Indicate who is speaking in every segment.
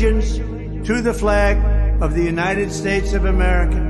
Speaker 1: Allegiance to the flag of the United States of America.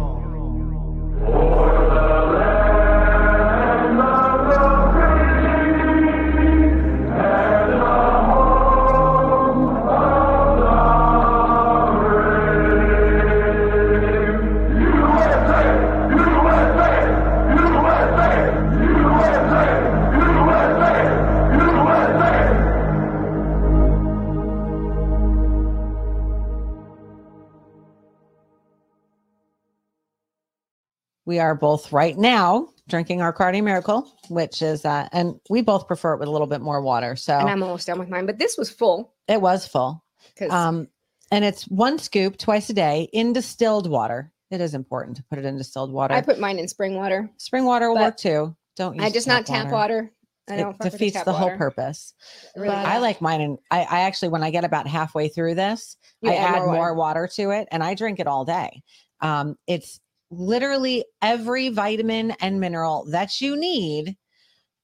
Speaker 2: Are both right now drinking our Cardio Miracle, which is uh, and we both prefer it with a little bit more water. So
Speaker 3: And I'm almost done with mine, but this was full
Speaker 2: it was full. Um, and it's one scoop twice a day in distilled water. It is important to put it in distilled water.
Speaker 3: I put mine in spring water.
Speaker 2: Spring water will work too. Don't use
Speaker 3: I just not tap water. I don't
Speaker 2: It defeats
Speaker 3: tap
Speaker 2: the whole purpose.
Speaker 3: Really
Speaker 2: I like mine, and I, I actually, when I get about halfway through this,
Speaker 3: You
Speaker 2: I
Speaker 3: add more
Speaker 2: more
Speaker 3: water.
Speaker 2: water to it, and I drink it all day. Um, it's literally every vitamin and mineral that you need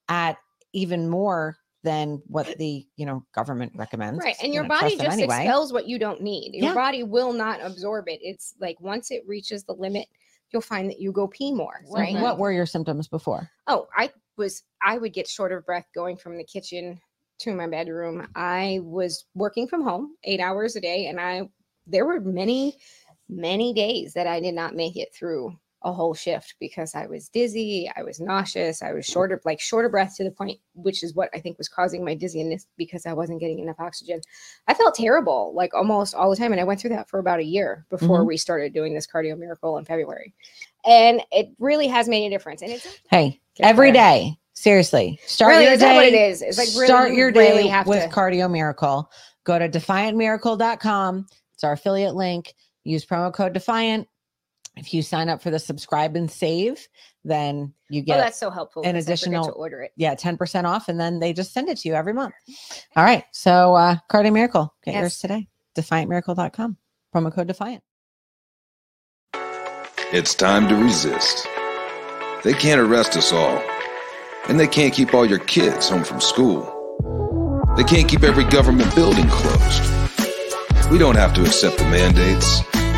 Speaker 2: at even more than what the you know government recommends.
Speaker 3: right And your body just
Speaker 2: anyway.
Speaker 3: expels what you don't need. Your
Speaker 2: Yeah.
Speaker 3: body will not absorb it. It's like once it reaches the limit, you'll find that you go pee more. Right.
Speaker 2: What were your symptoms before?
Speaker 3: Oh, I was I would get short of breath going from the kitchen to my bedroom. I was working from home 8 hours a day and I there were many many days that I did not make it through a whole shift because I was dizzy, I was nauseous, I was short of like short of breath to the point which is what I think was causing my dizziness because I wasn't getting enough oxygen. I felt terrible like almost all the time and I went through that for about a year before
Speaker 2: Mhm.
Speaker 3: we started doing this cardio miracle in February. And it really has made a difference and it's
Speaker 2: Hey, every
Speaker 3: better.
Speaker 2: day, seriously, start
Speaker 3: really,
Speaker 2: your
Speaker 3: that what it
Speaker 2: day.
Speaker 3: is? It's like really,
Speaker 2: start
Speaker 3: you
Speaker 2: your
Speaker 3: really
Speaker 2: day
Speaker 3: have
Speaker 2: with
Speaker 3: to.
Speaker 2: Cardio Miracle. Go to defiantmiracle.com. It's our affiliate link. Use promo code Defiant. If you sign up for the subscribe and save, then you get
Speaker 3: oh,
Speaker 2: get
Speaker 3: that's so helpful.
Speaker 2: an
Speaker 3: 'cause I
Speaker 2: additional-
Speaker 3: to order it.
Speaker 2: yeah 10% off, and then they just send it to you every month. All right, so uh, Cardio Miracle, get yours
Speaker 3: Yes.
Speaker 2: today. Defiantmiracle.com. Promo code Defiant.
Speaker 4: It's time to resist. They can't arrest us all. And they can't keep all your kids home from school. They can't keep every government building closed. We don't have to accept the mandates,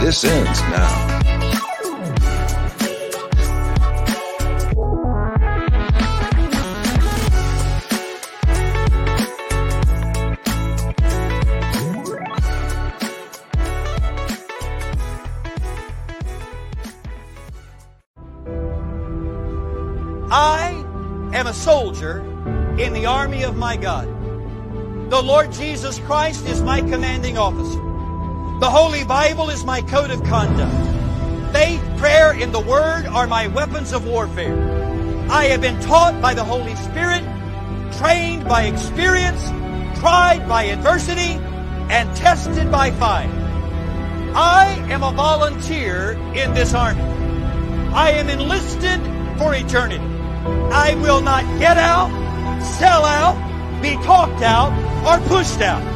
Speaker 4: This ends now.
Speaker 5: I am a soldier in the army of my God. The Lord Jesus Christ is my commanding officer. The Holy Bible is my code of conduct. Faith, prayer, and the Word are my weapons of warfare. I have been taught by the Holy Spirit, trained by experience, tried by adversity, and tested by fire. I am a volunteer in this army. I am enlisted for eternity. I will not get out, sell out, be talked out, or pushed out.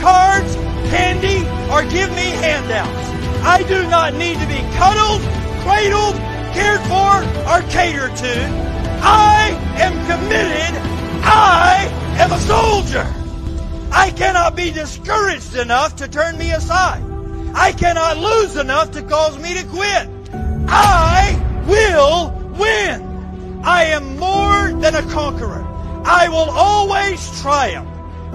Speaker 5: cards, candy, or give me handouts. I do not need to be cuddled, cradled, cared for, or catered to. I am committed. I am a soldier. I cannot be discouraged enough to turn me aside. I cannot lose enough to cause me to quit. I will win. I am more than a conqueror. I will always triumph.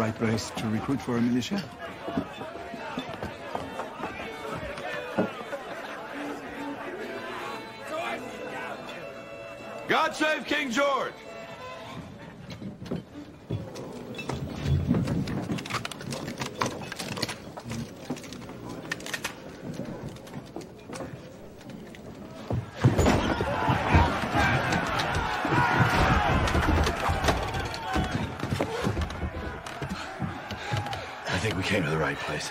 Speaker 6: Right place to recruit for a militia?
Speaker 7: God save King George!
Speaker 6: I think we came to the right place.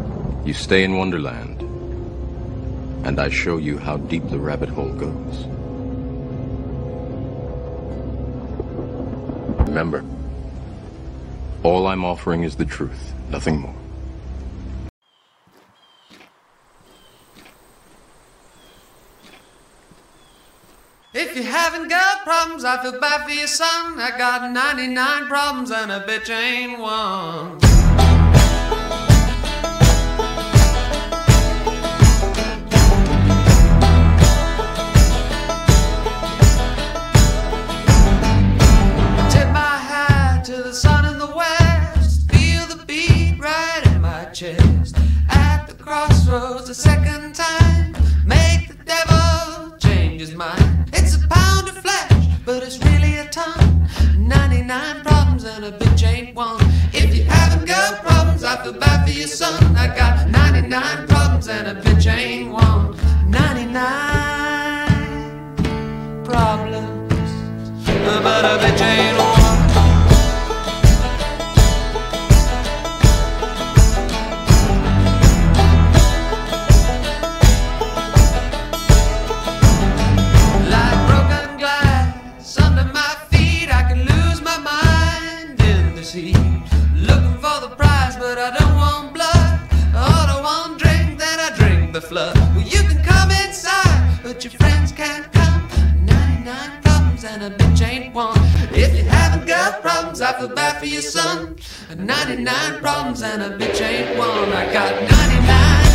Speaker 8: you stay in Wonderland, and I show you how deep the rabbit hole goes. Remember, all I'm offering is the truth, nothing more.
Speaker 9: If you haven't got problems, I feel bad for your son. I got 99 problems and a bitch ain't one. Crossroads a second time. Make the devil change his mind. It's a pound of flesh, but it's really a ton. 99 problems and a bitch ain't one. If you haven't got problems, I feel bad for your son. I got 99 problems and a bitch ain't one. 99 problems, but a bitch ain't one. I feel bad for your son. 99 problems and a bitch ain't one. I got 99.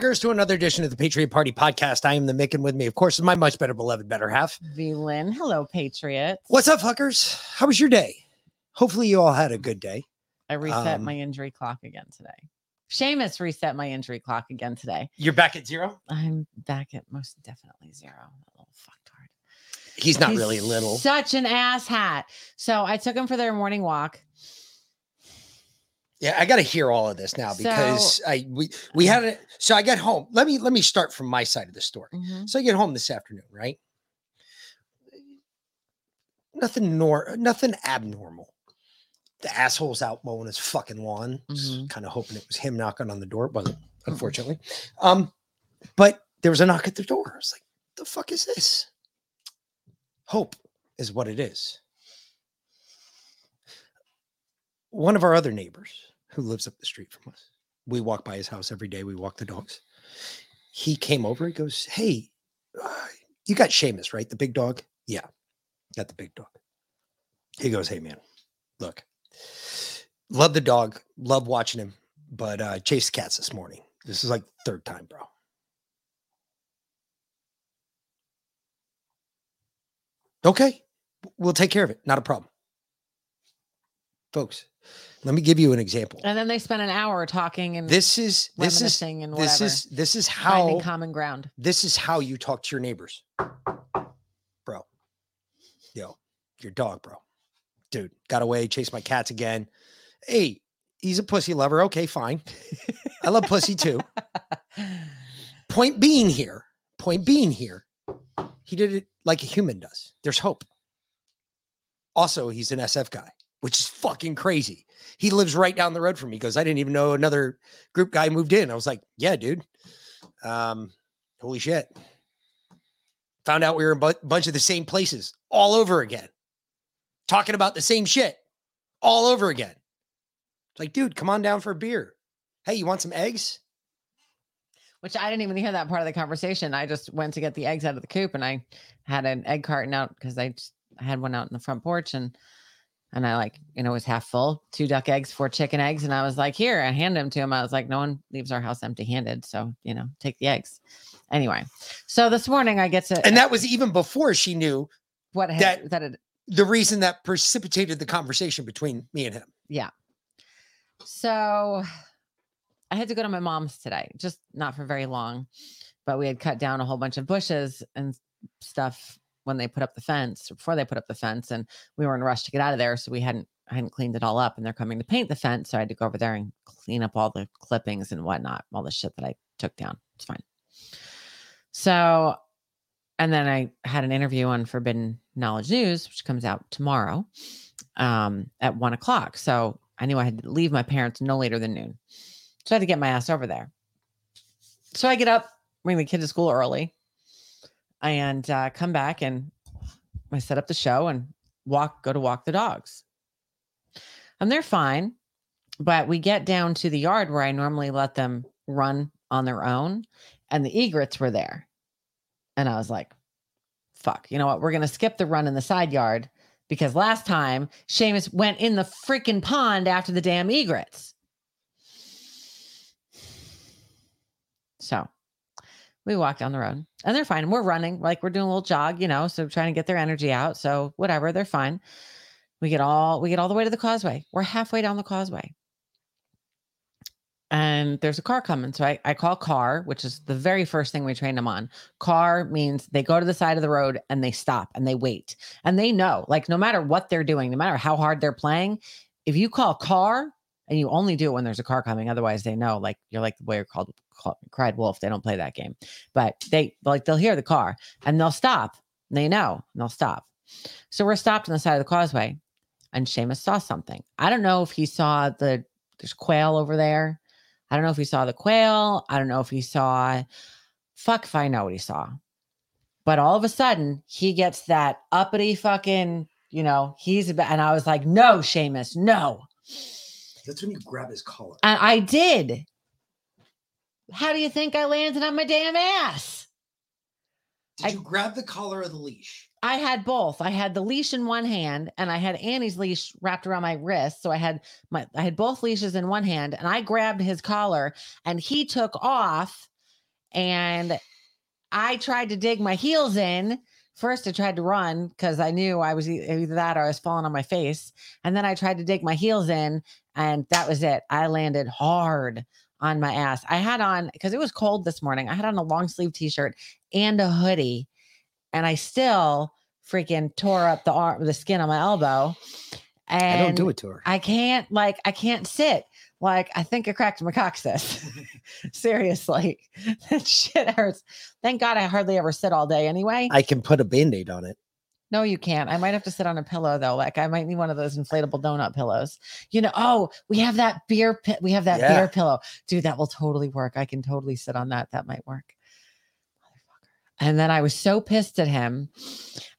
Speaker 10: Welcome back, fuckers, to another edition of the Patriot Party Podcast. I am the Mick, and with me, of course, is my much better beloved better half.
Speaker 2: V Lynn. Hello, Patriots.
Speaker 10: What's up, fuckers? How was your day? Hopefully, you all had a good day.
Speaker 2: I reset
Speaker 10: Um,
Speaker 2: my injury clock again today. Seamus reset my injury clock again today.
Speaker 10: You're back at zero.
Speaker 2: I'm back at most definitely zero. That little fucktard.
Speaker 10: He's not
Speaker 2: He's
Speaker 10: really little.
Speaker 2: Such an ass hat. So I took him for their morning walk.
Speaker 10: Yeah, I got to hear all of this now because
Speaker 2: So-
Speaker 10: I we we had it. So I get home. Let me let me start from my side of the story.
Speaker 2: Mhm.
Speaker 10: So I get home this afternoon, right? Nothing nor nothing abnormal. The asshole's out mowing his fucking lawn.
Speaker 2: Mhm.
Speaker 10: Kind of hoping it was him knocking on the door, but unfortunately. Um, but there was a knock at the door. I was like, the fuck is this? Hope is what it is. One of our other neighbors who lives up the street from us, we walk by his house every day. We walk the dogs. He came over. He goes, Hey, uh, you got Seamus, right? The big dog? Yeah, got the big dog. He goes, Hey, man, look, love the dog, love watching him, but uh, chased cats this morning. This is like third time, bro. Okay, we'll take care of it. Not a problem. Folks, let me give you an example.
Speaker 2: And then they spent an hour talking and
Speaker 10: This is this is
Speaker 2: and
Speaker 10: this is this is how
Speaker 2: finding
Speaker 10: how
Speaker 2: common ground.
Speaker 10: this is how you talk to your neighbors, bro. Yo, your dog, bro. Dude, got away, chased my cats again. Hey, he's a pussy lover. Okay, fine. I love pussy too. Point being here, point being here, he did it like a human does. There's hope. Also, he's an SF guy, which is fucking crazy. He lives right down the road from me. He goes, I didn't even know another group guy moved in. I was like, yeah, dude. Um, holy shit. Found out we were in a bu- bunch of the same places all over again, talking about the same shit all over again. It's like, dude, come on down for a beer. Hey, you want some eggs?
Speaker 2: Which I didn't even hear that part of the conversation. I just went to get the eggs out of the coop and I had an egg carton out because I just I had one out in the front porch and and I like, you know, it was half full, two duck eggs, four chicken eggs. And I was like, here, I hand them to him. I was like, no one leaves our house empty handed. So, you know, take the eggs. Anyway, so this morning I get to
Speaker 10: And that was even before she knew
Speaker 2: what had,
Speaker 10: that-
Speaker 2: that it,
Speaker 10: the reason that precipitated the conversation between me and him.
Speaker 2: yeah. So I had to go to my mom's today, just not for very long, but we had cut down a whole bunch of bushes and stuff when they put up the fence or before they put up the fence and we were in a rush to get out of there so we hadn't I hadn't cleaned it all up and they're coming to paint the fence so I had to go over there and clean up all the clippings and whatnot all the shit that I took down. It's fine. So and then I had an interview on Forbidden Knowledge News which comes out tomorrow um at one o'clock so I knew I had to leave my parents no later than noon. So I had to get my ass over there. So I get up bring the kid to school early and uh, come back and I set up the show and walk, go to walk the dogs. And they're fine. But we get down to the yard where I normally let them run on their own, and the egrets were there. And I was like, fuck, you know what? We're going to skip the run in the side yard because last time Seamus went in the freaking pond after the damn egrets. So we walk down the road and they're fine. We're running, like we're doing a little jog, you know, so trying to get their energy out. So whatever, they're fine. We get all we get all the way to the causeway. We're halfway down the causeway. And there's a car coming. So I, I call car, which is the very first thing we train them on. Car means they go to the side of the road and they stop and they wait. And they know, like, no matter what they're doing, no matter how hard they're playing, if you call car and you only do it when there's a car coming, otherwise they know, like, you're like the way you're called, called cried wolf. They don't play that game but they like they'll hear the car and they'll stop. They know and they'll stop. So we're stopped on the side of the causeway, and Seamus saw something. I don't know if he saw the there's quail over there. I don't know if he saw the quail. I don't know if he saw fuck if I know what he saw. But all of a sudden, he gets that uppity fucking, you know, he's about, and I was like, no, Seamus, no.
Speaker 10: That's when you grab his collar.
Speaker 2: And I did. How do you think I landed on my damn ass?
Speaker 10: Did you grab the collar of the leash?
Speaker 2: I had both. I had the leash in one hand and I had Annie's leash wrapped around my wrist. So I had my I had both leashes in one hand and I grabbed his collar and he took off and I tried to dig my heels in. First I tried to run because I knew I was either that or I was falling on my face. And then I tried to dig my heels in and that was it. I landed hard on my ass. I had on because it was cold this morning. I had on a long sleeve t-shirt and a hoodie and I still freaking tore up the arm, the skin on my elbow. And
Speaker 10: I don't do it to her.
Speaker 2: I can't like I can't sit. Like, I think I cracked my coccyx. Seriously, that shit hurts. Thank God I hardly ever sit all day anyway.
Speaker 10: I can put a band-aid on it.
Speaker 2: No, you can't. I might have to sit on a pillow though. Like I might need one of those inflatable donut pillows. You know, oh, we have that beer pi- we have that
Speaker 10: Yeah.
Speaker 2: beer pillow. Dude, that will totally work. I can totally sit on that. That might work. Motherfucker. And then I was so pissed at him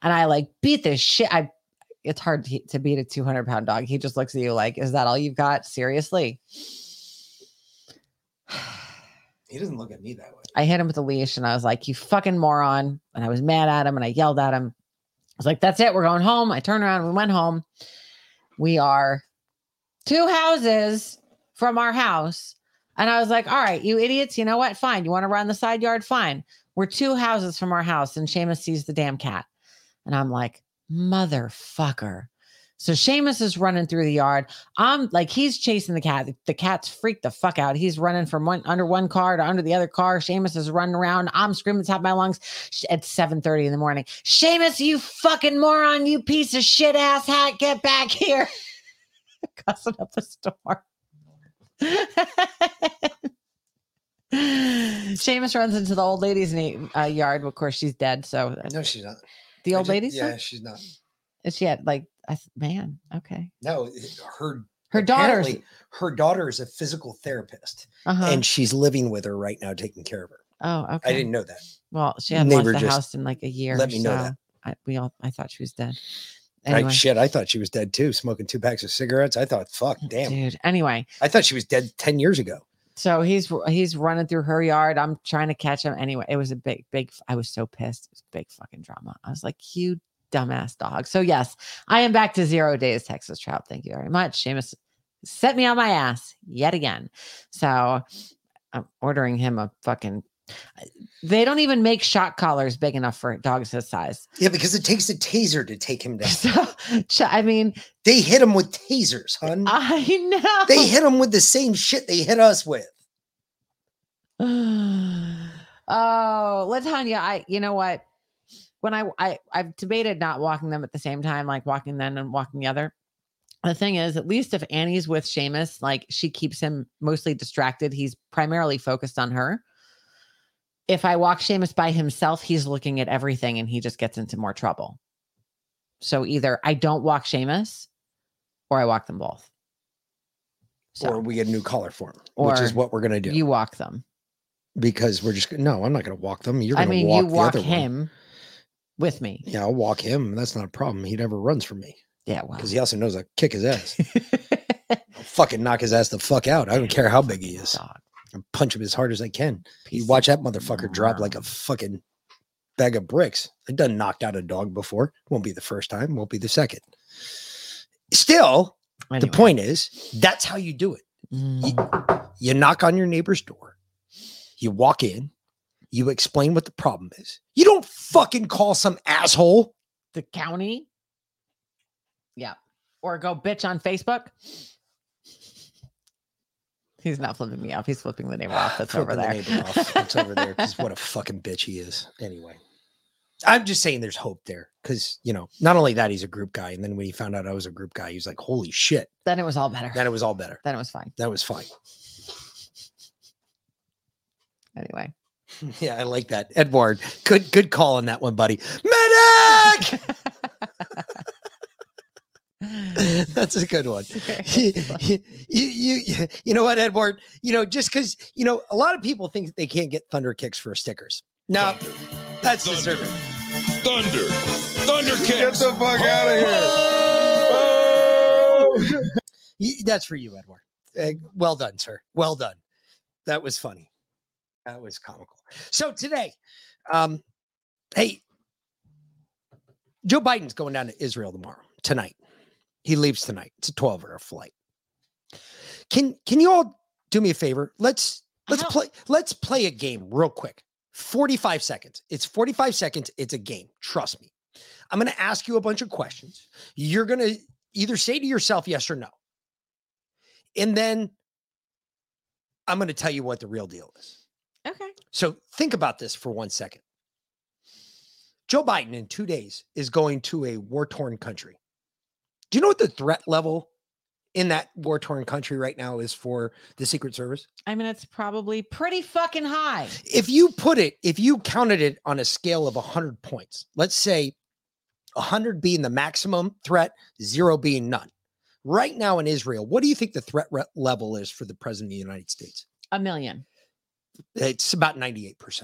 Speaker 2: and I like beat this shit. I it's hard to, to beat a 200 pound dog. He just looks at you like, is that all you've got? Seriously.
Speaker 10: He doesn't look at me that way.
Speaker 2: I hit him with a leash and I was like, you fucking moron. And I was mad at him and I yelled at him. I was like, that's it. We're going home. I turned around. We went home. We are two houses from our house. And I was like, all right, you idiots, you know what? Fine. You want to run the side yard? Fine. We're two houses from our house. And Seamus sees the damn cat. And I'm like, motherfucker. So Seamus is running through the yard. I'm like, he's chasing the cat. The, cat's freaked the fuck out. He's running from one under one car to under the other car. Seamus is running around. I'm screaming top of my lungs at 7:30 in the morning. Seamus, you fucking moron, you piece of shit ass hat, get back here. Cussing up a storm. Seamus runs into the old lady's uh, yard. Of course, she's dead. So
Speaker 10: No, she's not.
Speaker 2: The old lady?
Speaker 10: Yeah, she's not.
Speaker 2: Is she at like I man? Okay.
Speaker 10: No, her
Speaker 2: Her daughter's
Speaker 10: apparently, her daughter is a physical therapist,
Speaker 2: uh-huh.
Speaker 10: and she's living with her right now, taking care of her.
Speaker 2: oh, okay.
Speaker 10: I didn't know that.
Speaker 2: Well, she hadn't left the house in like a year.
Speaker 10: let me know that.
Speaker 2: so I, we all I thought she was dead. Anyway,
Speaker 10: Shit, I thought she was dead too, smoking two packs of cigarettes. I thought, fuck, damn.
Speaker 2: dude. Anyway,
Speaker 10: I thought she was dead 10 years ago.
Speaker 2: So he's he's running through her yard. I'm trying to catch him. Anyway, it was a big, big. I was so pissed. It was big fucking drama. I was like, you dumbass dog. So yes, I am back to zero days Texas trout. Thank you very much. Seamus set me on my ass yet again. So I'm ordering him a fucking. They don't even make shot collars big enough for dogs his size.
Speaker 10: Yeah, because it takes a taser to take him down.
Speaker 2: So I mean,
Speaker 10: They hit him with tasers, hun.
Speaker 2: I know
Speaker 10: They hit him with the same shit they hit us with.
Speaker 2: oh, Latanya, I you know what? When I I I've debated not walking them at the same time, like walking then and walking the other. The thing is, at least if Annie's with Seamus, like she keeps him mostly distracted. He's primarily focused on her. If I walk Seamus by himself, he's looking at everything and he just gets into more trouble. So either I don't walk Seamus or I walk them both. So
Speaker 10: Or we get a new collar for him, which is what we're going to do.
Speaker 2: you walk them.
Speaker 10: because we're just, no, I'm not going to walk them. You're going to walk
Speaker 2: you
Speaker 10: the
Speaker 2: walk
Speaker 10: other one.
Speaker 2: him with me.
Speaker 10: Yeah, I'll walk him. That's not a problem. He never runs from me
Speaker 2: Yeah, well,
Speaker 10: because he also knows I kick his ass. Fucking knock his ass the fuck out. I don't care how big he is. I'll punch him as hard as I can.
Speaker 2: Piece
Speaker 10: You watch that motherfucker drop like a fucking bag of bricks. It done knocked out a dog before. Won't be the first time. Won't be the second. Still, the point is that's how you do it.
Speaker 2: Mm,
Speaker 10: You knock on your neighbor's door. You walk in. You explain what the problem is. You don't fucking call some asshole.
Speaker 2: the county. Yeah. Or go bitch on Facebook. He's not flipping me off. He's flipping the neighbor off. That's over there.
Speaker 10: the off. That's over there. Because what a fucking bitch he is. Anyway, I'm just saying there's hope there. Because, you know, not only that, he's a group guy. And then when he found out I was a group guy, he was like, holy shit.
Speaker 2: Then it was all better.
Speaker 10: Then it was all better.
Speaker 2: Then it was fine.
Speaker 10: That was fine.
Speaker 2: Anyway.
Speaker 10: Yeah, I like that. Edward, good good call on that one, buddy. Medic! That's a good one. you, you, you, you know what, Edward? You know, just because, you know, a lot of people think they can't get thunder kicks for stickers. No, that's deserving.
Speaker 7: Thunder. Thunder kicks.
Speaker 11: Get the fuck out of here.
Speaker 10: Y- That's for you, Edward. Uh, well done, sir. Well done. That was funny. That was comical. So today, um, hey, Joe Biden's going down to Israel tomorrow, tonight. He leaves tonight. It's a 12 hour flight. Can can you all do me a favor? Let's let's play let's play a game real quick. 45 seconds. It's 45 seconds. It's a game. Trust me. I'm going to ask you a bunch of questions. You're going to either say to yourself yes or no. And then I'm going to tell you what the real deal is.
Speaker 2: Okay.
Speaker 10: So think about this for one second. Joe Biden in two days is going to a war torn country. Do you know what the threat level in that war torn country right now is for the Secret Service?
Speaker 2: I mean, it's probably pretty fucking high.
Speaker 10: If you put it, if you counted it on a scale of 100 points, let's say 100 being the maximum threat, zero being none. Right now in Israel, what do you think the threat re- level is for the president of the United States?
Speaker 2: A million.
Speaker 10: It's about 98%.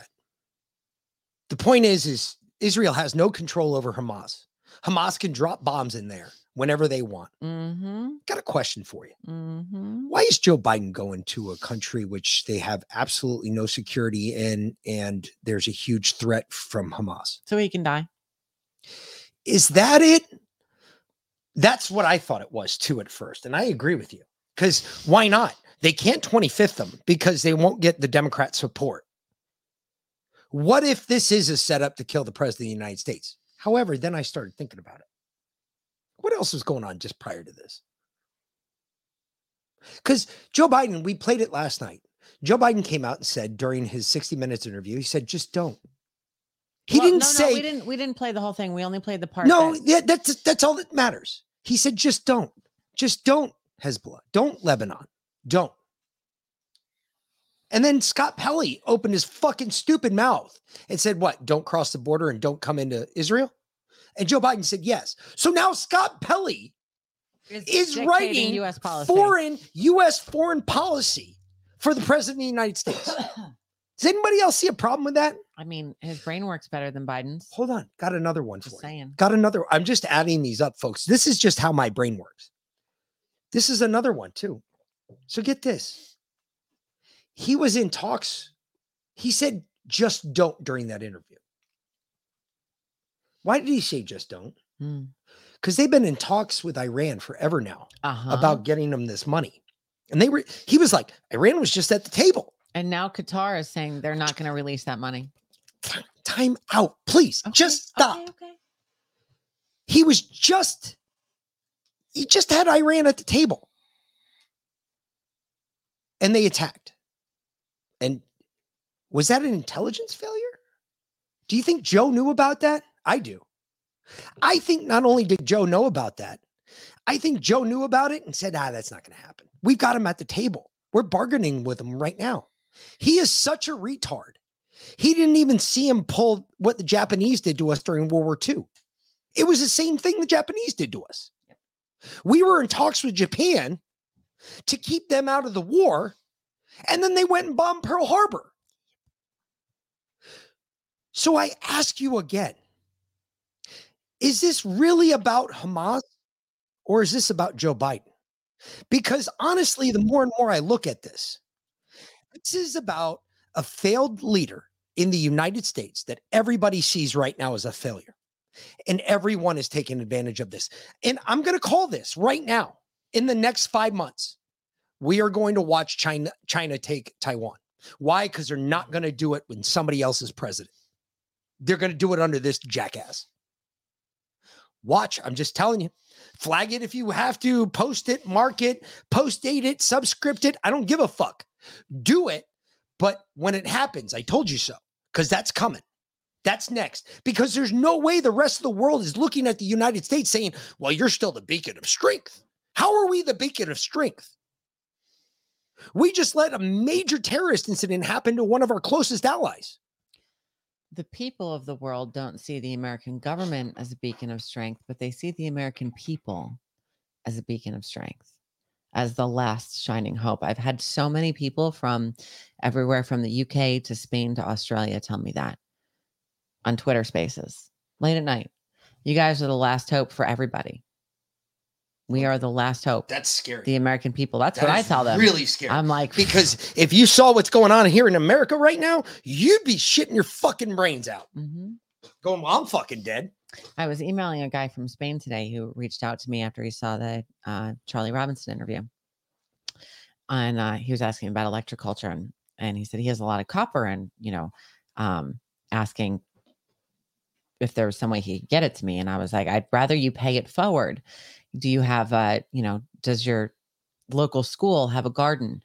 Speaker 10: The point is, is Israel has no control over Hamas. Hamas can drop bombs in there whenever they want.
Speaker 2: Mm-hmm.
Speaker 10: Got a question for you.
Speaker 2: Mm-hmm.
Speaker 10: Why is Joe Biden going to a country which they have absolutely no security in and there's a huge threat from Hamas?
Speaker 2: So he can die.
Speaker 10: Is that it? That's what I thought it was too at first. And I agree with you. Because why not? They can't 25th them because they won't get the Democrat support. What if this is a setup to kill the president of the United States? However, then I started thinking about it. What else was going on just prior to this? Because Joe Biden, we played it last night. Joe Biden came out and said during his 60 minutes interview, he said, just don't. He
Speaker 2: Well,
Speaker 10: didn't
Speaker 2: no, no,
Speaker 10: say
Speaker 2: we didn't. We didn't play the whole thing. We only played the part.
Speaker 10: no,
Speaker 2: that-
Speaker 10: yeah, that's that's all that matters. He said, just don't. Just don't Hezbollah. Don't Lebanon. Don't. And then Scott Pelley opened his fucking stupid mouth and said, What? Don't cross the border and don't come into Israel? And Joe Biden said, Yes. So now Scott Pelley is writing
Speaker 2: US policy.
Speaker 10: foreign U.S. foreign policy for the president of the United States. Does anybody else see a problem with that?
Speaker 2: I mean, his brain works better than Biden's.
Speaker 10: Hold on. Got another one
Speaker 2: Just
Speaker 10: for you.
Speaker 2: saying.
Speaker 10: Got another. I'm just adding these up, folks. This is just how my brain works. This is another one, too. So get this. He was in talks. He said, just don't during that interview. Why did he say just don't? Because they've been in talks with Iran forever now
Speaker 2: Uh-huh.
Speaker 10: about getting them this money. And they were, he was like, Iran was just at the table.
Speaker 2: And now Qatar is saying they're not going to release that money.
Speaker 10: Time out, please. Just stop.
Speaker 2: Okay, okay.
Speaker 10: He was just, he just had Iran at the table. And they attacked. And was that an intelligence failure? Do you think Joe knew about that? I do. I think not only did Joe know about that, I think Joe knew about it and said, ah, that's not going to happen. We've got him at the table. We're bargaining with him right now. He is such a retard. He didn't even see him pull what the Japanese did to us during World War II. It was the same thing the Japanese did to us. We were in talks with Japan to keep them out of the war, and then they went and bombed Pearl Harbor. So I ask you again is this really about Hamas or is this about Joe Biden? Because honestly, the more and more I look at this, this is about a failed leader in the United States that everybody sees right now as a failure. And everyone is taking advantage of this. And I'm going to call this right now in the next five months. We are going to watch China, China take Taiwan. Why? Because they're not going to do it when somebody else is president. They're going to do it under this jackass. Watch. I'm just telling you. Flag it if you have to, post it, mark it, post date it, subscript it. I don't give a fuck. Do it. But when it happens, I told you so, because that's coming. That's next. Because there's no way the rest of the world is looking at the United States saying, well, you're still the beacon of strength. How are we the beacon of strength? We just let a major terrorist incident happen to one of our closest allies.
Speaker 2: The people of the world don't see the American government as a beacon of strength, but they see the American people as a beacon of strength, as the last shining hope. I've had so many people from everywhere from the UK to Spain to Australia tell me that on Twitter spaces late at night. You guys are the last hope for everybody. We are the last hope.
Speaker 10: That's scary.
Speaker 2: The American people. That's
Speaker 10: That
Speaker 2: what I tell them.
Speaker 10: really scary.
Speaker 2: I'm like,
Speaker 10: Because if you saw what's going on here in America right now, you'd be shitting your fucking brains out.
Speaker 2: Mhm.
Speaker 10: Going, well, I'm fucking dead.
Speaker 2: I was emailing a guy from Spain today who reached out to me after he saw the uh, Charlie Robinson interview, and uh, he was asking about electroculture, and and he said he has a lot of copper, and you know, um, asking if there was some way he could get it to me, and I was like, I'd rather you pay it forward. Do you have a, you know, does your local school have a garden?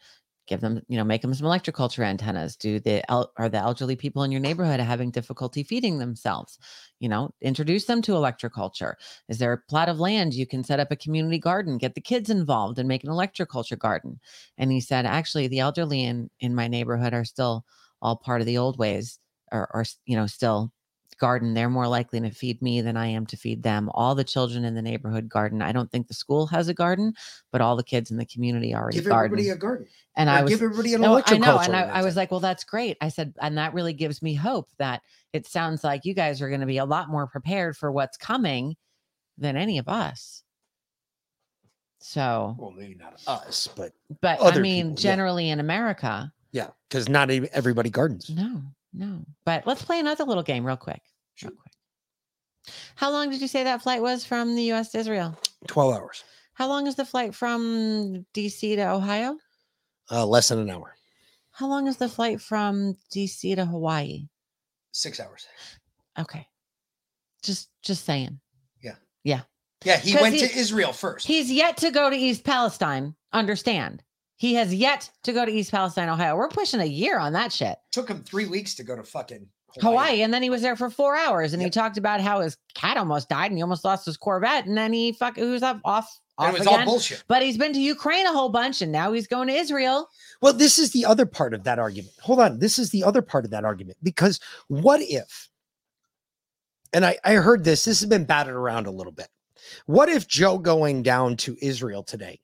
Speaker 2: give them, you know, make them some electroculture antennas. Do the are the elderly people in your neighborhood having difficulty feeding themselves? You know, introduce them to electroculture. Is there a plot of land you can set up a community garden, get the kids involved and make an electroculture garden? And he said, actually, the elderly in in my neighborhood are still all part of the old ways, or, or you know, still garden, they're more likely to feed me than I am to feed them. All the children in the neighborhood garden. I don't think the school has a garden, but all the kids in the community already
Speaker 10: Give
Speaker 2: garden.
Speaker 10: everybody a garden.
Speaker 2: and
Speaker 10: Or
Speaker 2: I was
Speaker 10: give everybody an
Speaker 2: no, I know, and I, I was like, well, that's great. I said, and that really gives me hope that it sounds like you guys are going to be a lot more prepared for what's coming than any of us. So,
Speaker 10: Well, maybe not us, but
Speaker 2: but I mean,
Speaker 10: people, yeah.
Speaker 2: generally in America,
Speaker 10: yeah, because not everybody gardens.
Speaker 2: no, no. But let's play another little game real quick. Real quick. How long did you say that flight was from the US to Israel?
Speaker 10: 12 hours,
Speaker 2: How long is the flight from DC to Ohio?
Speaker 10: uh, less than an hour,
Speaker 2: How long is the flight from DC to Hawaii?
Speaker 10: six hours.
Speaker 2: Okay. Just just saying.
Speaker 10: Yeah.
Speaker 2: Yeah.
Speaker 10: Yeah, He went
Speaker 2: he-
Speaker 10: to Israel first.
Speaker 2: He's yet to go to East Palestine. Understand? He has yet to go to East Palestine, Ohio. We're pushing a year on that shit.
Speaker 10: Took him three weeks to go to fucking
Speaker 2: Hawaii. And then he was there for four hours and he talked about how his cat almost died and he almost lost his Corvette. And then he fuck he was up off.
Speaker 10: And it
Speaker 2: off
Speaker 10: was all
Speaker 2: again.
Speaker 10: bullshit.
Speaker 2: But he's been to Ukraine a whole bunch and now he's going to Israel.
Speaker 10: Well, this is the other part of that argument. Hold on. This is the other part of that argument because what if, and I, I heard this, this has been batted around a little bit. What if Joe going down to Israel today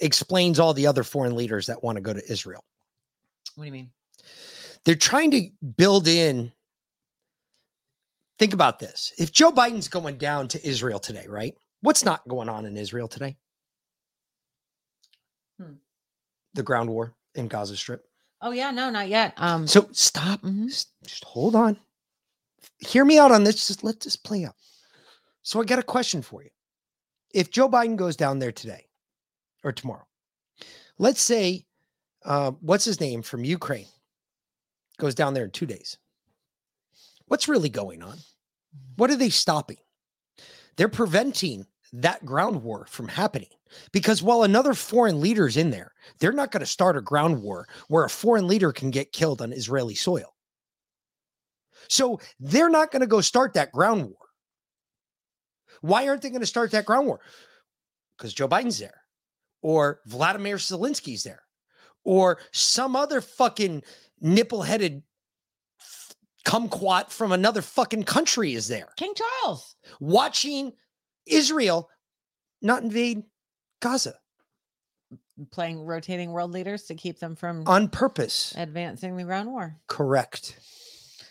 Speaker 10: explains all the other foreign leaders that want to go to Israel?
Speaker 2: What do you mean?
Speaker 10: They're trying to build in. Think about this. If Joe Biden's going down to Israel today, right? What's not going on in Israel today?
Speaker 2: Hmm.
Speaker 10: The ground war in Gaza Strip.
Speaker 2: Oh yeah, no, not yet. Um
Speaker 10: So stop. s- Just hold on. Hear me out on this. Just let this play out. So I got a question for you. If Joe Biden goes down there today or tomorrow, let's say, uh, what's his name from Ukraine goes down there in two days. What's really going on? What are they stopping? They're preventing that ground war from happening because while another foreign leader is in there, they're not going to start a ground war where a foreign leader can get killed on Israeli soil. So they're not going to go start that ground war. Why aren't they going to start that ground war? Because Joe Biden's there, or Vladimir Zelensky's there, or some other fucking nipple headed kumquat from another fucking country is there
Speaker 2: King Charles.
Speaker 10: watching Israel not invade Gaza
Speaker 2: Playing rotating world leaders to keep them from
Speaker 10: on purpose.
Speaker 2: advancing the ground war.
Speaker 10: Correct.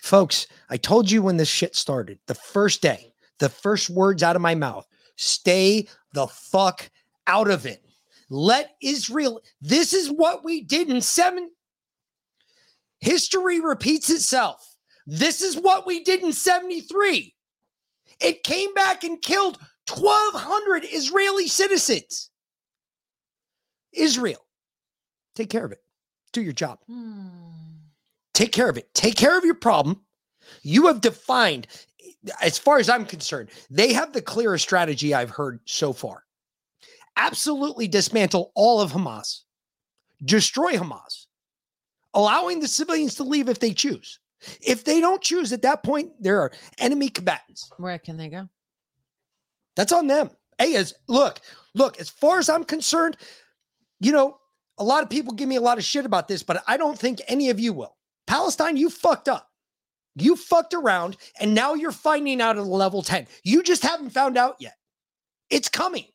Speaker 10: Folks, I told you when this shit started, the first day, the first words out of my mouth stay the fuck out of it. Let Israel, this is what we did in seven. History repeats itself. This is what we did in 73. It came back and killed 1,200 Israeli citizens. Israel, take care of it. Do your job. Hmm. Take care of it. Take care of your problem. You have defined, as far as I'm concerned, they have the clearest strategy I've heard so far. Absolutely dismantle all of Hamas, destroy Hamas, allowing the civilians to leave if they choose. If they don't choose at that point, there are enemy combatants.
Speaker 2: Where can they go?
Speaker 10: That's on them. Hey, as look, look, as far as I'm concerned, you know, a lot of people give me a lot of shit about this, but I don't think any of you will. Palestine, you fucked up. You fucked around, and now you're finding out at level 10. You just haven't found out yet. It's coming.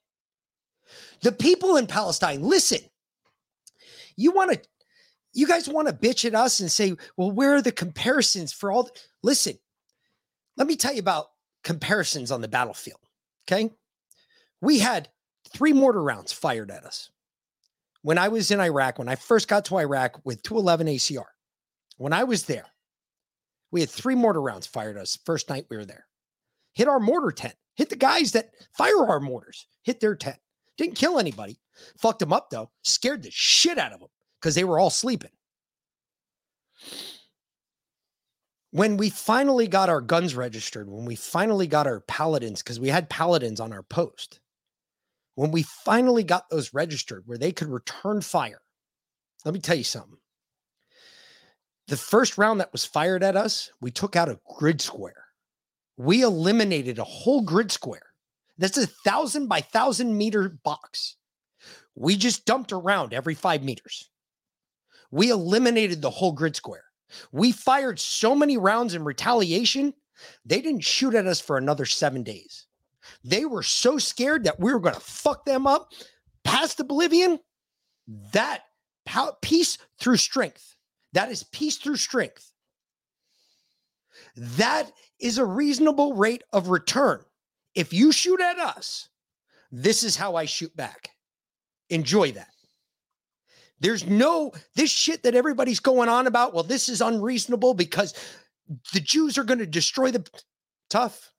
Speaker 10: The people in Palestine, listen. You want to, you guys want to bitch at us and say, well, where are the comparisons for all? The-? Listen, let me tell you about comparisons on the battlefield. Okay. We had three mortar rounds fired at us. When I was in Iraq, when I first got to Iraq with 211 ACR, when I was there, we had three mortar rounds fired at us first night we were there. Hit our mortar tent, hit the guys that fire our mortars, hit their tent. Didn't kill anybody. Fucked them up though, scared the shit out of them because they were all sleeping. When we finally got our guns registered, when we finally got our paladins, because we had paladins on our post, when we finally got those registered where they could return fire, let me tell you something. The first round that was fired at us, we took out a grid square. We eliminated a whole grid square. That's a thousand by thousand meter box. We just dumped around every five meters. We eliminated the whole grid square. We fired so many rounds in retaliation, they didn't shoot at us for another seven days. They were so scared that we were going to fuck them up past oblivion. That peace through strength. That is peace through strength. That is a reasonable rate of return. If you shoot at us, this is how I shoot back. Enjoy that. There's no this shit that everybody's going on about. Well, this is unreasonable because the Jews are going to destroy the tough.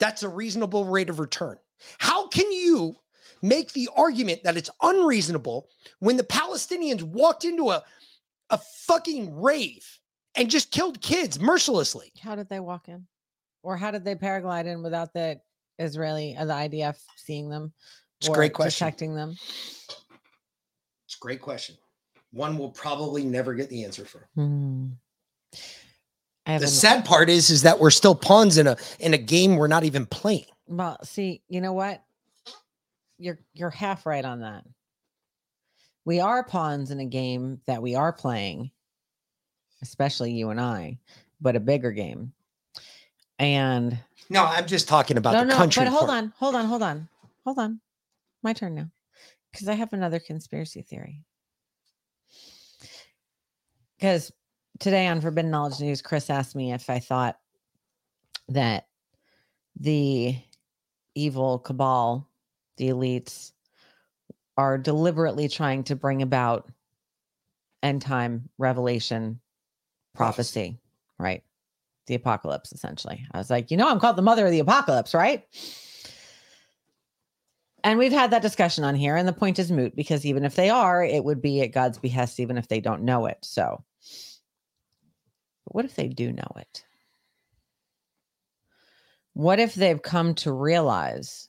Speaker 10: That's a reasonable rate of return. How can you make the argument that it's unreasonable when the Palestinians walked into a, a fucking rave and just killed kids mercilessly?
Speaker 2: How did they walk in? Or how did they paraglide in without the Israeli or the IDF seeing them?
Speaker 10: It's a great question.
Speaker 2: Detecting them.
Speaker 10: It's a great question. One we'll probably never get the answer for.
Speaker 2: Hmm.
Speaker 10: The sad part is, is that we're still pawns in a in a game we're not even playing.
Speaker 2: Well, see, you know what? You're you're half right on that. We are pawns in a game that we are playing, especially you and I, but a bigger game. And
Speaker 10: No, I'm just talking about
Speaker 2: no,
Speaker 10: the
Speaker 2: no,
Speaker 10: country.
Speaker 2: but hold
Speaker 10: part.
Speaker 2: on, hold on, hold on, hold on. My turn now, because I have another conspiracy theory. Because today on Forbidden Knowledge News, Chris asked me if I thought that the evil cabal, the elites, are deliberately trying to bring about end time revelation prophecy, right? The apocalypse, essentially. I was like, you know, I'm called the mother of the apocalypse, right? And we've had that discussion on here, and the point is moot because even if they are, it would be at God's behest, even if they don't know it. So, but what if they do know it? What if they've come to realize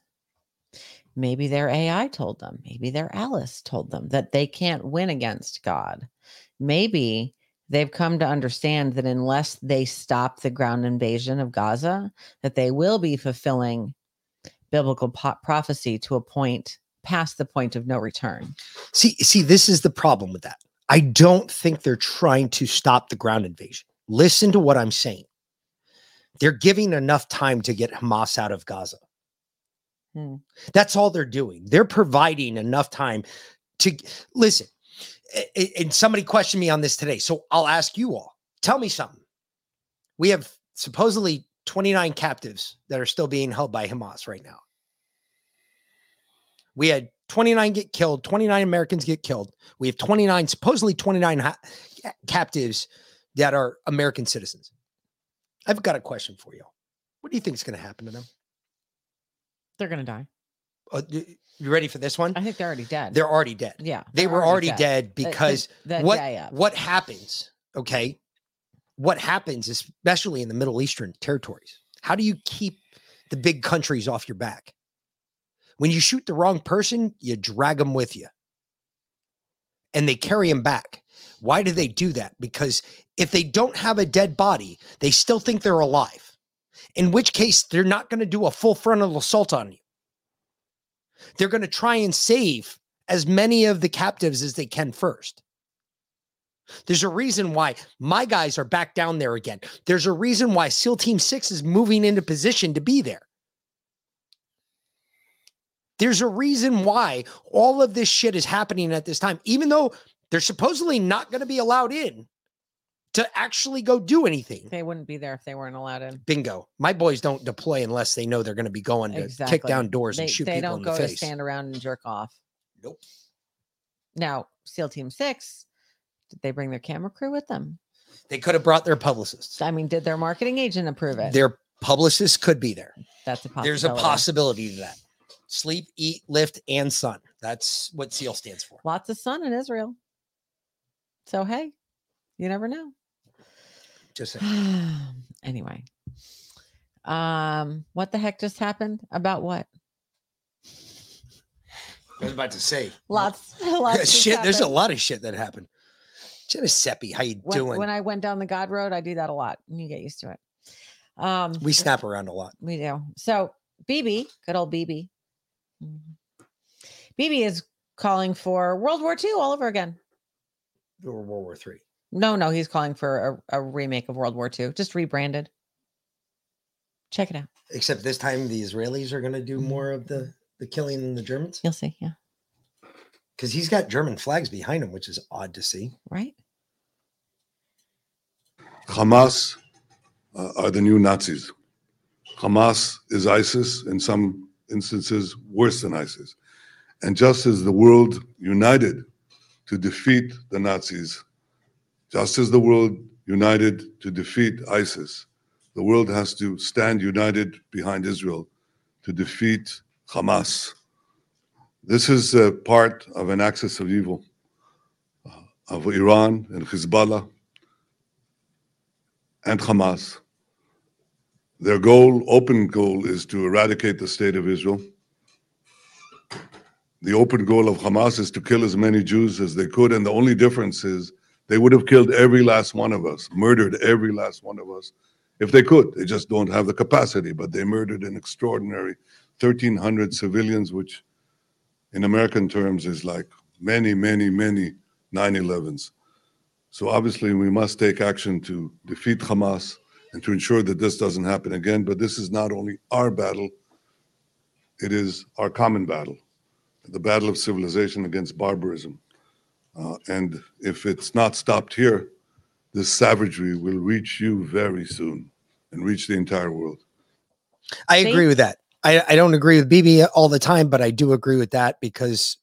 Speaker 2: maybe their AI told them, maybe their Alice told them that they can't win against God? Maybe they've come to understand that unless they stop the ground invasion of Gaza, that they will be fulfilling biblical po- prophecy to a point past the point of no return.
Speaker 10: See, see, this is the problem with that. I don't think they're trying to stop the ground invasion. Listen to what I'm saying. They're giving enough time to get Hamas out of Gaza.
Speaker 2: Hmm.
Speaker 10: That's all they're doing. They're providing enough time to listen. And somebody questioned me on this today. So I'll ask you all. Tell me something. We have supposedly 29 captives that are still being held by Hamas right now. We had 29 get killed, 29 Americans get killed. We have 29, supposedly 29 ha- captives that are American citizens. I've got a question for you. What do you think is going to happen to them?
Speaker 2: They're going to die.
Speaker 10: Uh, you ready for this one?
Speaker 2: I think they're already dead.
Speaker 10: They're already dead.
Speaker 2: yeah.
Speaker 10: They were already dead,
Speaker 2: The- the-
Speaker 10: because
Speaker 2: the
Speaker 10: what
Speaker 2: day of.
Speaker 10: what happens? Okay, what happens, especially in the Middle Eastern territories? How do you keep the big countries off your back? When you shoot the wrong person, you drag them with you, and they carry them back. Why do they do that? Because if they don't have a dead body, they still think they're alive. In which case, they're not going to do a full frontal assault on you. They're going to try and save as many of the captives as they can first. There's a reason why my guys are back down there again. There's a reason why SEAL Team 6 is moving into position to be there. There's a reason why all of this shit is happening at this time, even though they're supposedly not going to be allowed in to actually go do anything.
Speaker 2: They wouldn't be there if they weren't allowed in.
Speaker 10: Bingo. My boys don't deploy unless they know they're going to be going to
Speaker 2: Exactly.
Speaker 10: kick down doors
Speaker 2: they,
Speaker 10: and shoot
Speaker 2: they
Speaker 10: people
Speaker 2: don't
Speaker 10: in
Speaker 2: go
Speaker 10: the
Speaker 2: to
Speaker 10: face.
Speaker 2: stand around and jerk off.
Speaker 10: Nope.
Speaker 2: Now, SEAL Team Six, did they bring their camera crew with them?
Speaker 10: They could have brought their publicists.
Speaker 2: I mean, did their marketing agent approve it?
Speaker 10: Their publicists could be there.
Speaker 2: That's a possibility.
Speaker 10: There's a possibility to that. Sleep, eat, lift, and sun. That's what SEAL stands for.
Speaker 2: Lots of sun in Israel. So hey, you never know.
Speaker 10: Just
Speaker 2: anyway, um, what the heck just happened? About what?
Speaker 10: I was about to say
Speaker 2: Lots, lots.
Speaker 10: shit. There's a lot of shit that happened. Giuseppe, how you
Speaker 2: when,
Speaker 10: doing?
Speaker 2: when I went down the God road, I do that a lot. and You get used to it. Um,
Speaker 10: we snap around a lot.
Speaker 2: We do. So Bibi, good old Bibi. Bibi is calling for World War II all over again.
Speaker 10: Or World War Three.
Speaker 2: No, no, he's calling for a, a remake of World War II, just rebranded. Check it out.
Speaker 10: Except this time the Israelis are going to do
Speaker 2: Mm-hmm.
Speaker 10: more of the the killing than the Germans.
Speaker 2: You'll see. Yeah.
Speaker 10: Because he's got German flags behind him, which is odd to see.
Speaker 2: Right.
Speaker 11: Hamas uh, are the new Nazis. Hamas is ISIS, in some instances, worse than ISIS. And just as the world united to defeat the Nazis, just as the world united to defeat ISIS, the world has to stand united behind Israel to defeat Hamas. This is uh, part of an axis of evil uh, of Iran and Hezbollah and Hamas. Their goal, open goal, is to eradicate the state of Israel. The open goal of Hamas is to kill as many Jews as they could, and the only difference is they would have killed every last one of us, murdered every last one of us, if they could. They just don't have the capacity, but they murdered an extraordinary 1,300 civilians, which in American terms is like many, many, many 9 11s. So obviously, we must take action to defeat Hamas and to ensure that this doesn't happen again. But this is not only our battle, it is our common battle the battle of civilization against barbarism. Uh, and if it's not stopped here, this savagery will reach you very soon and reach the entire world.
Speaker 10: I agree with that. I, I don't agree with Bibi all the time, but I do agree with that because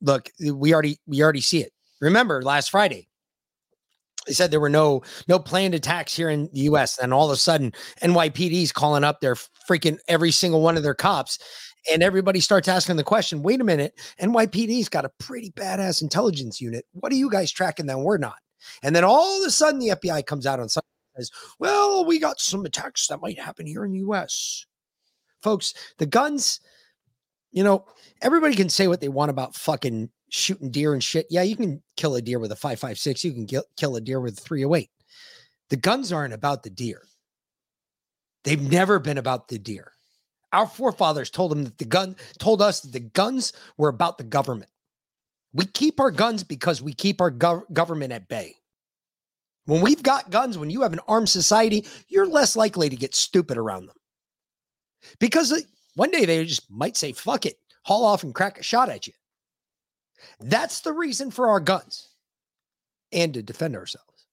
Speaker 10: look, we already we already see it. Remember last Friday, they said there were no no planned attacks here in the US. And all of a sudden, NYPD's calling up their freaking every single one of their cops. And everybody starts asking the question, wait a minute, NYPD's got a pretty badass intelligence unit. What are you guys tracking that we're not? And then all of a sudden the FBI comes out on Sunday and says, well, we got some attacks that might happen here in the US. Folks, the guns, you know, everybody can say what they want about fucking shooting deer and shit. Yeah, you can kill a deer with a 556, you can kill, kill a deer with a 308. The guns aren't about the deer. They've never been about the deer. Our forefathers told them that the gun told us that the guns were about the government. We keep our guns because we keep our gov- government at bay. When we've got guns, when you have an armed society, you're less likely to get stupid around them. Because uh, one day they just might say, fuck it, haul off and crack a shot at you. That's the reason for our guns and to defend ourselves,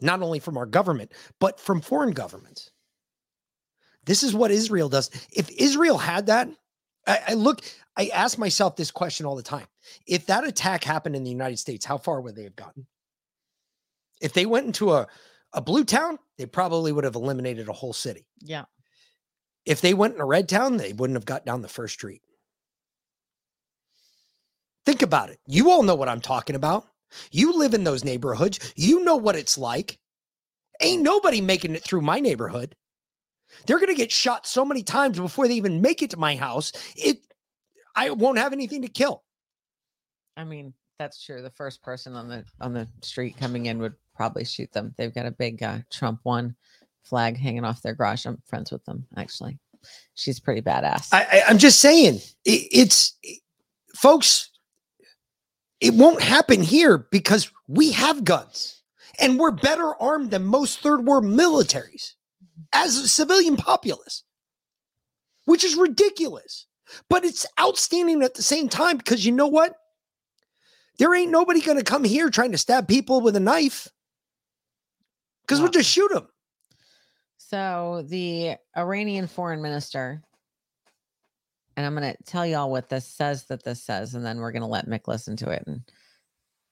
Speaker 10: not only from our government, but from foreign governments. This is what Israel does. If Israel had that, I, I look, I ask myself this question all the time. If that attack happened in the United States, how far would they have gotten? If they went into a, a blue town, they probably would have eliminated a whole city.
Speaker 2: Yeah.
Speaker 10: If they went in a red town, they wouldn't have got down the first street. Think about it. You all know what I'm talking about. You live in those neighborhoods. You know what it's like. Ain't nobody making it through my neighborhood. They're going to get shot so many times before they even make it to my house. It I won't have anything to kill.
Speaker 2: I mean, that's true. The first person on the on the street coming in would probably shoot them. They've got a big uh, Trump one flag hanging off their garage. I'm friends with them actually. She's pretty badass.
Speaker 10: I, I I'm just saying it, it's folks it won't happen here because we have guns and we're better armed than most third world militaries as a civilian populace, which is ridiculous. But it's outstanding at the same time because you know what? There ain't nobody going to come here trying to stab people with a knife because we'll just shoot them.
Speaker 2: So the Iranian foreign minister, and I'm going to tell y'all what this says that this says, and then we're going to let Mick listen to it and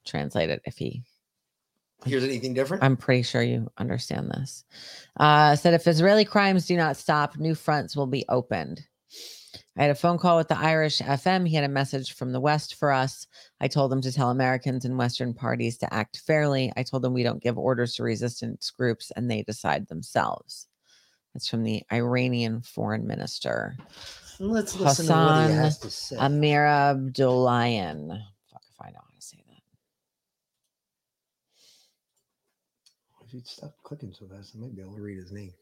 Speaker 2: translate it if he
Speaker 10: Here's anything different?
Speaker 2: I'm pretty sure you understand this. Uh, said if Israeli crimes do not stop, new fronts will be opened. I had a phone call with the Irish FM. He had a message from the West for us. I told him to tell Americans and Western parties to act fairly. I told them we don't give orders to resistance groups and they decide themselves. That's from the Iranian foreign minister.
Speaker 10: Let's listen to what he
Speaker 2: Hassan
Speaker 10: has to say.
Speaker 2: Amir Abdullahian. Fuck if I know how to say that.
Speaker 10: If you'd stop clicking so fast, I might be able to read his name.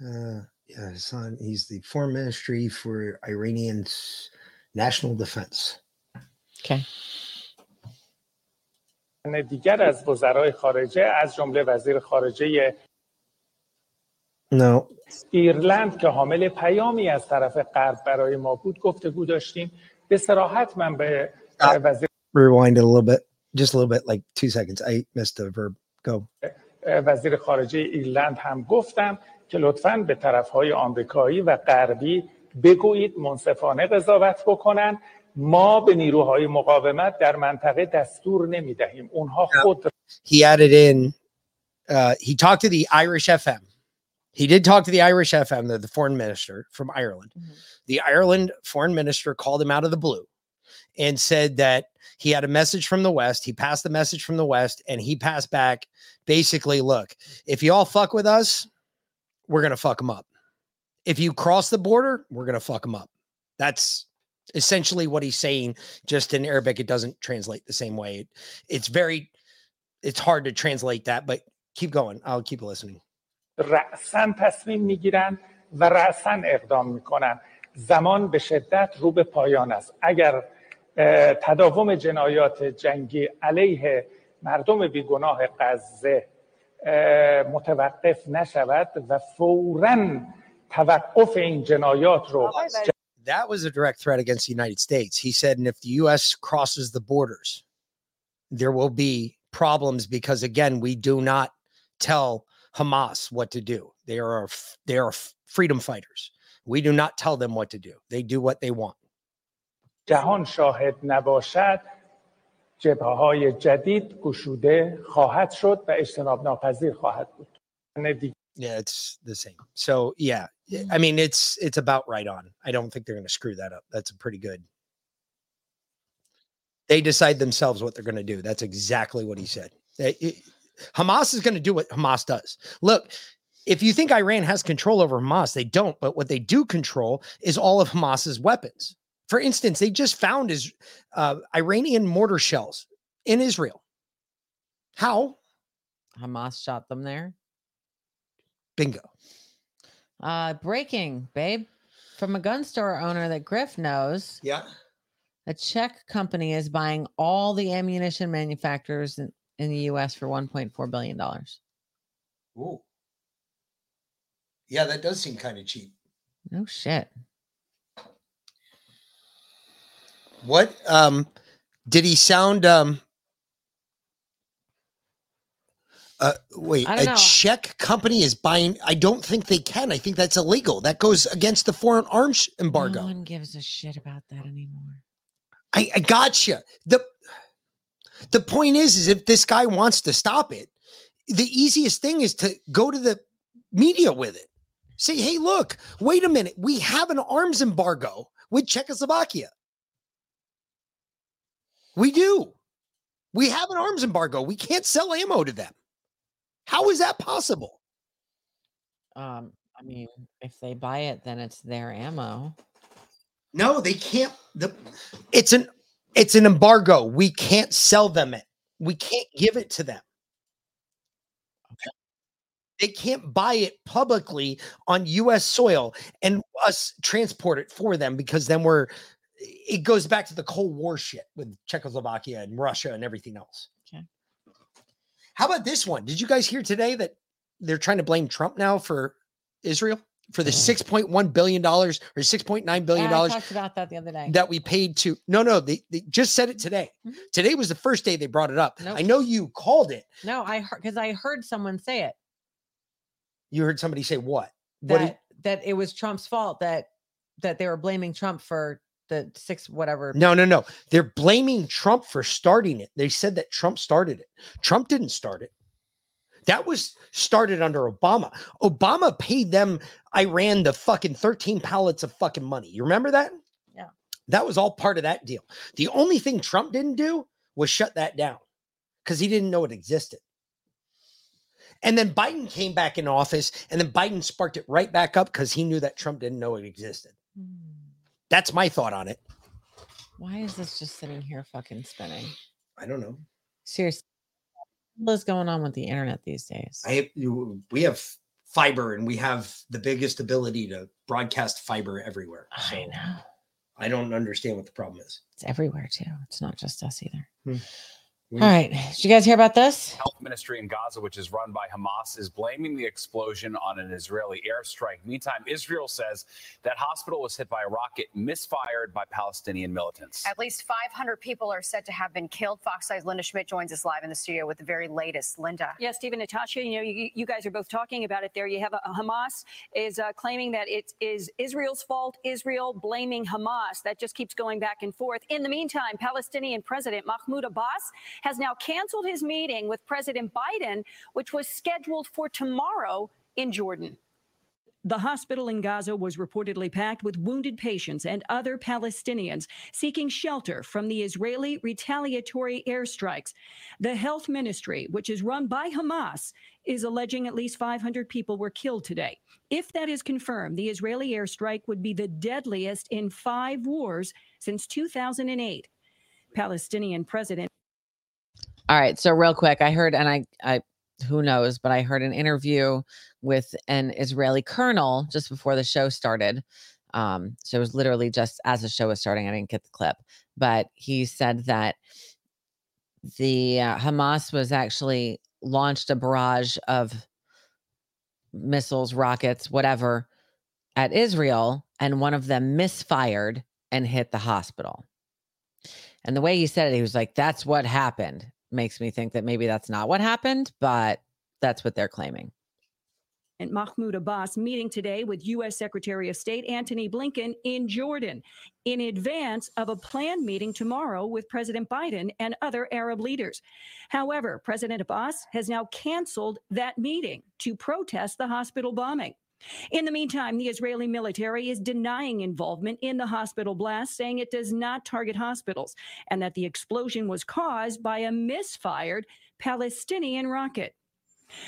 Speaker 10: Uh, yeah, Hassan. He's the foreign ministry for Iranian's national defense.
Speaker 2: Okay.
Speaker 12: دیگر از وزرای خارجه از جمله وزیر خارجه
Speaker 10: No,
Speaker 12: ایرلند که حامل پیامی از طرف غرب برای ما بود گفتگو داشتیم به سراحت من به وزیر
Speaker 10: rewind it a little bit, just a little bit, like two seconds. I missed the verb. Go.
Speaker 12: وزیر خارجه ایرلند هم گفتم که لطفاً به طرفهای آمریکایی و غربی بگویید منصفانه قضاوت بکنن ما به نیروهای مقاومت در منطقه دستور نمی دهیم اونها خود
Speaker 10: He added in. Uh, he talked to the Irish FM. He did talk to the Irish FM, the, the foreign minister from Ireland. The Ireland foreign minister called him out of the blue and said that he had a message from the West. He passed the message from the West and he passed back basically, look, if you all fuck with us, we're going to fuck them up. If you cross the border, we're going to fuck them up. That's essentially what he's saying. Just in Arabic, it doesn't translate the same way. It- it's very, it's hard to translate that, but keep going. I'll keep listening.
Speaker 12: رأسا تصمیم میگیرن و رأسا اقدام میکنن زمان به شدت رو به پایان است اگر اه، تداوم جنایات جنگی علیه مردم بیگناه غزه اه، متوقف نشود و فورا توقف این جنایات رو
Speaker 10: That was a direct threat against the United States. He said, and if the U.S. crosses the borders, there will be problems because, again, we do not tell Hamas what to do. They are f- they are f- freedom fighters. We do not tell them what to do. They do what they want.
Speaker 12: جهان شاهد نباشد جبهه های جدید گشوده خواهد شد و اجتناب ناپذیر خواهد بود
Speaker 10: Yeah, it's the same. So yeah, y- I mean it's it's about right on. I don't think they're going to screw that up. That's a pretty good. They decide themselves what they're going to do. That's exactly what he said. They- it- Hamas is going to do what Hamas does. Look, if you think Iran has control over Hamas, they don't. But what they do control is all of Hamas's weapons. For instance, they just found is uh, Iranian mortar shells in Israel. How?
Speaker 2: Hamas shot them there.
Speaker 10: Bingo.
Speaker 2: Uh, breaking, babe, from a gun store owner that Griff knows.
Speaker 10: Yeah.
Speaker 2: A Czech company is buying all the ammunition manufacturers in, in the U.S. for 1.4 billion dollars.
Speaker 10: Ooh. Yeah, that does seem kind of cheap.
Speaker 2: No shit.
Speaker 10: What um did he sound um uh wait, a
Speaker 2: know.
Speaker 10: Czech company is buying I don't think they can. I think that's illegal. That goes against the foreign arms embargo.
Speaker 2: No one gives a shit about that anymore.
Speaker 10: I, I gotcha. The the point is, is if this guy wants to stop it, the easiest thing is to go to the media with it. Say, hey, look, wait a minute. We have an arms embargo with Czechoslovakia. We do. We have an arms embargo. We can't sell ammo to them. How is that possible?
Speaker 2: Um, I mean, if they buy it, then it's their ammo.
Speaker 10: No, they can't. The it's an it's an embargo. We can't sell them it. We can't give it to them. They can't buy it publicly on U.S. soil and us transport it for them because then we're. It goes back to the Cold War shit with Czechoslovakia and Russia and everything else.
Speaker 2: Okay.
Speaker 10: How about this one? Did you guys hear today that they're trying to blame Trump now for Israel for the mm. six point one billion dollars or six point nine billion
Speaker 2: Yeah, I
Speaker 10: dollars
Speaker 2: talked about that the other day.
Speaker 10: that we paid to no no they, they just said it today mm-hmm. today was the first day they brought it up
Speaker 2: Nope.
Speaker 10: i know you called it
Speaker 2: no, I heard because I heard someone say it
Speaker 10: you heard somebody say what what
Speaker 2: that
Speaker 10: did-
Speaker 2: that it was Trump's fault that that they were blaming Trump for the six whatever.
Speaker 10: no no no. They're blaming trump for starting it. They said that trump started it. Trump didn't start it. That was started under obama. Obama paid them iran the fucking 13 pallets of fucking money. You remember that?
Speaker 2: Yeah.
Speaker 10: that was all part of that deal. The only thing trump didn't do was shut that down because he didn't know it existed. And then Biden came back in office, and then Biden sparked it right back up because he knew that Trump didn't know it existed. Hmm. That's my thought on it.
Speaker 2: Why is this just sitting here fucking spinning?
Speaker 10: I don't know.
Speaker 2: Seriously, what is going on with the internet these days?
Speaker 10: I you, we have fiber and we have the biggest ability to broadcast fiber everywhere. So
Speaker 2: I know.
Speaker 10: I don't understand what the problem is.
Speaker 2: It's everywhere too. It's not just us either.
Speaker 10: Hmm.
Speaker 2: All right. Did you guys hear about this?
Speaker 13: Health Ministry in Gaza, which is run by Hamas, is blaming the explosion on an Israeli airstrike. Meantime, Israel says that hospital was hit by a rocket misfired by Palestinian militants.
Speaker 14: At least 500 people are said to have been killed. Fox 5's Linda Schmidt joins us live in the studio with the very latest. Linda.
Speaker 15: Yeah, Stephen, Natasha, you know, you, you guys are both talking about it there. You have a, Hamas is uh, claiming that it is Israel's fault, Israel blaming Hamas. That just keeps going back and forth. In the meantime, Palestinian President Mahmoud Abbas has now canceled his meeting with President Biden, which was scheduled for tomorrow in Jordan.
Speaker 16: The hospital in Gaza was reportedly packed with wounded patients and other Palestinians seeking shelter from the Israeli retaliatory airstrikes. The health ministry, which is run by Hamas, is alleging at least 500 people were killed today. If that is confirmed, the Israeli airstrike would be the deadliest in five wars since 2008. Palestinian President
Speaker 2: All right. So real quick, I heard, and I, I, who knows, but I heard an interview with an Israeli colonel just before the show started. Um, so it was literally just as the show was starting. I didn't get the clip, but he said that the uh, Hamas was actually launched a barrage of missiles, rockets, whatever, at Israel, and one of them misfired and hit the hospital. And the way he said it, he was like, "That's what happened." Makes me think that maybe that's not what happened, but that's what they're claiming.
Speaker 16: and Mahmoud Abbas meeting today with U.S. Secretary of State Antony Blinken in Jordan in advance of a planned meeting tomorrow with President Biden and other Arab leaders. However, President Abbas has now canceled that meeting to protest the hospital bombing. In the meantime, the Israeli military is denying involvement in the hospital blast, saying it does not target hospitals and that the explosion was caused by a misfired Palestinian rocket.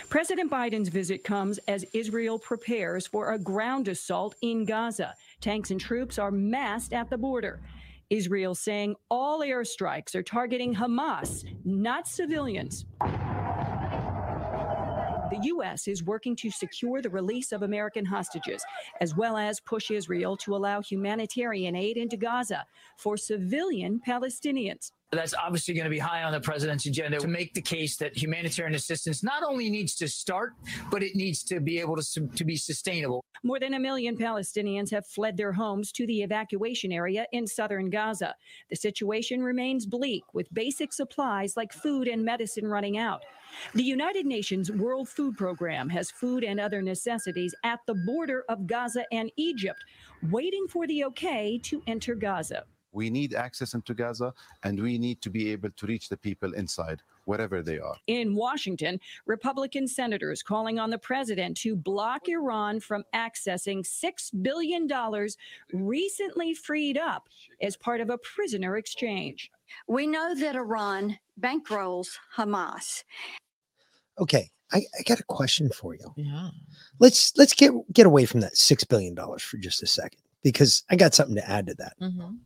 Speaker 16: President Biden's visit comes as Israel prepares for a ground assault in Gaza. Tanks and troops are massed at the border. Israel saying all airstrikes are targeting Hamas, not civilians. The U.S. is working to secure the release of American hostages, as well as push Israel to allow humanitarian aid into Gaza for civilian Palestinians.
Speaker 17: That's obviously going to be high on the president's agenda to make the case that humanitarian assistance not only needs to start, but it needs to be able to, to be sustainable.
Speaker 16: More than a million Palestinians have fled their homes to the evacuation area in southern Gaza. The situation remains bleak, with basic supplies like food and medicine running out. The United Nations World Food Program has food and other necessities at the border of Gaza and Egypt, waiting for the okay to enter Gaza.
Speaker 18: We need access into Gaza and we need to be able to reach the people inside, wherever they are.
Speaker 16: In Washington, Republican senators calling on the president to block Iran from accessing $6 billion recently freed up as part of a prisoner exchange.
Speaker 19: We know that Iran bankrolls Hamas.
Speaker 10: Okay, I, I got a question for you.
Speaker 2: Yeah.
Speaker 10: Let's let's get get away from that six billion dollars for just a second because I got something to add to that.
Speaker 2: Mhm.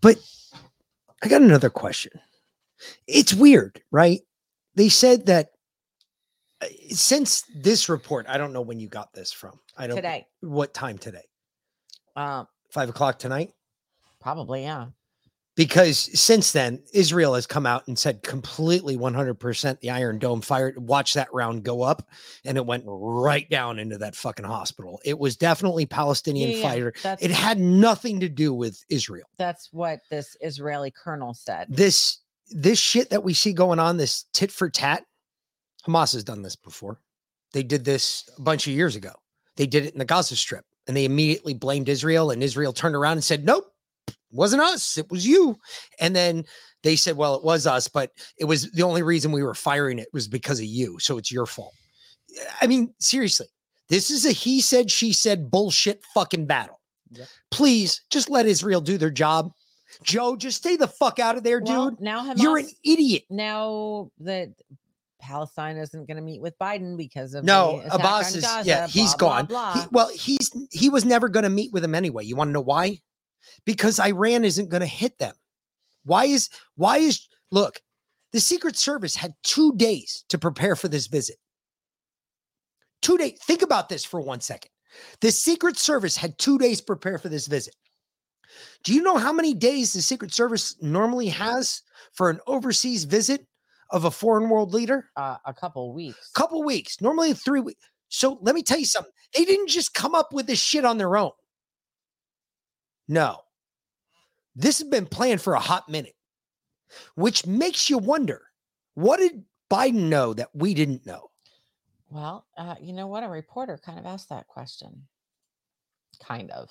Speaker 10: But I got another question. It's weird, right? They said that uh, since this report, I don't know when you got this from. I don't
Speaker 2: Today.
Speaker 10: What time today?
Speaker 2: Um,
Speaker 10: Five o'clock tonight.
Speaker 2: probably, yeah.
Speaker 10: Because since then, Israel has come out and said completely 100% the Iron Dome fired. Watch that round go up, and it went right down into that fucking hospital. It was definitely Palestinian
Speaker 2: Yeah, yeah,
Speaker 10: fighter. It had nothing to do with Israel.
Speaker 2: That's what this Israeli colonel said.
Speaker 10: this this shit that we see going on, this tit for tat, Hamas has done this before. They did this a bunch of years ago. They did it in the Gaza Strip, and they immediately blamed Israel, and Israel turned around and said, "Nope, wasn't us. It was you." And then they said, "Well, it was us, but it was the only reason we were firing it was because of you, so it's your fault." I mean, seriously, this is a he said, she said bullshit fucking battle. Please just let Israel do their job. Joe, just stay the fuck out of there,
Speaker 2: Well,
Speaker 10: dude.
Speaker 2: now
Speaker 10: You're an idiot.
Speaker 2: Now that Palestine isn't going to meet with Biden because of
Speaker 10: No, Abbas is
Speaker 2: Gaza,
Speaker 10: yeah, he's
Speaker 2: blah,
Speaker 10: gone.
Speaker 2: blah,
Speaker 10: He- well, he's he was never going to meet with him anyway. You want to know why? Because Iran isn't going to hit them. Why is why is look, the Secret Service had 2 days to prepare for this visit. 2 days. Think about this for one second. The Secret Service had 2 days to prepare for this visit. Do you know how many days the Secret Service normally has for an overseas visit of a foreign world leader?
Speaker 2: Uh, a couple weeks.
Speaker 10: A couple weeks, normally three weeks. So let me tell you something. They didn't just come up with this shit on their own. No, this has been planned for a hot minute, which makes you wonder what did Biden know that we didn't know?
Speaker 2: Well, uh, you know what? A reporter kind of asked that question. Kind of.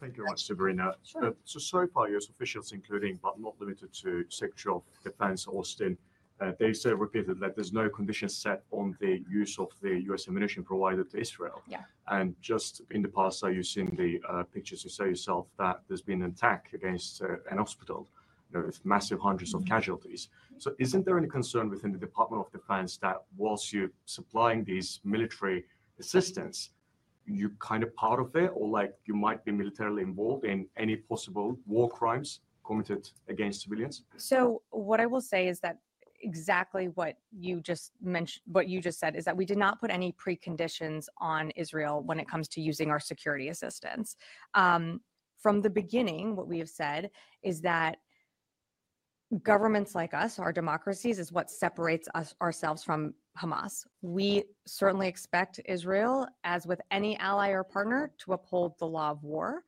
Speaker 20: Thank you very much, Sabrina. Uh, so, so far, U.S. officials, including but not limited to Secretary of Defense Austin, uh, they said repeatedly that there's no conditions set on the use of the U.S. ammunition provided to Israel.
Speaker 14: Yeah.
Speaker 20: And just in the past, uh, you've seen the uh, pictures. You say yourself that there's been an attack against uh, an hospital, you know, with massive hundreds of casualties. So, isn't there any concern within the Department of Defense that whilst you're supplying these military assistance, you're kind of part of it, or like you might be militarily involved in any possible war crimes committed against civilians?
Speaker 21: So what I will say is that exactly what you just mentioned what you just said is that we did not put any preconditions on Israel when it comes to using our security assistance. Um, from the beginning, what we have said is that governments like us, our democracies, is what separates us ourselves from Hamas. We certainly expect Israel, as with any ally or partner, to uphold the law of war.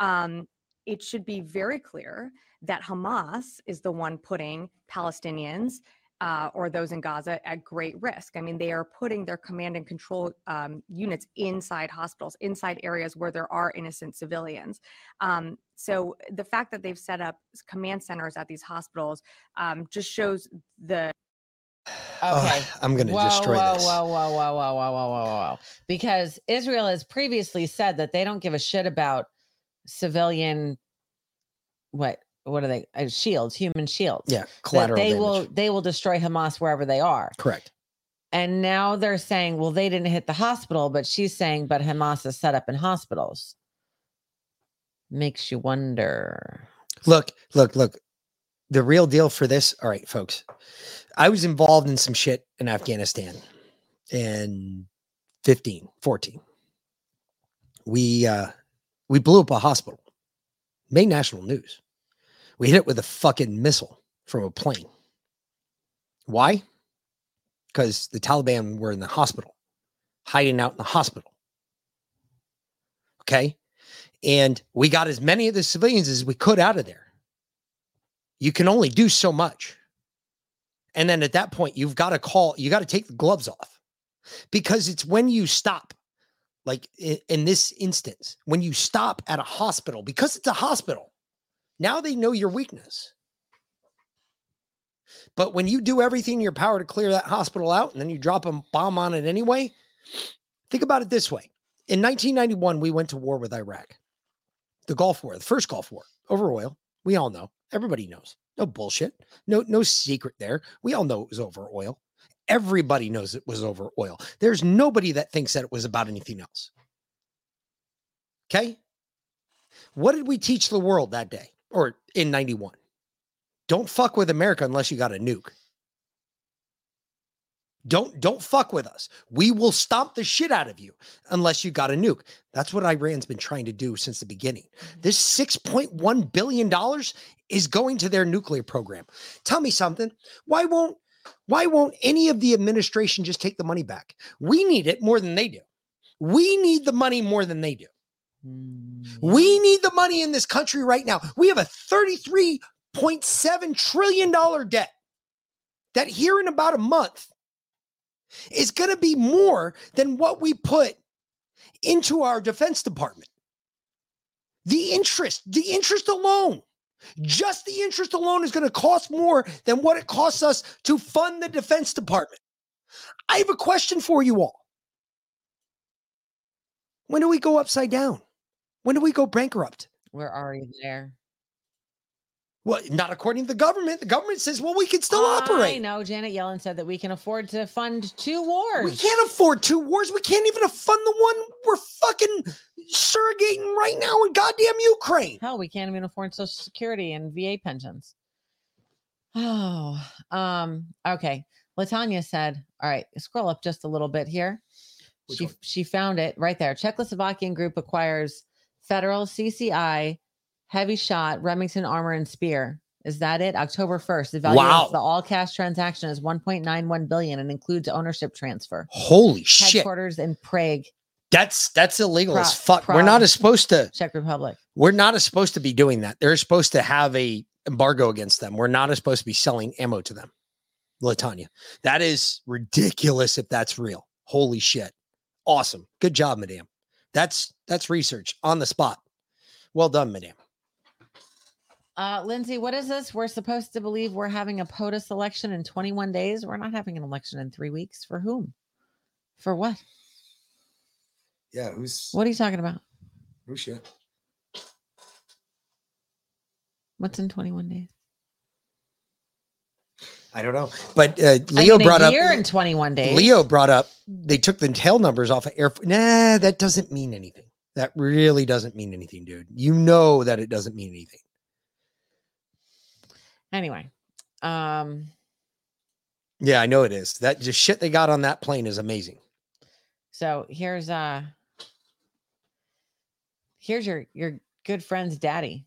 Speaker 21: Um, it should be very clear that Hamas is the one putting Palestinians uh, or those in Gaza at great risk. I mean, they are putting their command and control um, units inside hospitals, inside areas where there are innocent civilians. Um, so the fact that they've set up command centers at these hospitals um, just shows the
Speaker 2: Okay.
Speaker 10: I'm going to
Speaker 2: whoa,
Speaker 10: destroy
Speaker 2: whoa,
Speaker 10: this.
Speaker 2: Whoa, whoa, whoa, whoa, whoa, whoa, whoa, whoa. Because Israel has previously said that they don't give a shit about civilian what what are they uh, shields, human shields.
Speaker 10: Yeah,
Speaker 2: That
Speaker 10: collateral
Speaker 2: they
Speaker 10: damage.
Speaker 2: will they will destroy Hamas wherever they are.
Speaker 10: Correct.
Speaker 2: And now they're saying, well, they didn't hit the hospital, but she's saying, but Hamas is set up in hospitals. Makes you wonder.
Speaker 10: Look, look, look. The real deal for this, all right, folks. I was involved in some shit in Afghanistan in 15, 14. We uh we blew up a hospital. Made national news. We hit it with a fucking missile from a plane. Why? Because the Taliban were in the hospital, hiding out in the hospital. Okay. And we got as many of the civilians as we could out of there. You can only do so much. And then at that point, you've got to call, you got to take the gloves off because it's when you stop, like in, this instance, when you stop at a hospital, because it's a hospital, now they know your weakness. But when you do everything in your power to clear that hospital out and then you drop a bomb on it anyway, think about it this way. In 1991, we went to war with Iraq, the Gulf War, the first Gulf War over oil. We all know. Everybody knows. No bullshit. No, no secret there. We all know it was over oil. Everybody knows it was over oil. There's nobody that thinks that it was about anything else. Okay. What did we teach the world that day or in 91? Don't fuck with America unless you got a nuke. Don't don't fuck with us. We will stomp the shit out of you unless you got a nuke. That's what Iran's been trying to do since the beginning. Mm-hmm. This 6.1 billion dollars is going to their nuclear program. Tell me something. Why won't why won't any of the administration just take the money back? We need it more than they do. We need the money more than they do. Mm-hmm. We need the money in this country right now. We have a $33.7 trillion debt that here in about a month is going to be more than what we put into our defense department. The interest, the interest alone, just the interest alone is going to cost more than what it costs us to fund the defense department. I have a question for you all. When do we go upside down? When do we go bankrupt?
Speaker 2: We're already there.
Speaker 10: Well, not according to the government. The government says, well, we can still
Speaker 2: I
Speaker 10: operate.
Speaker 2: know Janet Yellen said that we can afford to fund two wars.
Speaker 10: We can't afford two wars. We can't even fund the one we're fucking surrogating right now in goddamn Ukraine.
Speaker 2: Hell, we can't even afford Social Security and VA pensions. Oh, um, okay. Latanya said, "All right, scroll up just a little bit here. she she found it right there. Czechoslovakian group acquires federal CCI HEVI-Shot Remington armor and Speer. Is that it? October first. The value
Speaker 10: Wow.
Speaker 2: of the all cash transaction is 1.91 billion and includes ownership transfer.
Speaker 10: Holy shit.
Speaker 2: Headquarters in Prague,
Speaker 10: That's that's illegal as
Speaker 2: Pro-
Speaker 10: fuck. We're not as supposed to.
Speaker 2: Czech Republic.
Speaker 10: We're not as supposed to be doing that. They're supposed to have a embargo against them. We're not as supposed to be selling ammo to them. Latanya, that is ridiculous if that's real. Holy shit! Awesome. Good job, madame. That's that's research on the spot. Well done, madame.
Speaker 2: Uh, Lindsay, what is this? We're supposed to believe we're having a POTUS election in 21 days. We're not having an election in three weeks. For whom? For what?
Speaker 10: Yeah, who's
Speaker 2: What are you talking about?
Speaker 10: who shit?
Speaker 2: What's in 21 days?
Speaker 10: I don't know. But uh,
Speaker 2: I
Speaker 10: Leo
Speaker 2: mean, a
Speaker 10: brought up
Speaker 2: year in 21 days.
Speaker 10: Leo brought up they took the tail numbers off of air. Nah, that doesn't mean anything. That really doesn't mean anything, dude. You know that it doesn't mean anything.
Speaker 2: Anyway, um,
Speaker 10: Yeah, I know it is. That just shit they got on that plane is amazing.
Speaker 2: so here's uh here's your your good friend's daddy.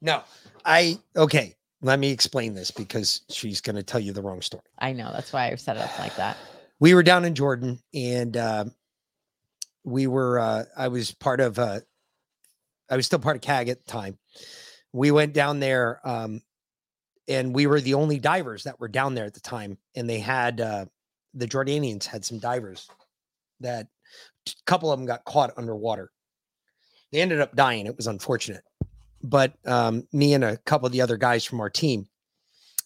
Speaker 10: No, I okay. Let me explain this because she's going to tell you the wrong story.
Speaker 2: I know that's why I've set it up like that.
Speaker 10: we were down in Jordan and uh, we were uh, I was part of uh, I was still part of CAG at the time. We went down there um, and we were the only divers that were down there at the time and they had uh, the Jordanians had some divers that a couple of them got caught underwater. They ended up dying. It was unfortunate. But um, me and a couple of the other guys from our team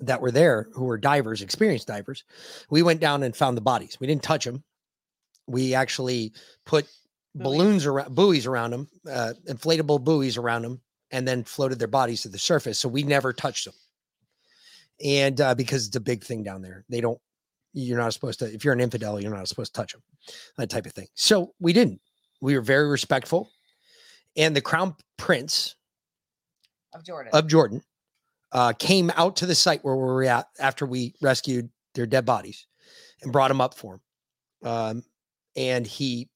Speaker 10: that were there who were divers, experienced divers, we went down and found the bodies. We didn't touch them. We actually put balloons around, buoys around them, uh, inflatable buoys around them, and then floated their bodies to the surface. So we never touched them. And uh, because it's a big thing down there, they don't. You're not supposed to. If you're an infidel, you're not supposed to touch them. That type of thing. So we didn't. We were very respectful. And the crown prince
Speaker 2: Of Jordan.
Speaker 10: of Jordan uh, came out to the site where we were at after we rescued their dead bodies and brought them up for him. Um, and he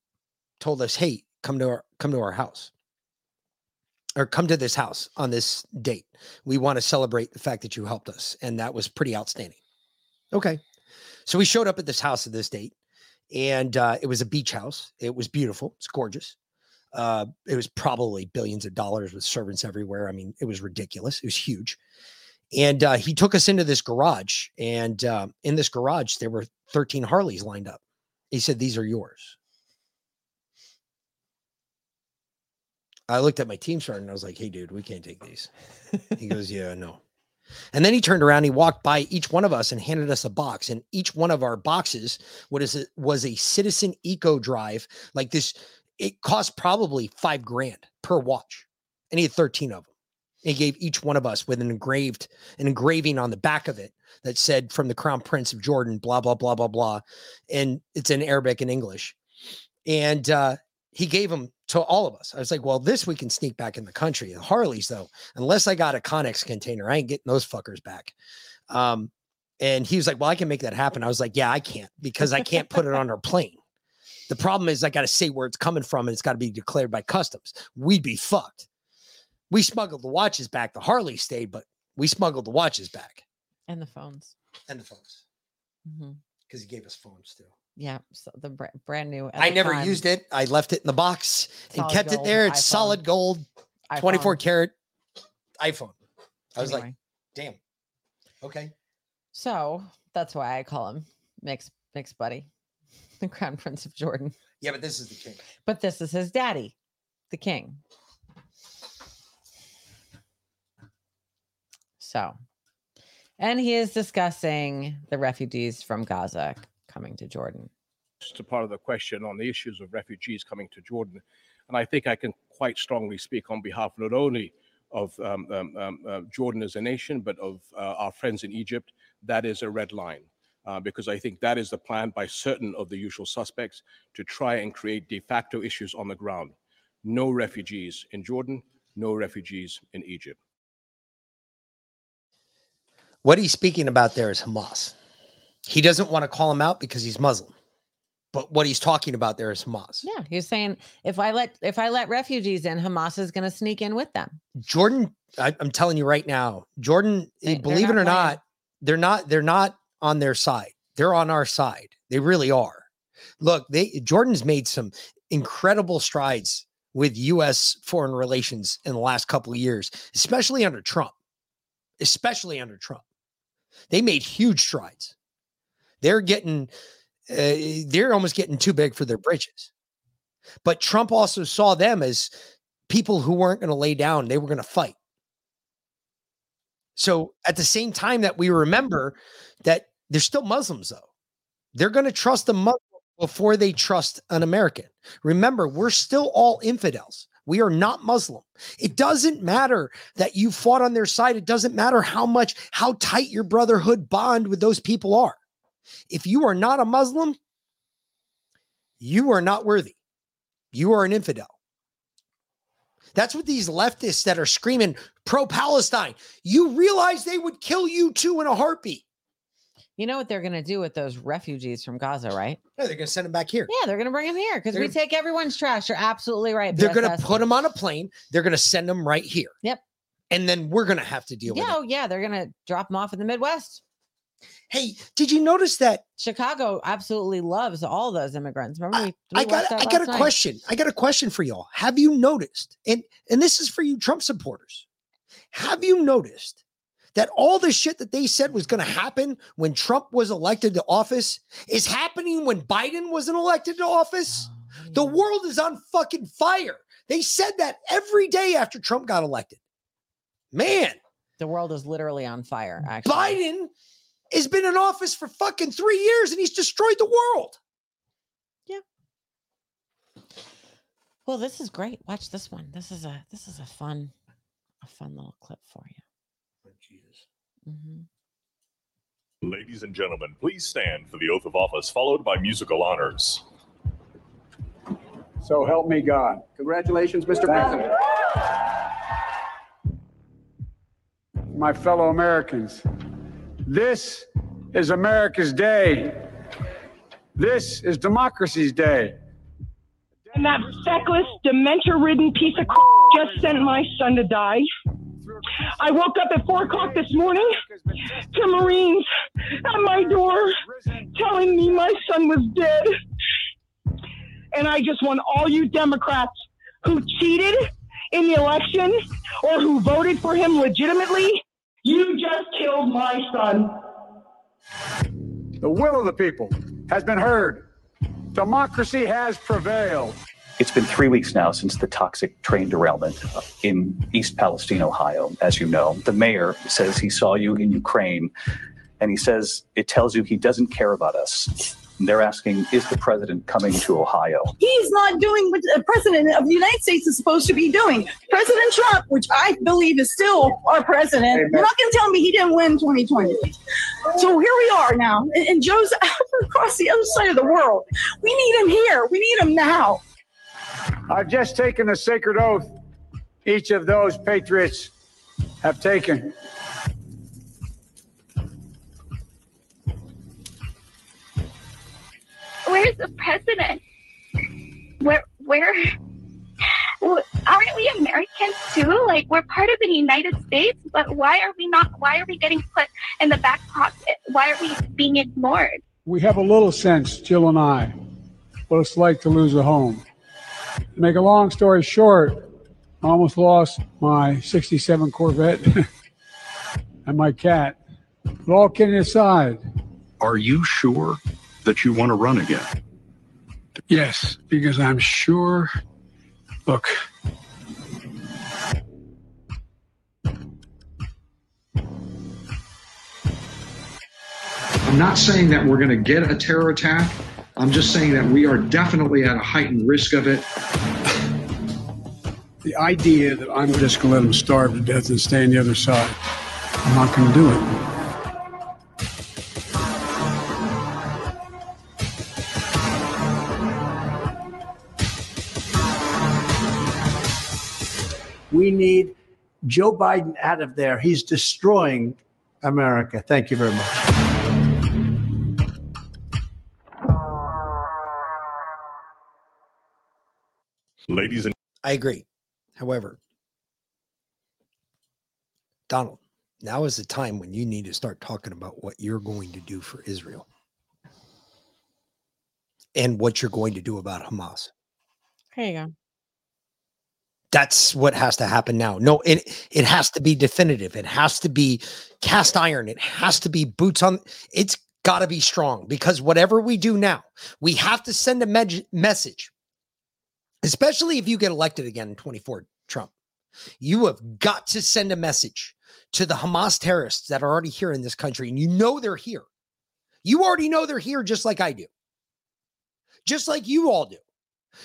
Speaker 10: told us, "Hey, come to our come to our house, or come to this house on this date. We want to celebrate the fact that you helped us." And that was pretty outstanding. Okay, so we showed up at this house at this date, and uh, it was a beach house. It was beautiful. It's gorgeous. Uh, it was probably billions of dollars with servants everywhere. I mean, it was ridiculous. It was huge. And uh, he took us into this garage, and uh, in this garage there were 13 Harleys lined up. He said, "These are yours." I looked at my team sergeant and I was like, "Hey, dude, we can't take these." he goes, "Yeah, no." And then he turned around, he walked by each one of us and handed us a box. And each one of our boxes what is it, was a citizen eco drive, like this. It cost probably five grand per watch. And he had 13 of them. He gave each one of us with an engraved, an engraving on the back of it that said from the Crown Prince of Jordan, blah, blah, blah, blah, blah. And it's in Arabic and English. And uh, he gave them to all of us. I was like, well, this we can sneak back in the country. The Harleys, though, unless I got a Connex container, I ain't getting those fuckers back. Um, and he was like, well, I can make that happen. I was like, yeah, I can't because I can't put it on our plane. The problem is I got to say where it's coming from and it's got to be declared by customs. We'd be fucked. We smuggled the watches back. The Harley stayed, but we smuggled the watches back
Speaker 2: And the phones.
Speaker 10: and the phones
Speaker 2: mm-hmm.
Speaker 10: because he gave us phones too.
Speaker 2: Yeah. So the br- brand new.
Speaker 10: I never
Speaker 2: time,
Speaker 10: used it. I left it in the box and
Speaker 2: Solid
Speaker 10: kept it there. It's
Speaker 2: iPhone.
Speaker 10: solid gold, 24
Speaker 2: iPhone.
Speaker 10: karat iPhone. I was like, damn. Okay.
Speaker 2: So that's why I call him Mix Mix Buddy, the Crown Prince of Jordan.
Speaker 10: Yeah, but this is the king.
Speaker 2: But this is his daddy, the king. So, and he is discussing the refugees from Gaza coming to Jordan.
Speaker 22: just a part of the question on the issues of refugees coming to Jordan. And I think I can quite strongly speak on behalf not only of um, um, um, uh, Jordan as a nation, but of uh, our friends in Egypt. That is a red line. Uh, because I think that is the plan by certain of the usual suspects to try and create de facto issues on the ground. No refugees in Jordan, no refugees in Egypt.
Speaker 10: What he's speaking about there is Hamas. He doesn't want to call him out because he's Muslim. But what he's talking about there is Hamas.
Speaker 2: Yeah, he's saying if I let if I let refugees in, Hamas is going to sneak in with them.
Speaker 10: Jordan, I, I'm telling you right now, Jordan,
Speaker 2: They-
Speaker 10: believe it
Speaker 2: not
Speaker 10: or not, they're not they're not on their side. They're on our side. They really are. Look, they Jordan's made some incredible strides with US foreign relations in the last couple of years, especially under Trump. Especially under Trump. They made huge strides. They're getting uh, they're almost getting too big for their britches. But Trump also saw them as people who weren't going to lay down, they were going to fight. So at the same time that we remember that they're still Muslims, though, they're going to trust a Muslim before they trust an American. Remember, we're still all infidels. We are not Muslim. It doesn't matter that you fought on their side. It doesn't matter how much, how tight your brotherhood bond with those people are. If you are not a Muslim, you are not worthy. You are an infidel. That's what these leftists that are screaming pro Palestine, you realize they would kill you too in a heartbeat.
Speaker 2: You know what they're going to do with those refugees from Gaza, right?
Speaker 10: Yeah, they're going to send them back here.
Speaker 2: Yeah, they're going to bring them here because we take everyone's trash. You're absolutely right.
Speaker 10: They're going to put them on a plane. They're going to send them right here.
Speaker 2: Yep.
Speaker 10: And then we're going to have to deal with it.
Speaker 2: oh, yeah, they're going to drop them off in the Midwest.
Speaker 10: Hey, did you notice that
Speaker 2: Chicago absolutely loves all those immigrants? Remember, we, we
Speaker 10: I got I got a
Speaker 2: night.
Speaker 10: question. I got a question for y'all. Have you noticed? And and this is for you Trump supporters. Have you noticed that all the shit that they said was going to happen when Trump was elected to office is happening when Biden wasn't elected to office? Oh, the world is on fucking fire. They said that every day after Trump got elected. Man,
Speaker 2: The world is literally on fire. Actually,
Speaker 10: Biden has been in office for fucking 3 years and he's destroyed the world. Yeah.
Speaker 2: Well, this is great. Watch this one. This is a this is a fun a fun little clip for you. Mhm.
Speaker 23: Ladies and gentlemen, please stand for the oath of office, followed by musical honors.
Speaker 24: So help me God. Congratulations, Mr. President. My fellow Americans, this is America's day. This is democracy's day.
Speaker 25: And that feckless, dementia-ridden piece of just sent my son to die. I woke up at four o'clock this morning to Marines at my door telling me my son was dead. And I just want all you Democrats who cheated in the election or who voted for him legitimately, you just killed my son.
Speaker 24: The will of the people has been heard. Democracy has prevailed.
Speaker 26: It's been three weeks now since the toxic train derailment in East Palestine, Ohio. As you know, the mayor says he saw you in Ukraine, and he says it tells you he doesn't care about us. And they're asking, is the president coming to Ohio?
Speaker 27: He's not doing what the president of the United States is supposed to be doing. President Trump, which I believe is still our president, you're not going to tell me he didn't win 2020. So here we are now, and, and Joe's across the other side of the world. We need him here. We need him now.
Speaker 24: I've just taken a sacred oath each of those patriots have taken.
Speaker 28: Where's the president? Where, where? Aren't we Americans too? Like we're part of the United States, but why are we not? Why are we getting put in the back pocket? Why are we being ignored?
Speaker 24: We have a little sense, Jill and I, what it's like to lose a home. To make a long story short, I almost lost my 67 Corvette and my cat. But all kidding aside,
Speaker 29: Are you sure that you want to run again?
Speaker 24: yes, because I'm sure. Look,
Speaker 30: I'm not saying that we're going to get a terror attack. I'm just saying that we are definitely at a heightened risk of it.
Speaker 24: the idea that I'm just going to let them starve to death and stay on the other side, I'm not going to do it.
Speaker 31: We need Joe Biden out of there. He's destroying America. Thank you very much.
Speaker 23: Ladies and
Speaker 10: I agree. However, Donald, now is the time when you need to start talking about what you're going to do for Israel and what you're going to do about Hamas.
Speaker 2: Here you go.
Speaker 10: That's what has to happen now. No, it it has to be definitive. It has to be cast iron. It has to be boots on. It's got to be strong because whatever we do now, we have to send a message. Especially if you get elected again in 24, Trump. You have got to send a message to the Hamas terrorists that are already here in this country, and you know they're here. You already know they're here, just like I do, just like you all do.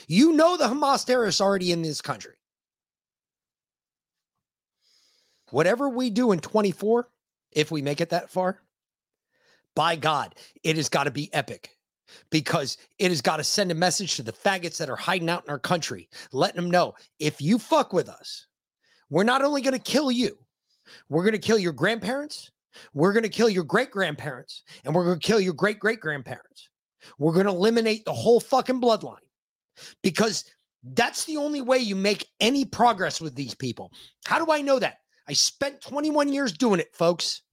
Speaker 10: You know the Hamas terrorists already in this country. Whatever we do in 24, if we make it that far, by God, it has got to be epic because it has got to send a message to the faggots that are hiding out in our country, letting them know if you fuck with us, we're not only going to kill you, we're going to kill your grandparents, we're going to kill your great grandparents, and we're going to kill your great great grandparents. We're going to eliminate the whole fucking bloodline because that's the only way you make any progress with these people. How do I know that? I spent 21 years doing it, folks.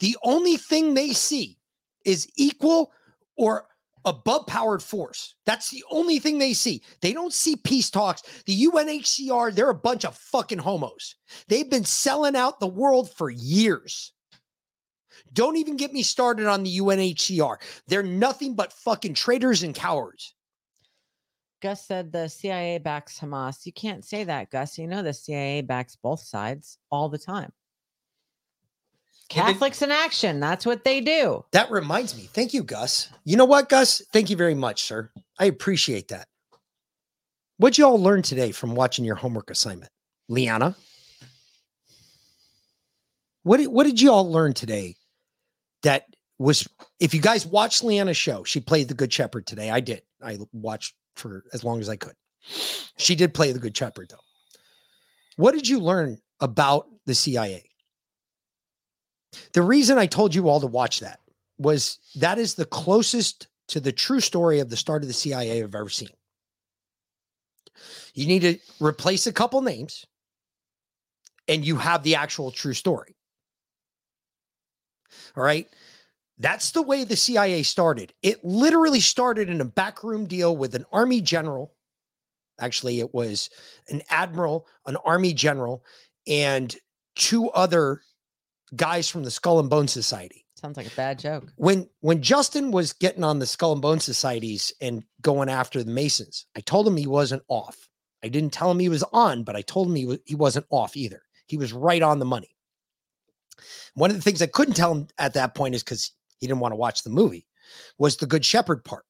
Speaker 10: The only thing they see is equal or above powered force. That's the only thing they see. They don't see peace talks. The UNHCR, they're a bunch of fucking homos. They've been selling out the world for years. Don't even get me started on the UNHCR. They're nothing but fucking traitors and cowards.
Speaker 2: Gus said the CIA backs Hamas. You can't say that, Gus. You know the CIA backs both sides all the time. Catholics in action. That's what they do.
Speaker 10: That reminds me. Thank you, Gus. You know what, Gus? Thank you very much, sir. I appreciate that. What'd you all learn today from watching your homework assignment? Liana? What did, what did you all learn today that was if you guys watched Leanna's show, she played the good shepherd today. I did. I watched for as long as I could. She did play the good shepherd though. What did you learn about the CIA? The reason I told you all to watch that was that is the closest to the true story of the start of the CIA I've ever seen. You need to replace a couple names and you have the actual true story. All right. That's the way the CIA started. It literally started in a backroom deal with an army general. Actually, it was an admiral, an army general, and two other guys from the Skull and Bone Society.
Speaker 2: Sounds like a bad joke.
Speaker 10: When when Justin was getting on the Skull and Bone Societies and going after the Masons, I told him he wasn't off. I didn't tell him he was on, but I told him he, wa- he wasn't off either. He was right on the money. One of the things I couldn't tell him at that point is because he didn't want to watch the movie, was the Good Shepherd part.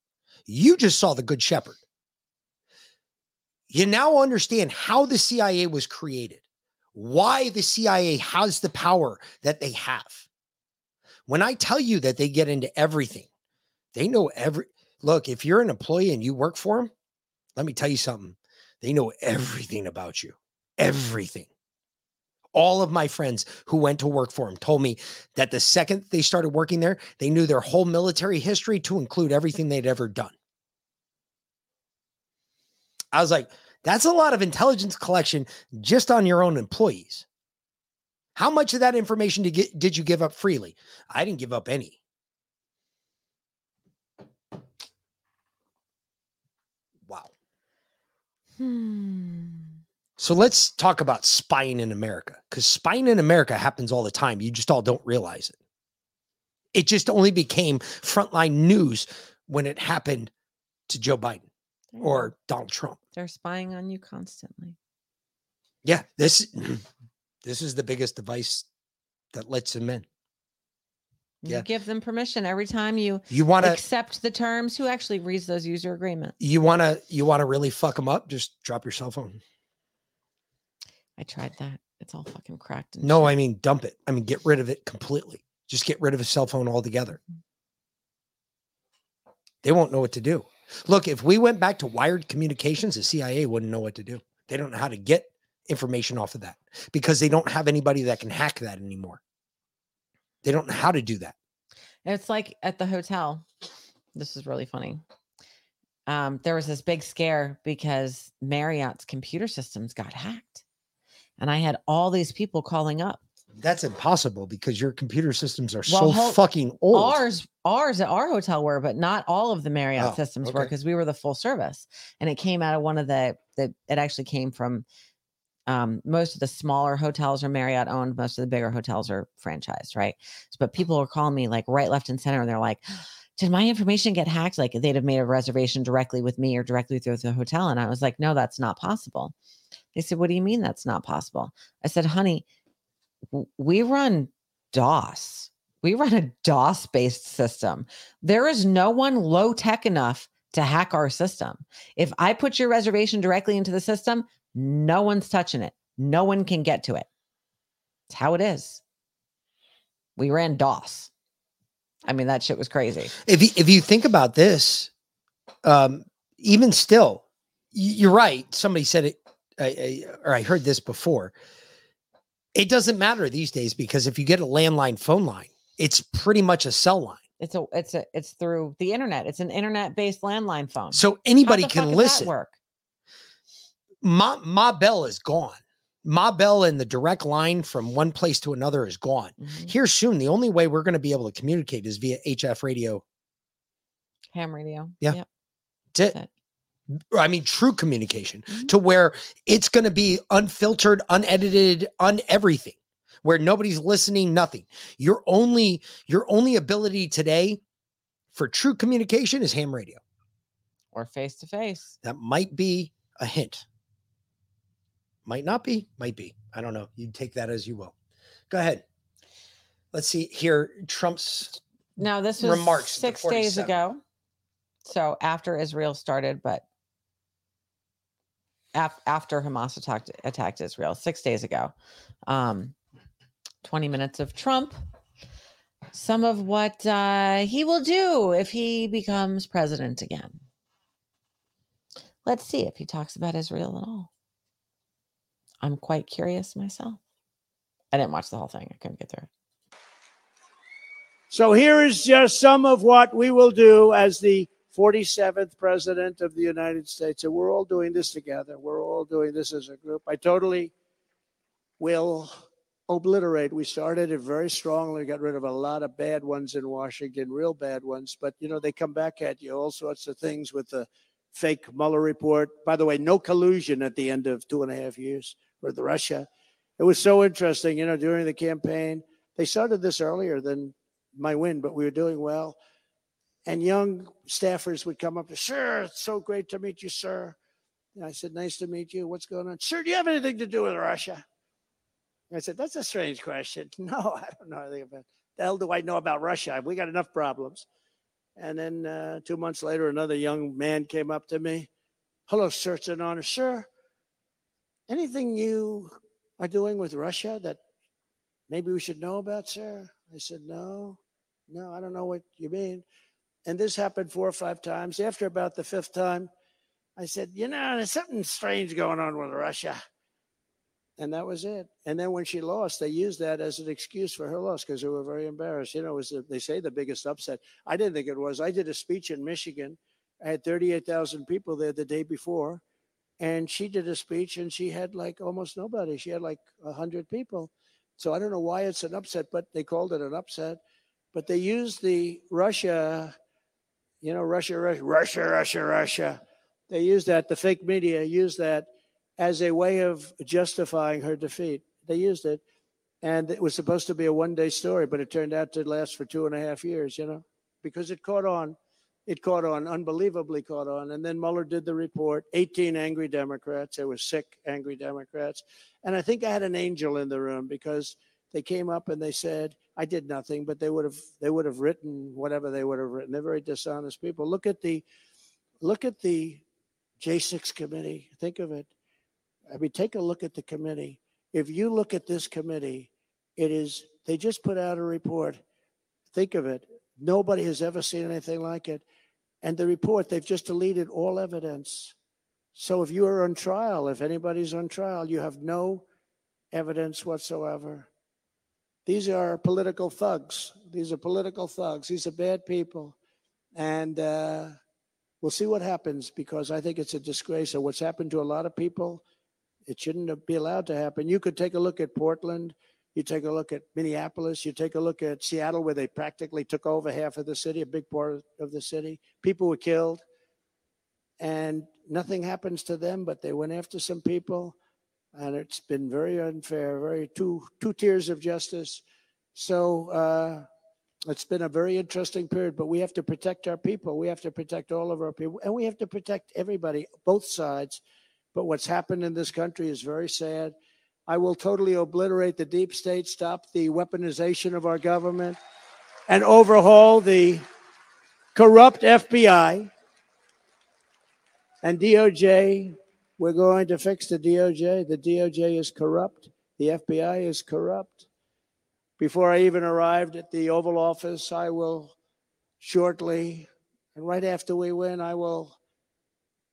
Speaker 10: You just saw the Good Shepherd. You now understand how the CIA was created, why the CIA has the power that they have. When I tell you that they get into everything, they know every look. If you're an employee and you work for them, let me tell you something. They know everything about you, everything. All of my friends who went to work for him told me that the second they started working there, they knew their whole military history to include everything they'd ever done. I was like, that's a lot of intelligence collection just on your own employees. How much of that information did, get, did you give up freely? I didn't give up any. Wow.
Speaker 2: Hmm.
Speaker 10: So let's talk about spying in America because spying in America happens all the time. You just all don't realize it. It just only became frontline news when it happened to Joe Biden or Donald Trump.
Speaker 2: They're spying on you constantly.
Speaker 10: Yeah, this this is the biggest device that lets them in.
Speaker 2: You
Speaker 10: Yeah.
Speaker 2: give them permission every time you
Speaker 10: You wanna-
Speaker 2: accept the terms. Who actually reads those user agreements?
Speaker 10: You want to you want to really fuck them up? Just drop your cell phone.
Speaker 2: I tried that. It's all fucking cracked. And
Speaker 10: No, I mean dump it. I mean get rid of it completely. Just get rid of a cell phone altogether. They won't know what to do. Look, if we went back to wired communications, the CIA wouldn't know what to do. They don't know how to get information off of that because they don't have anybody that can hack that anymore. They don't know how to do that.
Speaker 2: It's like at the hotel. This is really funny. Um, there was this big scare because Marriott's computer systems got hacked. And I had all these people calling up.
Speaker 10: That's impossible because your computer systems are
Speaker 2: Well,
Speaker 10: so
Speaker 2: ho-
Speaker 10: fucking old.
Speaker 2: Ours, ours at our hotel were, but not all of the Marriott
Speaker 10: Oh,
Speaker 2: systems were because we were the full service, and it came out of one of the the. It actually came from um, most of the smaller hotels are Marriott owned. Most of the bigger hotels are franchised, right? But people were calling me like right, left, and center, and they're like. Did my information get hacked? Like they'd have made a reservation directly with me or directly through the hotel. And I was like, no, that's not possible. They said, what do you mean that's not possible? I said, honey, we run DOS. We run a DOS based system. There is no one low tech enough to hack our system. If I put your reservation directly into the system, no one's touching it. No one can get to it. It's how it is. We ran DOS. I mean, that shit was crazy.
Speaker 10: if you, if you think about this, um, even still, you're right. Somebody said it, I, I, or I heard this before. It doesn't matter these days because if you get a landline phone line, it's pretty much a cell line.
Speaker 2: It's a it's a it's through the internet. It's an internet based landline phone.
Speaker 10: So anybody can
Speaker 2: fuck does that
Speaker 10: listen.
Speaker 2: Work.
Speaker 10: Ma, Ma Bell is gone. Ma Bell and the direct line from one place to another is gone.
Speaker 2: Mm-hmm.
Speaker 10: Here soon, the only way we're going to be able to communicate is via HF radio.
Speaker 2: Ham radio.
Speaker 10: Yeah.
Speaker 2: Yep.
Speaker 10: That's it. I mean, true communication
Speaker 2: Mm-hmm.
Speaker 10: to where it's going to be unfiltered, unedited, un everything, where nobody's listening, nothing. Your only your only ability today for true communication is ham radio.
Speaker 2: Or face to face.
Speaker 10: That might be a hint. Might not be, might be. I don't know. You take that as you will. Go ahead. Let's see here. Trump's
Speaker 2: No, this was
Speaker 10: remarks.
Speaker 2: six days ago. So after Israel started, but af- after Hamas attacked attacked Israel six days ago. Um, 20 minutes of Trump. Some of what uh, he will do if he becomes president again. Let's see if he talks about Israel at all. I'm quite curious myself. I didn't watch the whole thing. I couldn't get through.
Speaker 32: So here is just some of what we will do as the 47th president of the United States. And we're all doing this together. We're all doing this as a group. I totally will obliterate. We started it very strongly, got rid of a lot of bad ones in Washington, real bad ones. But, you know, they come back at you, all sorts of things with the fake Mueller report. By the way, no collusion at the end of two and a half years with Russia. It was so interesting, you know, during the campaign. They started this earlier than my win, but we were doing well. And young staffers would come up to, sir, it's so great to meet you, sir. And I said, nice to meet you. What's going on? Sir, do you have anything to do with Russia? I said, that's a strange question. No, I don't know anything about the hell do I know about Russia? We got enough problems. And then uh, two months later, another young man came up to me. Hello, sir. It's an honor. Sir, anything you are doing with Russia that maybe we should know about, sir? I said, no, no, I don't know what you mean. And this happened four or five times. After about the fifth time, I said, you know, there's something strange going on with Russia. And that was it. And then when she lost, they used that as an excuse for her loss because they were very embarrassed. You know, it was the, they say the biggest upset. I didn't think it was. I did a speech in Michigan. I had 38,000 people there the day before. And she did a speech and she had like almost nobody. She had like 100 people. So I don't know why it's an upset, but they called it an upset. But they used the Russia, you know, Russia, Russia, Russia, Russia, Russia. They used that, the fake media used that as a way of justifying her defeat. They used it. And it was supposed to be a one day story, but it turned out to last for two and a half years, you know, because it caught on. It caught on, unbelievably caught on. And then Mueller did the report 18 angry Democrats. There were sick, angry Democrats. And I think I had an angel in the room because they came up and they said, I did nothing, but they would have they would have written whatever they would have written. They're very dishonest people. Look at the look at the J6 committee. Think of it. I mean, take a look at the committee. If you look at this committee, it is, they just put out a report. Think of it. Nobody has ever seen anything like it. And the report, they've just deleted all evidence. So if you are on trial, if anybody's on trial, you have no evidence whatsoever. These are political thugs. These are political thugs. These are bad people. And uh, we'll see what happens because I think it's a disgrace. of what's happened to a lot of people, it shouldn't be allowed to happen. You could take a look at Portland. You take a look at Minneapolis. You take a look at Seattle, where they practically took over half of the city, a big part of the city. People were killed, and nothing happens to them. But they went after some people, and it's been very unfair. Very two two tiers of justice. So uh, it's been a very interesting period. But we have to protect our people. We have to protect all of our people, and we have to protect everybody, both sides. But what's happened in this country is very sad. I will totally obliterate the deep state, stop the weaponization of our government, and overhaul the corrupt FBI and DOJ. We're going to fix the DOJ. The DOJ is corrupt, the FBI is corrupt. Before I even arrived at the Oval Office, I will shortly, and right after we win, I will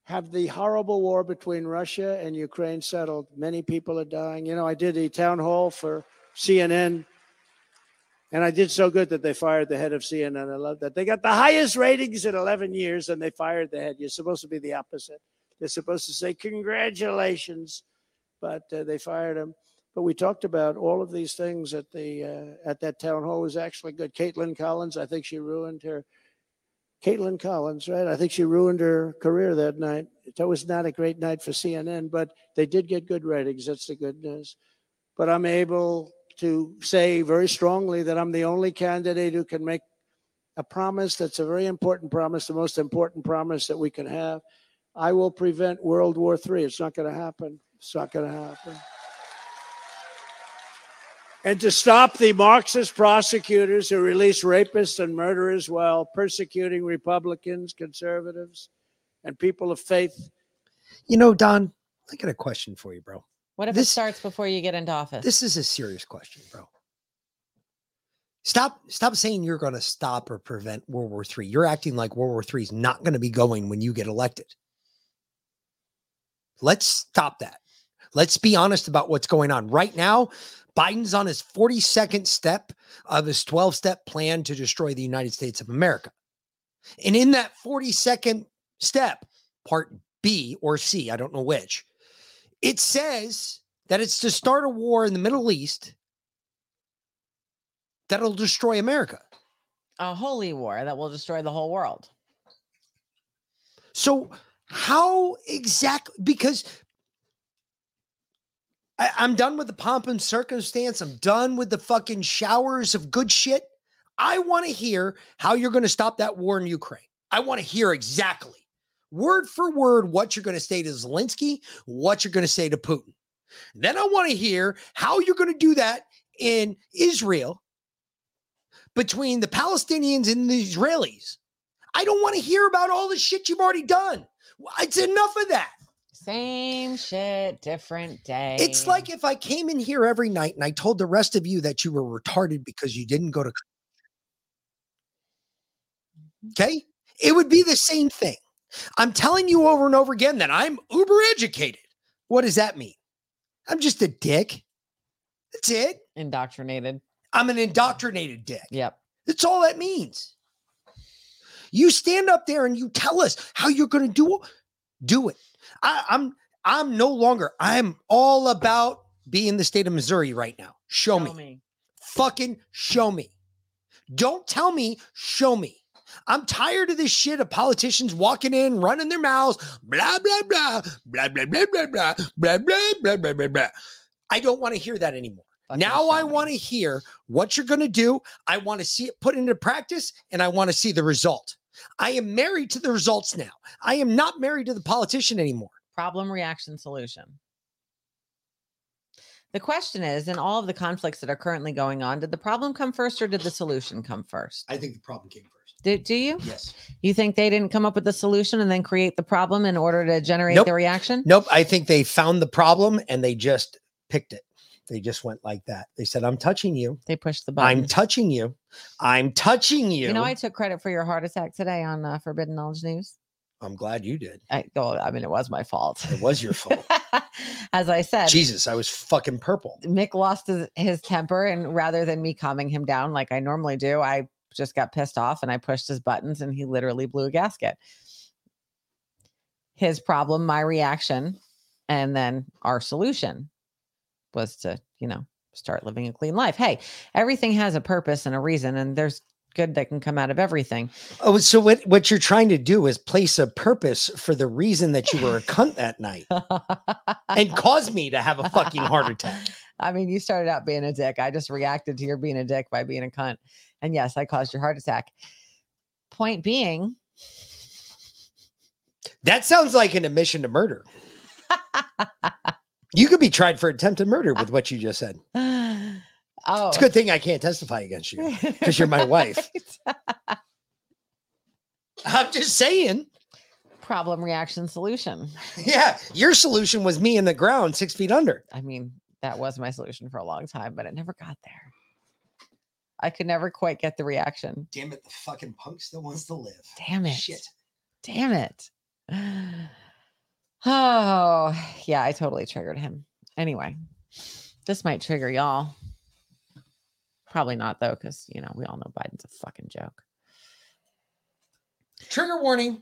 Speaker 32: have the horrible war between Russia and Ukraine settled. Many people are dying. You know, I did a town hall for CNN, and I did so good that they fired the head of CNN. I love that. They got the highest ratings in 11 years, and they fired the head. You're supposed to be the opposite. They're supposed to say, Congratulations, but uh, they fired him. But we talked about all of these things at the uh, at that town hall. It was actually good. Kaitlan Collins, I think she ruined her Kaitlan Collins, right? I think she ruined her career that night. That was not a great night for CNN, but they did get good ratings. That's the good news. But I'm able to say very strongly that I'm the only candidate who can make a promise that's a very important promise, the most important promise that we can have. I will prevent World War III. It's not going to happen. It's not going to happen and to stop the Marxist prosecutors who release rapists and murderers while persecuting Republicans, conservatives, and people of faith.
Speaker 10: You know, Don, I got a question for you, bro.
Speaker 2: What if it starts before you get into office?
Speaker 10: This is a serious question, bro. Stop stop saying you're going to stop or prevent World War III. You're acting like World War III is not going to be going when you get elected. Let's stop that. Let's be honest about what's going on. Right now, Biden's on his 42nd step of his 12 step plan to destroy the United States of America. And in that 42nd step, part B or C, I don't know which, it says that it's to start a war in the Middle East that'll destroy America.
Speaker 2: A holy war that will destroy the whole world.
Speaker 10: So, how exactly? Because I, I'm done with the pomp and circumstance. I'm done with the fucking showers of good shit. I want to hear how you're going to stop that war in Ukraine. I want to hear exactly, word for word, what you're going to say to Zelensky, what you're going to say to Putin. Then I want to hear how you're going to do that in Israel between the Palestinians and the Israelis. I don't want to hear about all the shit you've already done. It's enough of that.
Speaker 2: Same shit, different day.
Speaker 10: It's like if I came in here every night and I told the rest of you that you were retarded because you didn't go to mm-hmm. Okay? It would be the same thing. I'm telling you over and over again that I'm uber educated. What does that mean? I'm just a dick. That's it.
Speaker 2: Indoctrinated.
Speaker 10: I'm an indoctrinated dick.
Speaker 2: Yep.
Speaker 10: That's all that means. You stand up there and you tell us how you're going to do do it. I, I'm I'm no longer. I'm all about being the state of Missouri right now. Show, me.
Speaker 2: me.
Speaker 10: Fucking show me. Don't tell me. Show me. I'm tired of this shit of politicians walking in, running their mouths, blah blah blah, blah blah blah blah blah blah blah blah blah blah blah. I don't want to hear that anymore. now I want to hear what you're going to do. I want to see it put into practice, and I want to see the result. I am married to the results now. I am not married to the politician anymore.
Speaker 2: Problem, reaction, solution. The question is in all of the conflicts that are currently going on, did the problem come first or did the solution come first?
Speaker 10: I think the problem came first.
Speaker 2: Do, do you?
Speaker 10: Yes.
Speaker 2: You think they didn't come up with the solution and then create the problem in order to generate
Speaker 10: Nope.
Speaker 2: the reaction?
Speaker 10: Nope. I think they found the problem and they just picked it. They just went like that. They said, I'm touching you.
Speaker 2: They pushed the button.
Speaker 10: I'm touching you. I'm touching you.
Speaker 2: You know, I took credit for your heart attack today on uh, Forbidden Knowledge News.
Speaker 10: I'm glad you did.
Speaker 2: I go. I mean, it was my fault.
Speaker 10: It was your fault.
Speaker 2: As I said,
Speaker 10: Jesus, I was fucking purple.
Speaker 2: Mick lost his, his temper, and rather than me calming him down like I normally do, I just got pissed off and I pushed his buttons, and he literally blew a gasket. His problem, my reaction, and then our solution was to, you know, start living a clean life. Hey, everything has a purpose and a reason, and there's good that can come out of everything.
Speaker 10: Oh, so what what you're trying to do is place a purpose for the reason that you were a cunt that night and cause me to have a fucking heart attack.
Speaker 2: I mean, you started out being a dick. I just reacted to your being a dick by being a cunt. And yes, I caused your heart attack. Point being,
Speaker 10: That sounds like an admission to murder. you could be tried for attempted murder ah. with what you just said.
Speaker 2: oh,
Speaker 10: It's a good thing I can't testify against you because you're my wife. I'm just saying.
Speaker 2: problem, reaction, solution.
Speaker 10: Yeah, your solution was me in the ground, six feet under.
Speaker 2: I mean, that was my solution for a long time, but it never got there. I could never quite get the reaction.
Speaker 10: Damn it, the fucking punk still wants to live.
Speaker 2: Damn it.
Speaker 10: Shit.
Speaker 2: Damn it. Oh, yeah, I totally triggered him. Anyway, this might trigger y'all. Probably not, though, because, you know, we all know Biden's a fucking joke.
Speaker 10: Trigger warning.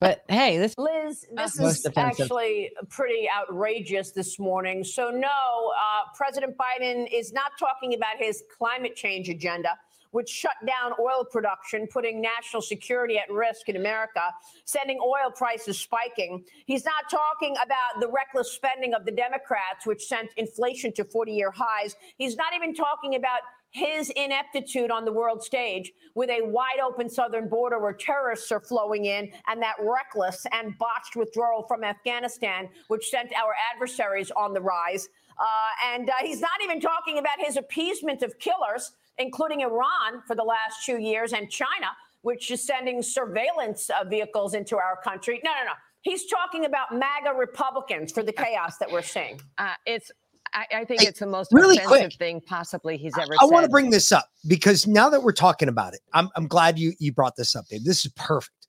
Speaker 2: But hey, this
Speaker 33: Liz, this is
Speaker 2: offensive.
Speaker 33: actually pretty outrageous this morning. So, no, uh, President Biden is not talking about his climate change agenda, which shut down oil production, putting national security at risk in America, sending oil prices spiking. He's not talking about the reckless spending of the Democrats, which sent inflation to 40 year highs. He's not even talking about his ineptitude on the world stage with a wide open southern border where terrorists are flowing in and that reckless and botched withdrawal from Afghanistan, which sent our adversaries on the rise. Uh, and uh, he's not even talking about his appeasement of killers, including Iran for the last two years and China, which is sending surveillance uh, vehicles into our country. No, no, no. He's talking about MAGA Republicans for the chaos that we're seeing.
Speaker 34: Uh, it's. I, I think
Speaker 10: Hey,
Speaker 34: it's the most
Speaker 10: really
Speaker 34: offensive
Speaker 10: quick.
Speaker 34: thing possibly he's ever
Speaker 10: I
Speaker 34: said.
Speaker 10: want to bring this up because now that we're talking about it, I'm, I'm glad you you brought this up, Dave. This is perfect.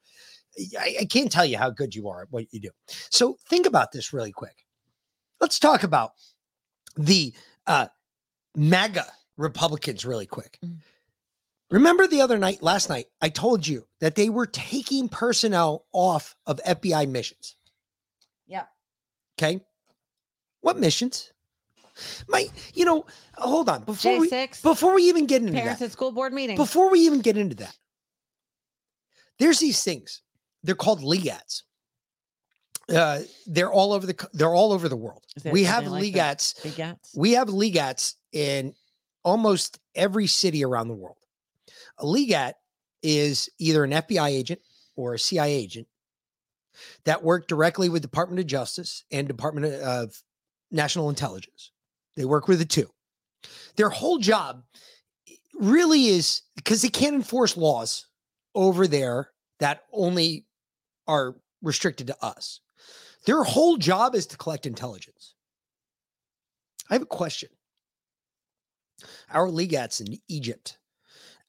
Speaker 10: I, I can't tell you how good you are at what you do. So think about this really quick. Let's talk about the uh, MAGA Republicans really quick. Remember the other night, last night, I told you that they were taking personnel off of FBI missions.
Speaker 2: Yeah.
Speaker 10: Okay. What missions? My, you know, hold on. Before we,
Speaker 2: J6,
Speaker 10: before we even get into
Speaker 2: Parents
Speaker 10: that,
Speaker 2: at school board meeting.
Speaker 10: before we even get into that, there's these things. They're called legats. Uh, they're all over the they're all over the world. We have
Speaker 2: something like
Speaker 10: legats.
Speaker 2: Legats?
Speaker 10: We have legats in almost every city around the world. A legat is either an FBI agent or a CIA agent that work directly with Department of Justice and Department of National Intelligence. They work with the two. Their whole job eh, really is because they can't enforce laws over there that only are restricted to us. Their whole job is to collect intelligence. I have a question. Our legats in Egypt,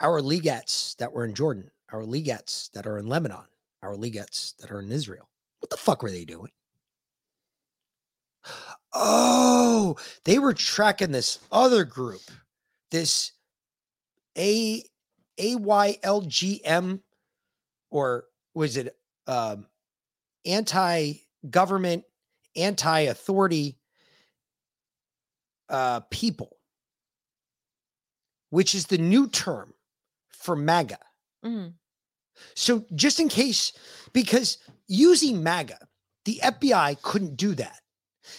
Speaker 10: our legats that were in Jordan, our legats that are in Lebanon, our legats that are in Israel, what the fuck were they doing? Oh, they were tracking this other group, this A A Y L G M, or was it um, anti-government, anti-authority uh, people, which is the new term for MAGA.
Speaker 2: Mhm.
Speaker 10: So just in case, because using MAGA, the FBI couldn't do that.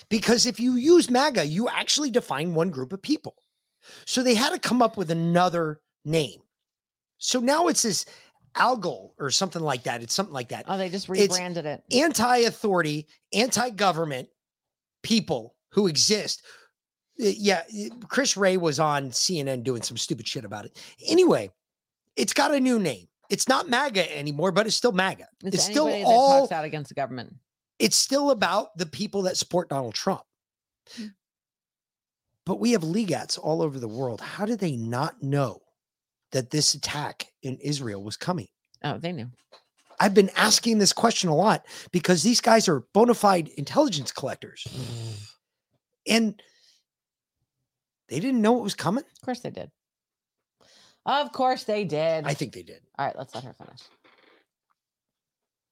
Speaker 10: Because if you use MAGA, you actually define one group of people. So they had to come up with another name. So now it's this algal or something like that. It's something like that.
Speaker 2: Oh, they just
Speaker 10: It's
Speaker 2: rebranded it.
Speaker 10: Anti-authority, anti-government people who exist. Uh, Yeah, Chris Wray was on CNN doing some stupid shit about it. Anyway, it's got a new name. It's not MAGA anymore, but it's still MAGA.
Speaker 2: It's,
Speaker 10: It's, still all
Speaker 2: talks out against the government.
Speaker 10: it's still about the people that support Donald Trump.
Speaker 2: Hmm.
Speaker 10: But we have legats all over the world. How did they not know that this attack in Israel was coming?
Speaker 2: Oh, they knew.
Speaker 10: I've been asking this question a lot because these guys are bona fide intelligence collectors. and they didn't know it was coming.
Speaker 2: Of course they did. Of course they did.
Speaker 10: I think they did.
Speaker 2: All right, let's let her finish.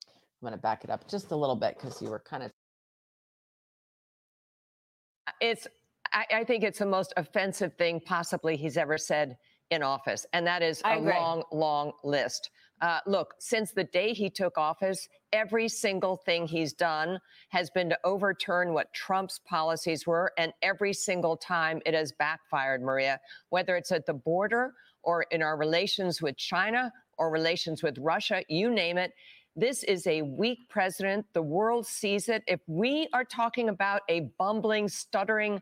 Speaker 2: I'm going to back it up just a little bit because you were kind of.
Speaker 34: it's I, I think it's the most offensive thing possibly he's ever said in office, and that is
Speaker 33: I
Speaker 34: a
Speaker 33: agree.
Speaker 34: long, long list. Uh, look, since the day he took office, every single thing he's done has been to overturn what Trump's policies were, and every single time it has backfired, Maria, whether it's at the border or in our relations with China or relations with Russia, you name it. This is a weak president. The world sees it. If we are talking about a bumbling, stuttering,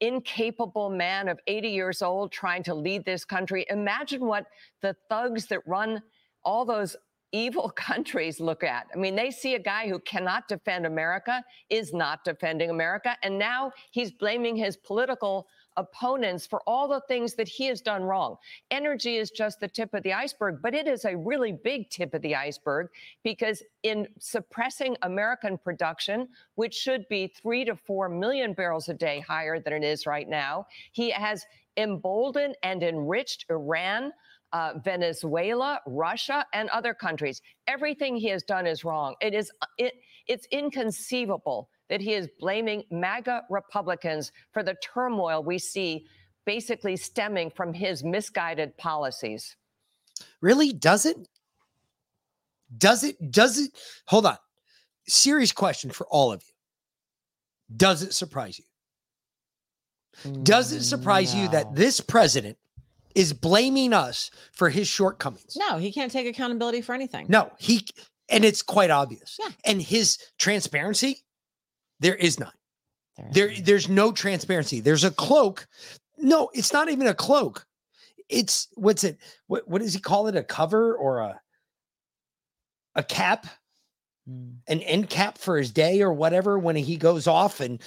Speaker 34: incapable man of 80 years old trying to lead this country, imagine what the thugs that run all those evil countries look at. I mean, they see a guy who cannot defend America, is not defending America, and now he's blaming his political opponents for all the things that he has done wrong. Energy is just the tip of the iceberg, but it is a really big tip of the iceberg because in suppressing American production, which should be three to four million barrels a day higher than it is right now, he has emboldened and enriched Iran. Uh, Venezuela, Russia, and other countries. Everything he has done is wrong. It is it, it's inconceivable that he is blaming MAGA Republicans for the turmoil we see basically stemming from his misguided policies.
Speaker 10: Really? Does it? Does it? Does it? Hold on. Serious question for all of you. Does it surprise you? Does it surprise you that this president is blaming us for his shortcomings?
Speaker 2: No, he can't take accountability for anything.
Speaker 10: No, he, and it's quite obvious. Yeah. And his transparency, there is none. There, there's no transparency. There's a cloak. No, it's not even a cloak. It's what's it? What what does he call it? A cover or a a cap? Hmm. An end cap for his day or whatever when he goes off and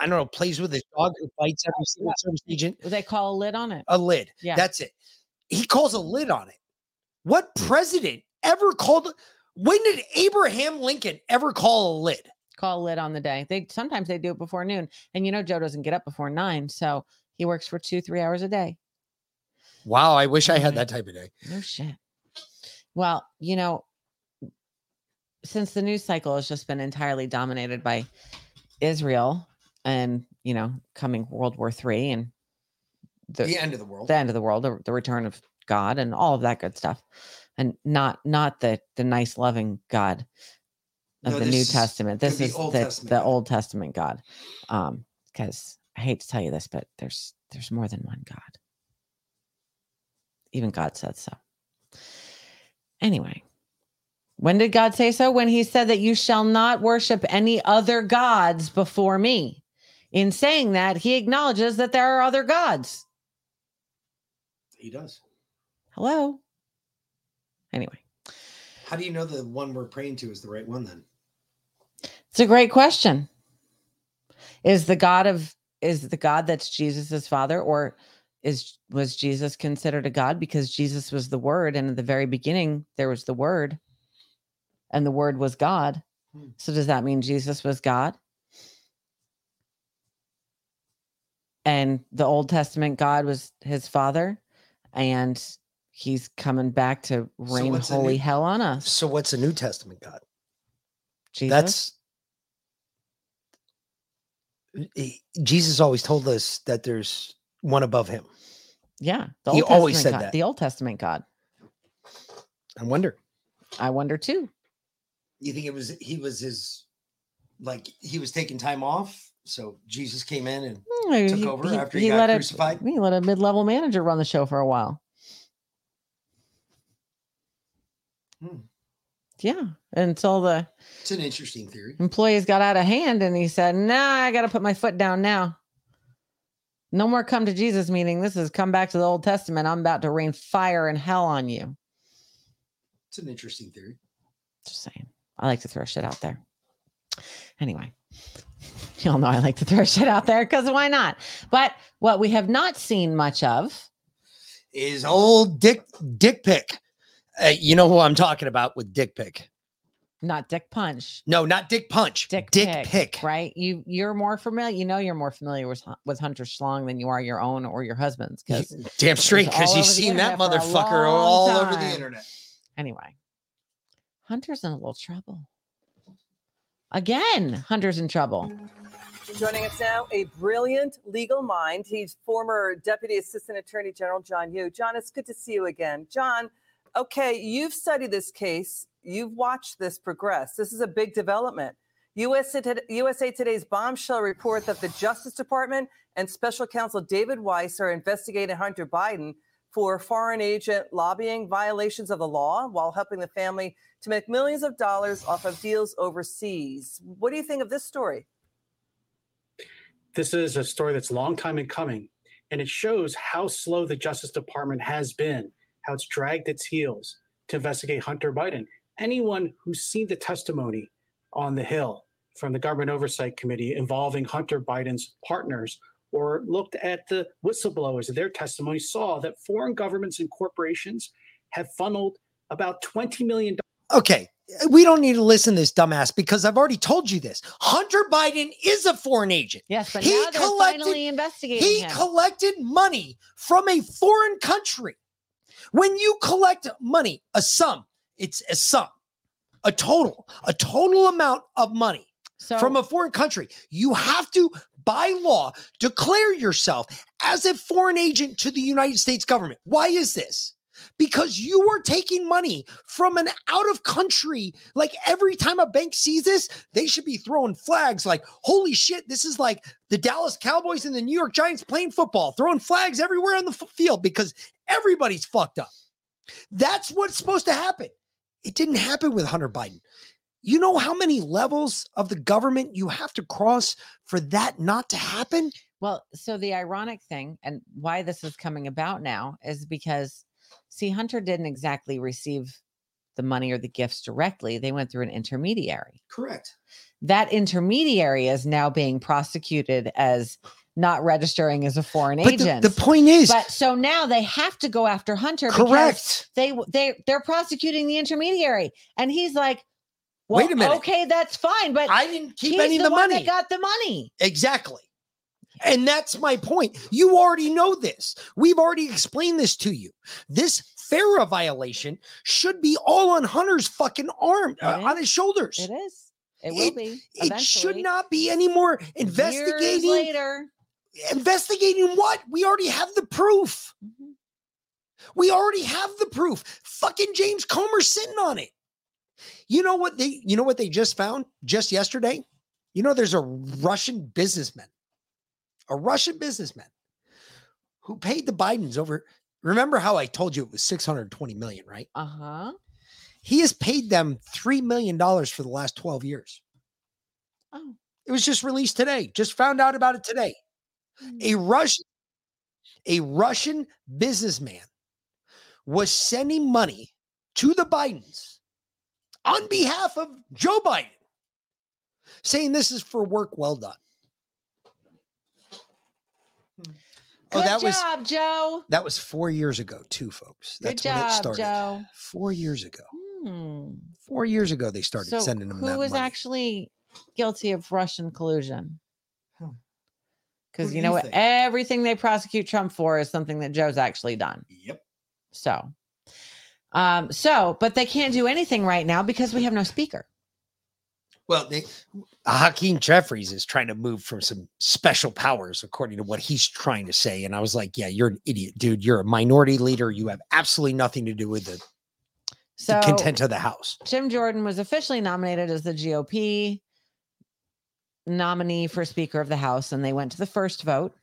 Speaker 10: I don't know, plays with his dog who fights every single service agent.
Speaker 2: They call a lid on it.
Speaker 10: A lid.
Speaker 2: Yeah.
Speaker 10: That's it. He calls a lid on it. What president ever called when did Abraham Lincoln ever call a lid?
Speaker 2: Call a lid on the day. They sometimes they do it before noon, and you know Joe doesn't get up before nine, so he works for two three hours a day.
Speaker 10: Wow, I wish I had that type of day.
Speaker 2: No shit. Well, you know, since the news cycle has just been entirely dominated by Israel and you know coming World War Three and
Speaker 10: The end of the world.
Speaker 2: the end of the world, the, the return of God, and all of that good stuff, and not not the the nice loving God of
Speaker 10: No,
Speaker 2: the New Testament. This is
Speaker 10: Old
Speaker 2: the,
Speaker 10: Testament
Speaker 2: the Old Testament God, um, because I hate to tell you this, but there's there's more than one God. Even God said so. Anyway, when did God say so? When he said that you shall not worship any other gods before me. In saying that, he acknowledges that there are other gods.
Speaker 10: He does.
Speaker 2: Hello. Anyway,
Speaker 10: How do you know the one we're praying to is the right one then?
Speaker 2: it's a great question. Is the God of is the God that's Jesus's father or is was Jesus considered a god because Jesus was the word and at the very beginning there was the word and the word was God.
Speaker 10: Hmm.
Speaker 2: So does that mean Jesus was God? And the Old Testament God was his father and he's coming back to rain
Speaker 10: what's the
Speaker 2: holy
Speaker 10: new-
Speaker 2: hell on us.
Speaker 10: So what's a New Testament God?
Speaker 2: Jesus.
Speaker 10: That's he- Jesus always told us that there's one above him.
Speaker 2: Yeah, the
Speaker 10: He
Speaker 2: Old
Speaker 10: always said
Speaker 2: God,
Speaker 10: that.
Speaker 2: The Old Testament God.
Speaker 10: I wonder.
Speaker 2: I wonder too.
Speaker 10: You think it was he was his like he was taking time off, so Jesus came in and
Speaker 2: Hmm,
Speaker 10: took
Speaker 2: he-
Speaker 10: over
Speaker 2: he-
Speaker 10: after he,
Speaker 2: let
Speaker 10: got
Speaker 2: a-
Speaker 10: crucified.
Speaker 2: he let a mid-level manager run the show for a while.
Speaker 10: Hmm.
Speaker 2: Yeah, until the
Speaker 10: It's an interesting theory.
Speaker 2: employees got out of hand, and he said, "Nah, I got to put my foot down now. No more come to Jesus meeting. This is come back to the Old Testament. I'm about to rain fire and hell on you."
Speaker 10: It's an interesting theory.
Speaker 2: Just saying. I like to throw shit out there. Anyway, y'all know I like to throw shit out there because why not? But what we have not seen much of
Speaker 10: Is old dick dick Pick. Uh, you know who I'm talking about with dick Pick.
Speaker 2: Not Dick Punch.
Speaker 10: No, not Dick Punch.
Speaker 2: Dick,
Speaker 10: Dick
Speaker 2: Pick,
Speaker 10: Pick.
Speaker 2: Right? You you're more familiar. You know you're more familiar with with Hunter Schlong than you are your own or your husband's. Because
Speaker 10: Damn straight, because you've seen that motherfucker all over the internet.
Speaker 2: Anyway, Hunter's in a little trouble. Again, Hunter's in trouble.
Speaker 35: Joining us now, a brilliant legal mind. He's former Deputy Assistant Attorney General John Yoo. John, it's good to see you again. John, okay, you've studied this case. You've watched this progress. This is a big development. USA Today's bombshell report that the Justice Department and Special Counsel David Weiss are investigating Hunter Biden for foreign agent lobbying violations of the law while helping the family to make millions of dollars off of deals overseas. What do you think of this story?
Speaker 36: this is a story that's a long time in coming and it shows how slow the justice department has been how it's dragged its heels to investigate hunter biden anyone who's seen the testimony on the hill from the government oversight committee involving hunter biden's partners or looked at the whistleblowers their testimony saw that foreign governments and corporations have funneled about 20 million
Speaker 10: Okay, we don't need to listen to this dumbass because I've already told you this. Hunter Biden is a foreign agent.
Speaker 2: Yes, but now they're finally investigating
Speaker 10: He
Speaker 2: him.
Speaker 10: collected money from a foreign country. When you collect money, a sum, it's a sum, a total, a total amount of money from a foreign country. You have to, by law, declare yourself as a foreign agent to the United States government. Why is this? Because you are taking money from an out of country. Like every time a bank sees this, they should be throwing flags like, holy shit, this is like the Dallas Cowboys and the New York Giants playing football, throwing flags everywhere on the f- field because everybody's fucked up. That's what's supposed to happen. It didn't happen with Hunter Biden. You know how many levels of the government you have to cross for that not to happen?
Speaker 2: Well, so the ironic thing and why this is coming about now is because, see, Hunter didn't exactly receive the money or the gifts directly. They went through an intermediary.
Speaker 10: Correct.
Speaker 2: That intermediary is now being prosecuted as not registering as a foreign
Speaker 10: But the-
Speaker 2: agent.
Speaker 10: the point is-
Speaker 2: but so now they have to go after Hunter.
Speaker 10: Correct.
Speaker 2: Because they they they're prosecuting the intermediary, and he's like, well,
Speaker 10: Wait a minute.
Speaker 2: Okay, that's fine, but
Speaker 10: I didn't keep any of
Speaker 2: the
Speaker 10: the
Speaker 2: one
Speaker 10: money.
Speaker 2: That got the money.
Speaker 10: Exactly. And that's my point. You already know this. We've already explained this to you. This FARA violation should be all on Hunter's fucking arm, uh, on his shoulders.
Speaker 2: It is. It will be.
Speaker 10: It should not be any more
Speaker 2: Years
Speaker 10: investigating.
Speaker 2: later.
Speaker 10: Investigating what? We already have the proof.
Speaker 2: Mm-hmm.
Speaker 10: We already have the proof. Fucking James Comer's sitting on it. You know what they you know what they just found just yesterday? You know there's a Russian businessman. A Russian businessman who paid the Bidens over Remember how I told you it was 620 million, right?
Speaker 2: Uh-huh.
Speaker 10: He has paid them 3 million dollars for the last 12 years.
Speaker 2: Oh.
Speaker 10: It was just released today. Just found out about it today. A Russian a Russian businessman was sending money to the Bidens on behalf of Joe Biden, saying this is for work well done. Oh,
Speaker 2: Good
Speaker 10: that was
Speaker 2: Joe.
Speaker 10: that was four years ago, too, folks.
Speaker 2: Good
Speaker 10: That's when it
Speaker 2: job,
Speaker 10: started.
Speaker 2: Joe.
Speaker 10: Four years ago.
Speaker 2: Hmm.
Speaker 10: Four years ago, they started
Speaker 2: So
Speaker 10: sending them
Speaker 2: who
Speaker 10: that
Speaker 2: was
Speaker 10: money.
Speaker 2: actually guilty of Russian collusion? Because you know
Speaker 10: you
Speaker 2: what?
Speaker 10: think?
Speaker 2: Everything they prosecute Trump for is something that Joe's actually done.
Speaker 10: Yep.
Speaker 2: So, um, so, but they can't do anything right now because we have no speaker.
Speaker 10: Well, they, Hakeem Jeffries is trying to move from some special powers, according to what he's trying to say. And I was like, yeah, you're an idiot, dude. You're a minority leader. You have absolutely nothing to do with the,
Speaker 2: So
Speaker 10: the content of the House.
Speaker 2: Jim Jordan was officially nominated as the GOP nominee for Speaker of the House, and they went to the first vote,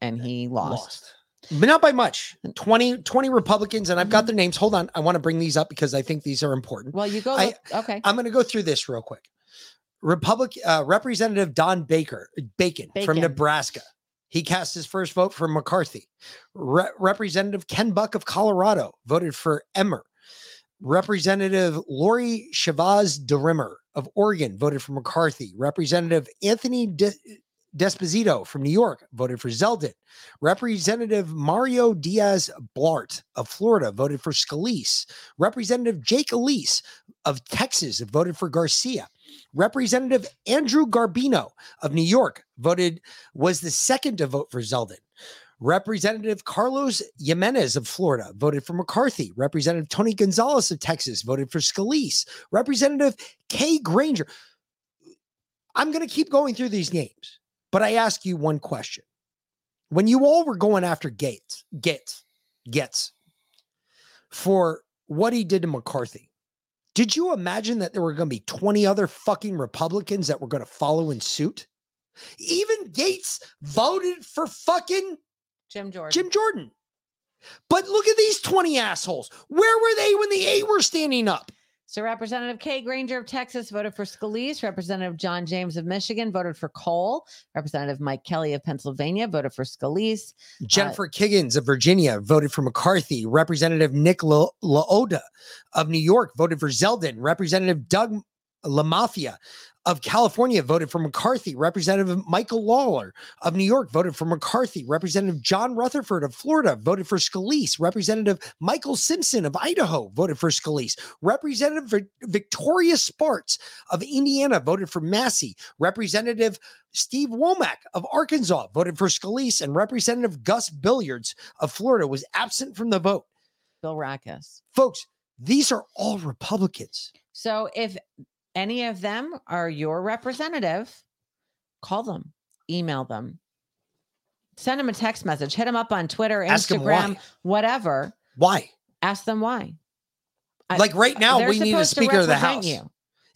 Speaker 2: and he lost.
Speaker 10: But not by much. Mm. 20, 20 Republicans, and I've got mm-hmm. their names. Hold on. I want to bring these up because I think these are important.
Speaker 2: Well, you go.
Speaker 10: I-
Speaker 2: okay.
Speaker 10: I'm going to go through this real quick. Republic uh, Representative Don Baker Bacon, from Nebraska. He cast his first vote for McCarthy. Re- Representative Ken Buck of Colorado voted for Emmer. Representative Lori Chavez DeRemer of Oregon voted for McCarthy. Representative Anthony De- D'Esposito from New York voted for Zeldin. Representative Mario Diaz Balart of Florida voted for Scalise. Representative Jake Ellzey of Texas voted for Garcia. Representative Andrew Garbino of New York voted was the second to vote for Zeldin. Representative Carlos Gimenez of Florida voted for McCarthy. Representative Tony Gonzalez of Texas voted for Scalise. Representative Kay Granger. I'm going to keep going through these names, but I ask you one question. When you all were going after Gates, Gates, Gates for what he did to McCarthy, did you imagine that there were going to be 20 other fucking Republicans that were going to follow in suit? Even Gates voted for fucking
Speaker 2: Jim Jordan.
Speaker 10: Jim Jordan. But look at these 20 assholes. Where were they when the eight were standing up?
Speaker 2: So Representative Kay Granger of Texas voted for Scalise. Representative John James of Michigan voted for Cole. Representative Mike Kelly of Pennsylvania voted for Scalise. Uh,
Speaker 10: Jennifer Kiggans of Virginia voted for McCarthy. Representative Nick La- LaLota of New York voted for Zeldin. Representative Doug LaMalfa of California voted for McCarthy. Representative Michael Lawler of New York voted for McCarthy. Representative John Rutherford of Florida voted for Scalise. Representative Michael Simpson of Idaho voted for Scalise. Representative Victoria Spartz of Indiana voted for Massey. Representative Steve Womack of Arkansas voted for Scalise. And Representative Gus Billiards of Florida was absent from the vote.
Speaker 2: Bilirakis.
Speaker 10: Folks, these are all Republicans.
Speaker 2: So if any of them are your representative, call them, email them, send them a text message, hit them up on Twitter,
Speaker 10: Ask
Speaker 2: Instagram,
Speaker 10: why.
Speaker 2: whatever.
Speaker 10: Why?
Speaker 2: Ask them why.
Speaker 10: Like right now,
Speaker 2: they're
Speaker 10: we need a Speaker of the House.
Speaker 2: you.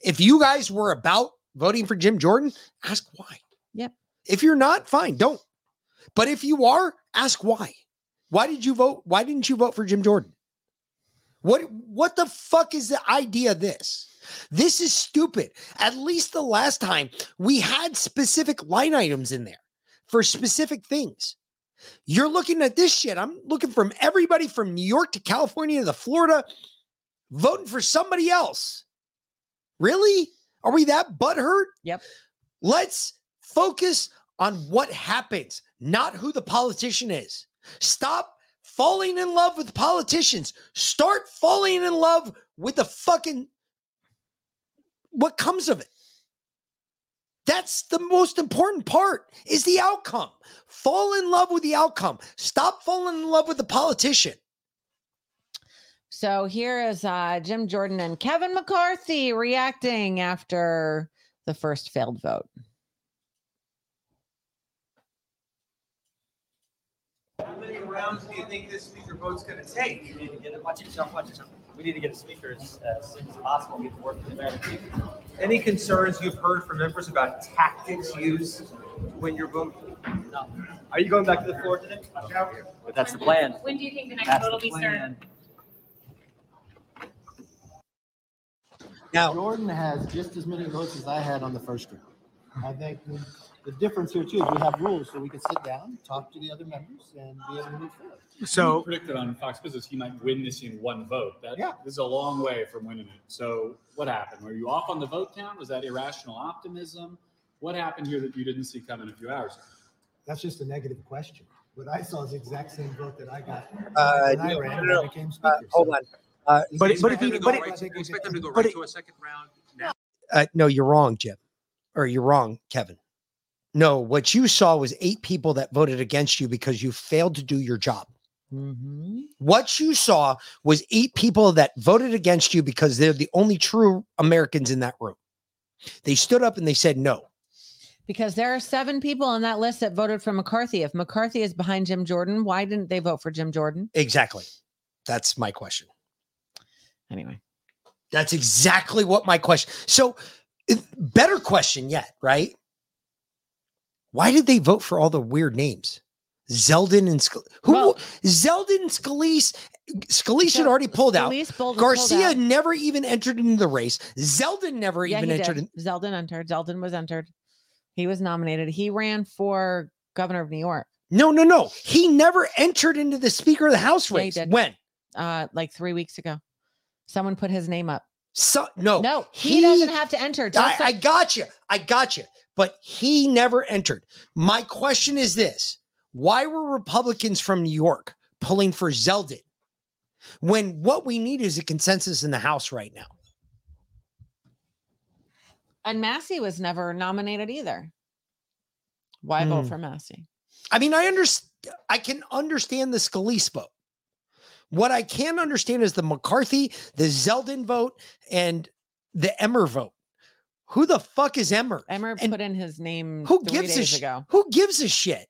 Speaker 10: If you guys were about voting for Jim Jordan, ask why.
Speaker 2: Yep.
Speaker 10: If you're not, fine, don't. But if you are, ask why. Why did you vote? Why didn't you vote for Jim Jordan? What what the fuck is the idea of this? This is stupid. At least the last time we had specific line items in there for specific things. You're looking at this shit. I'm looking from everybody from New York to California to Florida voting for somebody else. Really? Are we that butthurt?
Speaker 2: Yep.
Speaker 10: Let's focus on what happens, not who the politician is. Stop falling in love with politicians. Start falling in love with the fucking what comes of it. That's the most important part is the outcome. Fall in love with the outcome. Stop falling in love with the politician.
Speaker 2: So here is uh, Jim Jordan and Kevin McCarthy reacting after the first failed vote.
Speaker 37: How many rounds do you think this speaker vote's gonna take?
Speaker 38: We need to get it. Watch yourself. Watch yourself. We need to get a speaker as, as soon as possible. Get to work with the American people.
Speaker 37: Any concerns you've heard from members about tactics used when you're voting?
Speaker 38: No. Are you going back to the floor today? But that's the plan.
Speaker 39: When do you think the next
Speaker 38: That's
Speaker 39: vote will be started?
Speaker 10: Now,
Speaker 40: Jordan has just as many votes as I had on the first round. I think the- the difference here too is we have rules, so we can sit down, talk to the other members, and be able to move forward.
Speaker 41: So you predicted on Fox Business he might win this in one vote. That
Speaker 40: Yeah.
Speaker 41: this is a long way from winning it. So what happened? Were you off on the vote count? Was that irrational optimism? What happened here that you didn't see coming a few hours ago?
Speaker 40: That's just a negative question. What I saw is the exact same vote that I got.
Speaker 10: Uh,
Speaker 40: when I
Speaker 10: no,
Speaker 40: ran
Speaker 10: no,
Speaker 40: and
Speaker 10: no,
Speaker 40: I became
Speaker 10: uh, hold
Speaker 40: So-
Speaker 10: on. Uh,
Speaker 40: You
Speaker 10: but
Speaker 40: expect
Speaker 10: but if
Speaker 40: them
Speaker 10: you
Speaker 40: to go
Speaker 10: but
Speaker 40: right-
Speaker 10: it,
Speaker 40: you expect them
Speaker 37: to go right
Speaker 10: it-
Speaker 37: to a second round now?
Speaker 10: uh, no, you're wrong, Jim, or you're wrong, Kevin. No, what you saw was eight people that voted against you because you failed to do your job. Mm-hmm. What you saw was eight people that voted against you because they're the only true Americans in that room. They stood up and they said no.
Speaker 2: Because there are seven people on that list that voted for McCarthy. If McCarthy is behind Jim Jordan, why didn't they vote for Jim Jordan?
Speaker 10: Exactly. That's my question.
Speaker 2: Anyway,
Speaker 10: That's exactly what my question. So, better question yet, right? Why did they vote for all the weird names? Zeldin and Scal- who? Zeldin and Scalise. Scalise had already pulled out.
Speaker 2: Scalise pulled- pulled
Speaker 10: Garcia
Speaker 2: out.
Speaker 10: never even entered into the race. Zeldin never
Speaker 2: yeah,
Speaker 10: even entered. In,
Speaker 2: Zeldin entered. Zeldin was entered. He was nominated. He ran for governor of New York.
Speaker 10: no, no, no. He never entered into the Speaker of the House
Speaker 2: Yeah,
Speaker 10: race.
Speaker 2: did.
Speaker 10: when?
Speaker 2: Uh, like three weeks ago. Someone put his name up.
Speaker 10: So no,
Speaker 2: No, he, doesn't have to enter.
Speaker 10: I, I got you. I got you. But he never entered. My question is this why were Republicans from New York pulling for Zeldin when what we need is a consensus in the House right now?
Speaker 2: and Massey was never nominated either. Why vote
Speaker 10: Hmm.
Speaker 2: for Massey?
Speaker 10: I mean, I understand. I can understand the Scalise vote. What I can understand is the McCarthy, the Zeldin vote, and the Emmer vote. Who the fuck is Emmer?
Speaker 2: Emmer put in his name
Speaker 10: Who gives a sh-
Speaker 2: ago.
Speaker 10: Who gives a shit?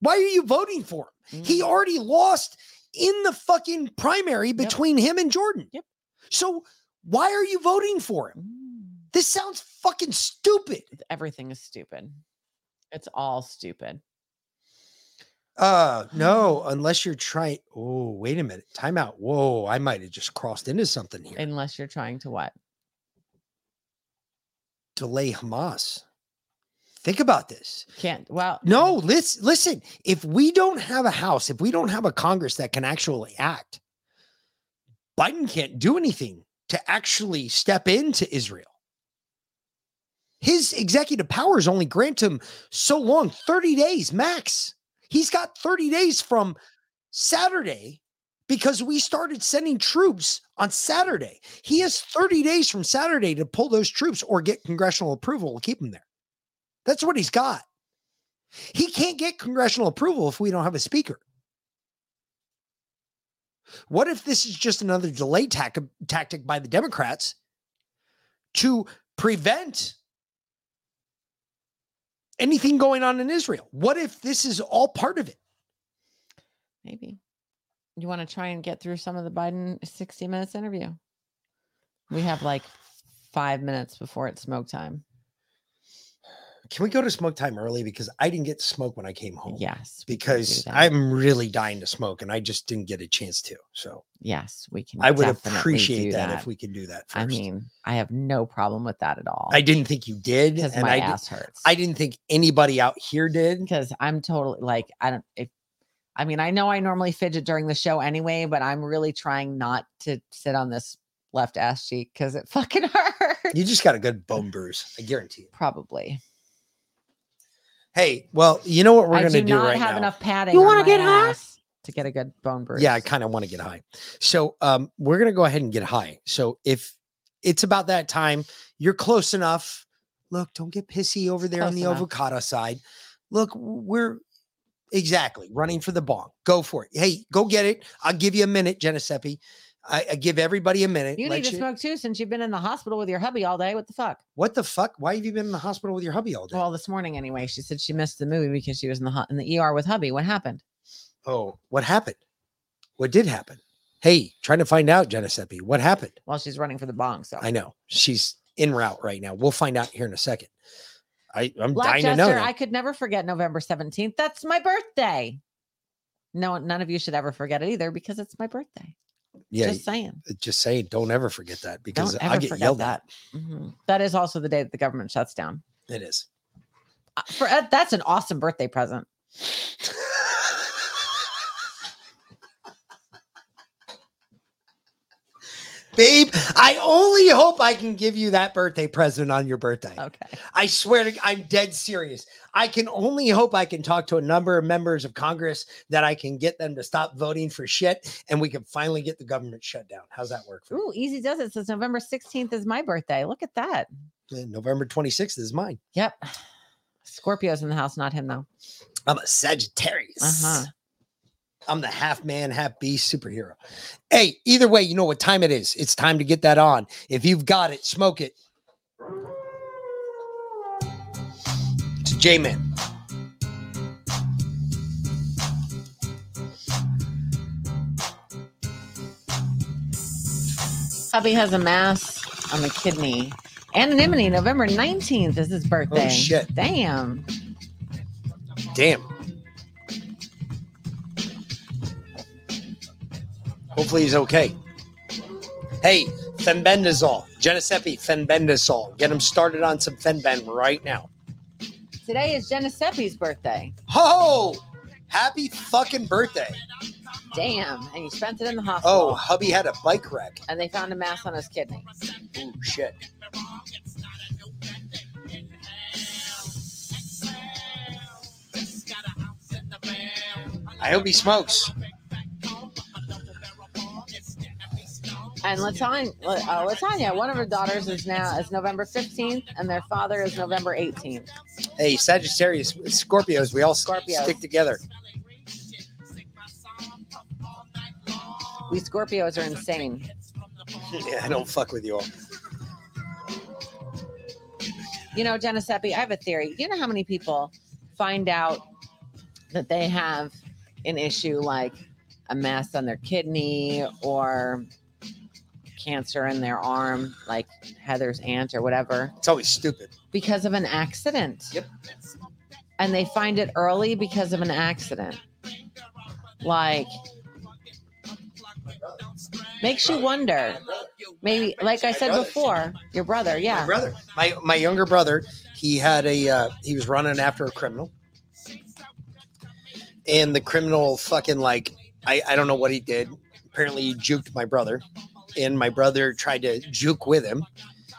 Speaker 10: Why are you voting for him? He mm. already lost in the fucking primary between him and Jordan.
Speaker 2: Yep.
Speaker 10: So why are you voting for him? Mm. This sounds fucking stupid.
Speaker 2: Everything is stupid. It's all stupid.
Speaker 10: Uh no, unless you're trying. Oh, wait a minute. Time out. Whoa, I might have just crossed into something here.
Speaker 2: Unless you're trying to what?
Speaker 10: Delay Hamas. Think about this.
Speaker 2: Can't. Well,
Speaker 10: No, listen, listen. If we don't have a house, if we don't have a Congress that can actually act, Biden can't do anything to actually step into Israel. His executive powers only grant him so long 30 days max. He's got 30 days from Saturday because we started sending troops on Saturday. He has 30 days from Saturday to pull those troops or get congressional approval to keep them there. That's what he's got. He can't get congressional approval if we don't have a speaker. What if this is just another delay tac- tactic by the Democrats to prevent anything going on in Israel? What if this is all part of it?
Speaker 2: Maybe. You want to try and get through some of the Biden 60 minutes interview? We have like five minutes before it's smoke time.
Speaker 10: Can we go to smoke time early? Because I didn't get to smoke when I came home.
Speaker 2: Yes.
Speaker 10: Because. I'm really dying to smoke and I just didn't get a chance to. So
Speaker 2: Yes, we can.
Speaker 10: I would appreciate
Speaker 2: do
Speaker 10: that, if we could do that first.
Speaker 2: I mean, I have no problem with that at all.
Speaker 10: I didn't think you did.
Speaker 2: because my
Speaker 10: I
Speaker 2: ass hurts.
Speaker 10: I didn't think anybody out here did.
Speaker 2: because I'm totally like I don't. If I mean, I know I normally fidget during the show anyway, but I'm really trying not to sit on this left ass cheek because it fucking hurts.
Speaker 10: You just got a good bone bruise. I guarantee you.
Speaker 2: Probably.
Speaker 10: Hey, well, you know what we're
Speaker 2: I
Speaker 10: going
Speaker 2: do
Speaker 10: to do
Speaker 2: not
Speaker 10: right
Speaker 2: have
Speaker 10: now?
Speaker 2: enough padding.
Speaker 10: You wanna get high?
Speaker 2: to get a good bone bruise.
Speaker 10: Yeah, I kind of want to get high. So um, we're gonna go ahead and get high. So if it's about that time, you're close enough. Look, don't get pissy over there on the
Speaker 2: enough.
Speaker 10: avocado side. Look, we're exactly running for the bong. Go for it. Hey, go get it. I'll give you a minute, Giuseppe. I, I give everybody a minute.
Speaker 2: You need to
Speaker 10: you-
Speaker 2: smoke too, since you've been in the hospital with your hubby all day. What the fuck?
Speaker 10: What the fuck? Why have you been in the hospital with your hubby all day?
Speaker 2: Well, this morning anyway. She said she missed the movie because she was in the in the ER with hubby. What happened?
Speaker 10: Oh, what happened? What did happen? Hey, trying to find out, Giuseppe. What happened?
Speaker 2: Well, she's running for the bong. So
Speaker 10: I know she's in route right now. We'll find out here in a second. I, I'm dying to know.
Speaker 2: I could never forget November 17th. That's my birthday. No, none of you should ever forget it either because it's my birthday.
Speaker 10: Yeah,
Speaker 2: Just saying.
Speaker 10: Just saying, don't ever forget that because I get yelled
Speaker 2: that. Mhm. That is also the day that the government shuts down.
Speaker 10: It is.
Speaker 2: Uh, For uh, that's an awesome birthday present.
Speaker 10: Babe, I only hope I can give you that birthday present on your birthday.
Speaker 2: Okay.
Speaker 10: I swear to I'm dead serious. I can only hope I can talk to a number of members of Congress that I can get them to stop voting for shit and we can finally get the government shut down. How's that work?
Speaker 2: Ooh, easy does it. Says November 16th is my birthday. Look at that.
Speaker 10: you? November 26th is mine.
Speaker 2: Yep. Scorpio's in the house, not him though.
Speaker 10: I'm a Sagittarius.
Speaker 2: Uh-huh.
Speaker 10: I'm the half man, half beast superhero. Hey, either way, you know what time it is. It's time to get that on. If you've got it, smoke it. It's J Man.
Speaker 2: Hubby has a mass on the kidney. Anonymity, November 19th is his birthday.
Speaker 10: Oh, shit.
Speaker 2: Damn.
Speaker 10: Damn. Hopefully he's okay. Hey, fenbendazole, Genesepi fenbendazole. Get him started on some fenben right now.
Speaker 2: Today is Geneseppe's birthday.
Speaker 10: Ho! Happy fucking birthday.
Speaker 2: Damn. And he spent it in the hospital.
Speaker 10: Oh, hubby had a bike wreck.
Speaker 2: And they found a mass on his kidney.
Speaker 10: Ooh, shit. I hope he smokes.
Speaker 2: And Latanya, uh, Latanya, one of her daughters is now is November 15th, and their father is November 18th.
Speaker 10: Hey, Sagittarius, Scorpios, we all
Speaker 2: Scorpios.
Speaker 10: stick together.
Speaker 2: We Scorpios are insane.
Speaker 10: Yeah, I don't fuck with you all.
Speaker 2: You know, Giuseppe, I have a theory. You know how many people find out that they have an issue like a mass on their kidney or cancer in their arm, like Heather's aunt or whatever,
Speaker 10: It's always stupid.
Speaker 2: because of an accident.
Speaker 10: Yep.
Speaker 2: And they find it early because of an accident. Like, makes you wonder. Maybe, like I said before, your brother, yeah.
Speaker 10: My brother, my my younger brother, he had a uh, he was running after a criminal, and the criminal fucking like I I don't know what he did. Apparently, he juked my brother, and my brother tried to juke with him,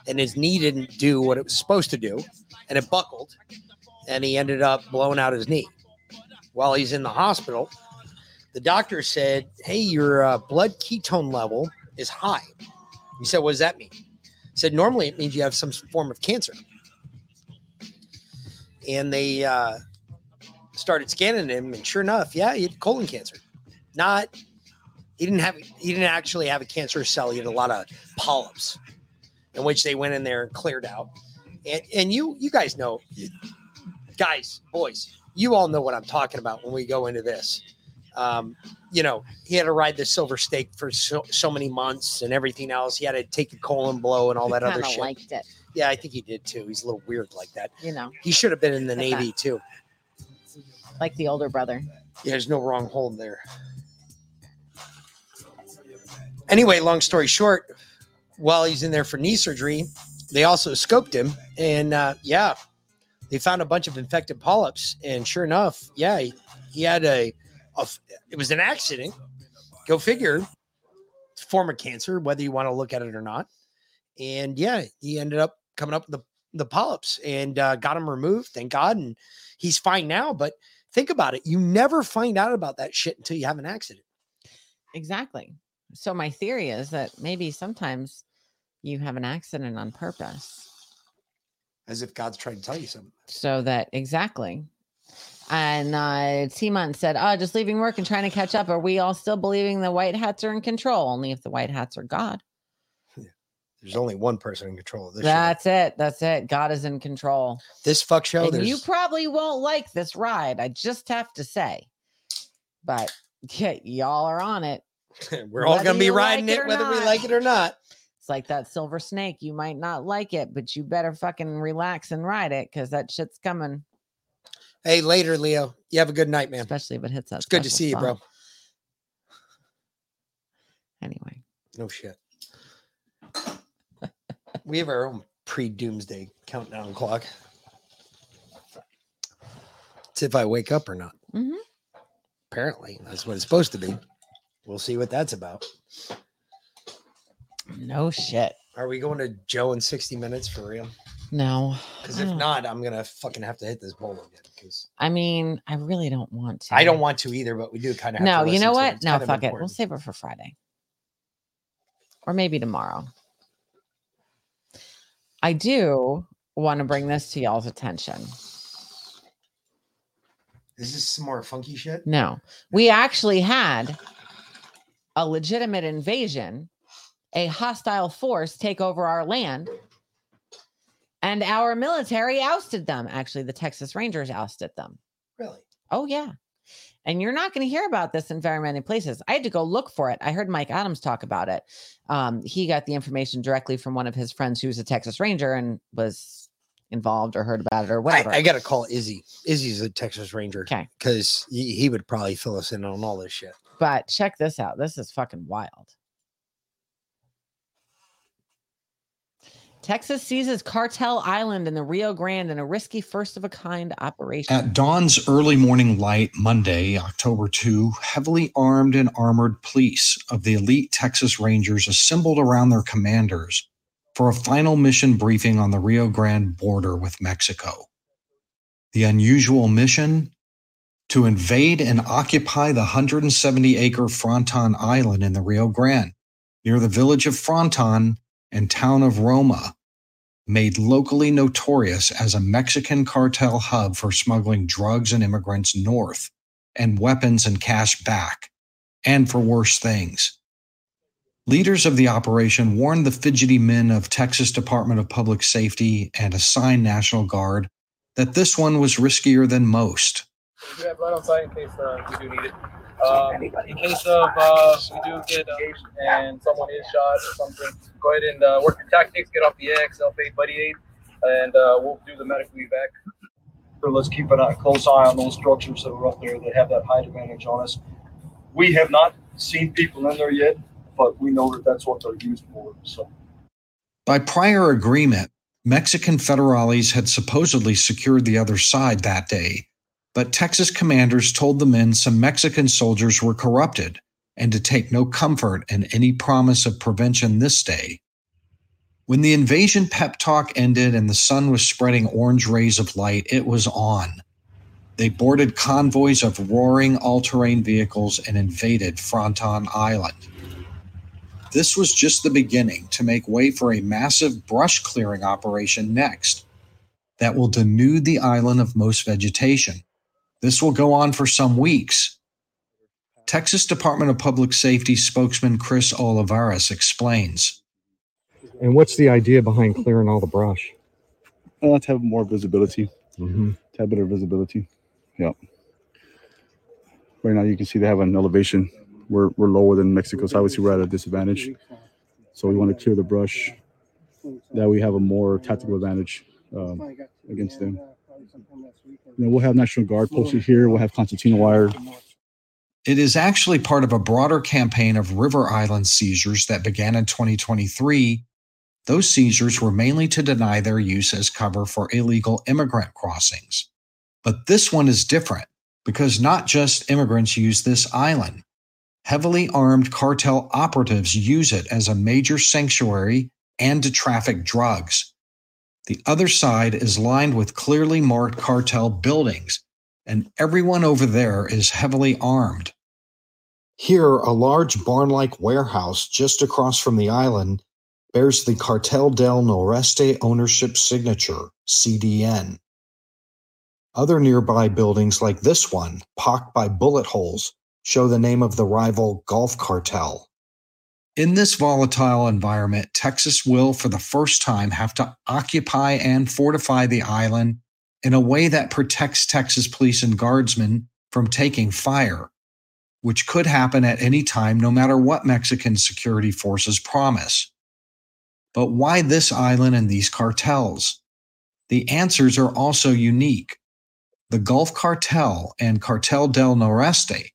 Speaker 10: and his knee didn't do what it was supposed to do, and it buckled, and he ended up blowing out his knee. While he's in the hospital, the doctor said, "Hey, your uh, blood ketone level is high." He said, "What does that mean?" He said, "Normally it means you have some form of cancer." And they uh, started scanning him, and sure enough, yeah, he had colon cancer. Not, he didn't have, he didn't actually have a cancerous cell. He had a lot of polyps, in which they went in there and cleared out. And and you, you guys know, guys, boys, you all know what I'm talking about when we go into this. Um, you know, he had to ride the silver stake for so, so many months and everything else. He had to take a colon blow and all that other shit.
Speaker 2: liked it,
Speaker 10: Yeah, I think he did too. He's a little weird like that.
Speaker 2: you know,
Speaker 10: He should have been in the. Navy too.
Speaker 2: like the older brother.
Speaker 10: Yeah, there's no wrong hold there. Anyway, long story short, while he's in there for knee surgery, they also scoped him, and uh, yeah, they found a bunch of infected polyps. And sure enough, yeah, he, he had a, it was an accident. Go figure, form of cancer, whether you want to look at it or not. And yeah, he ended up coming up with the the polyps and uh, got him removed. Thank God, and he's fine now. But think about it: you never find out about that shit until you have an accident.
Speaker 2: Exactly. So my theory is that maybe sometimes you have an accident on purpose.
Speaker 10: As if God's trying to tell you something.
Speaker 2: So that exactly. And uh Timon said, Oh, just leaving work and trying to catch up. Are we all still believing the white hats are in control? Only if the white hats are God.
Speaker 10: There's only one person in control of this. show.
Speaker 2: That's it. That's it. God is in control.
Speaker 10: This fuck show.
Speaker 2: you probably won't like this ride. I just have to say. But yeah, y'all are on it.
Speaker 10: we're all gonna be
Speaker 2: you like
Speaker 10: riding
Speaker 2: it
Speaker 10: it, whether we like it or not.
Speaker 2: It's like that silver snake. You might not like it, but you better fucking relax and ride it because that shit's coming.
Speaker 10: Hey, later, Leo. You have a good night, man.
Speaker 2: Especially if it hits us.
Speaker 10: It's good to see you, bro.
Speaker 2: Anyway,
Speaker 10: No shit. we have our own pre-doomsday countdown clock. It's if I wake up or not.
Speaker 2: Mhm.
Speaker 10: Apparently, that's what it's supposed to be. We'll see what that's about.
Speaker 2: no shit.
Speaker 10: Are we going to Joe in 60 minutes for real?
Speaker 2: No.
Speaker 10: Because if not, I'm gonna fucking have to hit this bowl again. Because
Speaker 2: I mean, I really don't want to.
Speaker 10: I don't want to either, but we do kind of.
Speaker 2: No, you know what? No, fuck it. We'll save it for Friday. Or maybe tomorrow. I do want to bring this to y'all's attention.
Speaker 10: Is this some more funky shit?
Speaker 2: No, we actually had a legitimate invasion, a hostile force take over our land, and our military ousted them. Actually, the Texas Rangers ousted them.
Speaker 10: Really?
Speaker 2: Oh, yeah. And you're not going to hear about this in very many places. I had to go look for it. I heard Mike Adams talk about it. Um, he got the information directly from one of his friends who's a Texas Ranger and was involved or heard about it or
Speaker 10: I,
Speaker 2: whatever.
Speaker 10: I gotta call Izzy. Izzy's a Texas Ranger.
Speaker 2: Okay.
Speaker 10: Because he, he would probably fill us in on all this shit.
Speaker 2: But check this out. This is fucking wild. Texas seizes Cartel Island in the Rio Grande in a risky first of a kind operation.
Speaker 42: At dawn's early morning light, Monday, October 2, heavily armed and armored police of the elite Texas Rangers assembled around their commanders for a final mission briefing on the Rio Grande border with Mexico. The unusual mission to invade and occupy the 170 acre Fronton Island in the Rio Grande, near the village of Fronton and town of Roma, made locally notorious as a Mexican cartel hub for smuggling drugs and immigrants north, and weapons and cash back, and for worse things. Leaders of the operation warned the fidgety men of Texas Department of Public Safety and assigned National Guard that this one was riskier than most.
Speaker 43: We have right on site in case uh, we do need it. Um, in case of uh, we do get uh, and someone is shot or something, go ahead and uh, work your tactics, get off the X, self-aid, buddy aid, and uh, we'll do the medical evac.
Speaker 44: So let's keep a close eye on those structures that are up there that have that height advantage on us. We have not seen people in there yet, but we know that that's what they're used for. So.
Speaker 42: By prior agreement, Mexican federales had supposedly secured the other side that day, but Texas commanders told the men some Mexican soldiers were corrupted and to take no comfort in any promise of prevention this day. When the invasion pep talk ended and the sun was spreading orange rays of light, it was on. They boarded convoys of roaring all terrain vehicles and invaded Fronton Island. This was just the beginning to make way for a massive brush clearing operation next that will denude the island of most vegetation. This will go on for some weeks. Texas Department of Public Safety spokesman Chris Olivares explains.
Speaker 39: And what's the idea behind clearing all the brush?
Speaker 45: Uh, to have more visibility.
Speaker 39: Mm-hmm.
Speaker 45: To have better visibility. Yep. Right now, you can see they have an elevation. We're, we're lower than Mexico, so obviously we're at a disadvantage. So we want to clear the brush. That we have a more tactical advantage um, against them. You know, we'll have National Guard posted here. We'll have concertina wire.
Speaker 42: It is actually part of a broader campaign of river island seizures that began in 2023. Those seizures were mainly to deny their use as cover for illegal immigrant crossings. But this one is different because not just immigrants use this island. Heavily armed cartel operatives use it as a major sanctuary and to traffic drugs. The other side is lined with clearly marked cartel buildings, and everyone over there is heavily armed. Here, a large barn like warehouse just across from the island bears the Cartel del Noreste ownership signature, CDN. Other nearby buildings, like this one, pocked by bullet holes, show the name of the rival Gulf Cartel. In this volatile environment, Texas will, for the first time, have to occupy and fortify the island in a way that protects Texas police and guardsmen from taking fire, which could happen at any time, no matter what Mexican security forces promise. But why this island and these cartels? The answers are also unique. The Gulf Cartel and Cartel del Noreste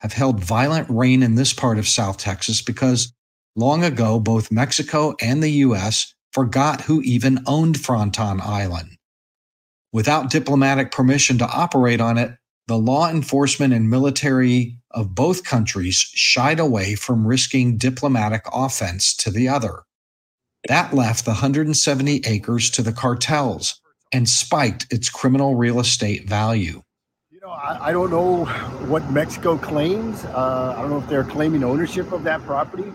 Speaker 42: have held violent reign in this part of South Texas because long ago both Mexico and the U.S. forgot who even owned Fronton Island. Without diplomatic permission to operate on it, the law enforcement and military of both countries shied away from risking diplomatic offense to the other. That left the 170 acres to the cartels and spiked its criminal real estate value.
Speaker 46: I, I don't know what Mexico claims. Uh, I don't know if they're claiming ownership of that property.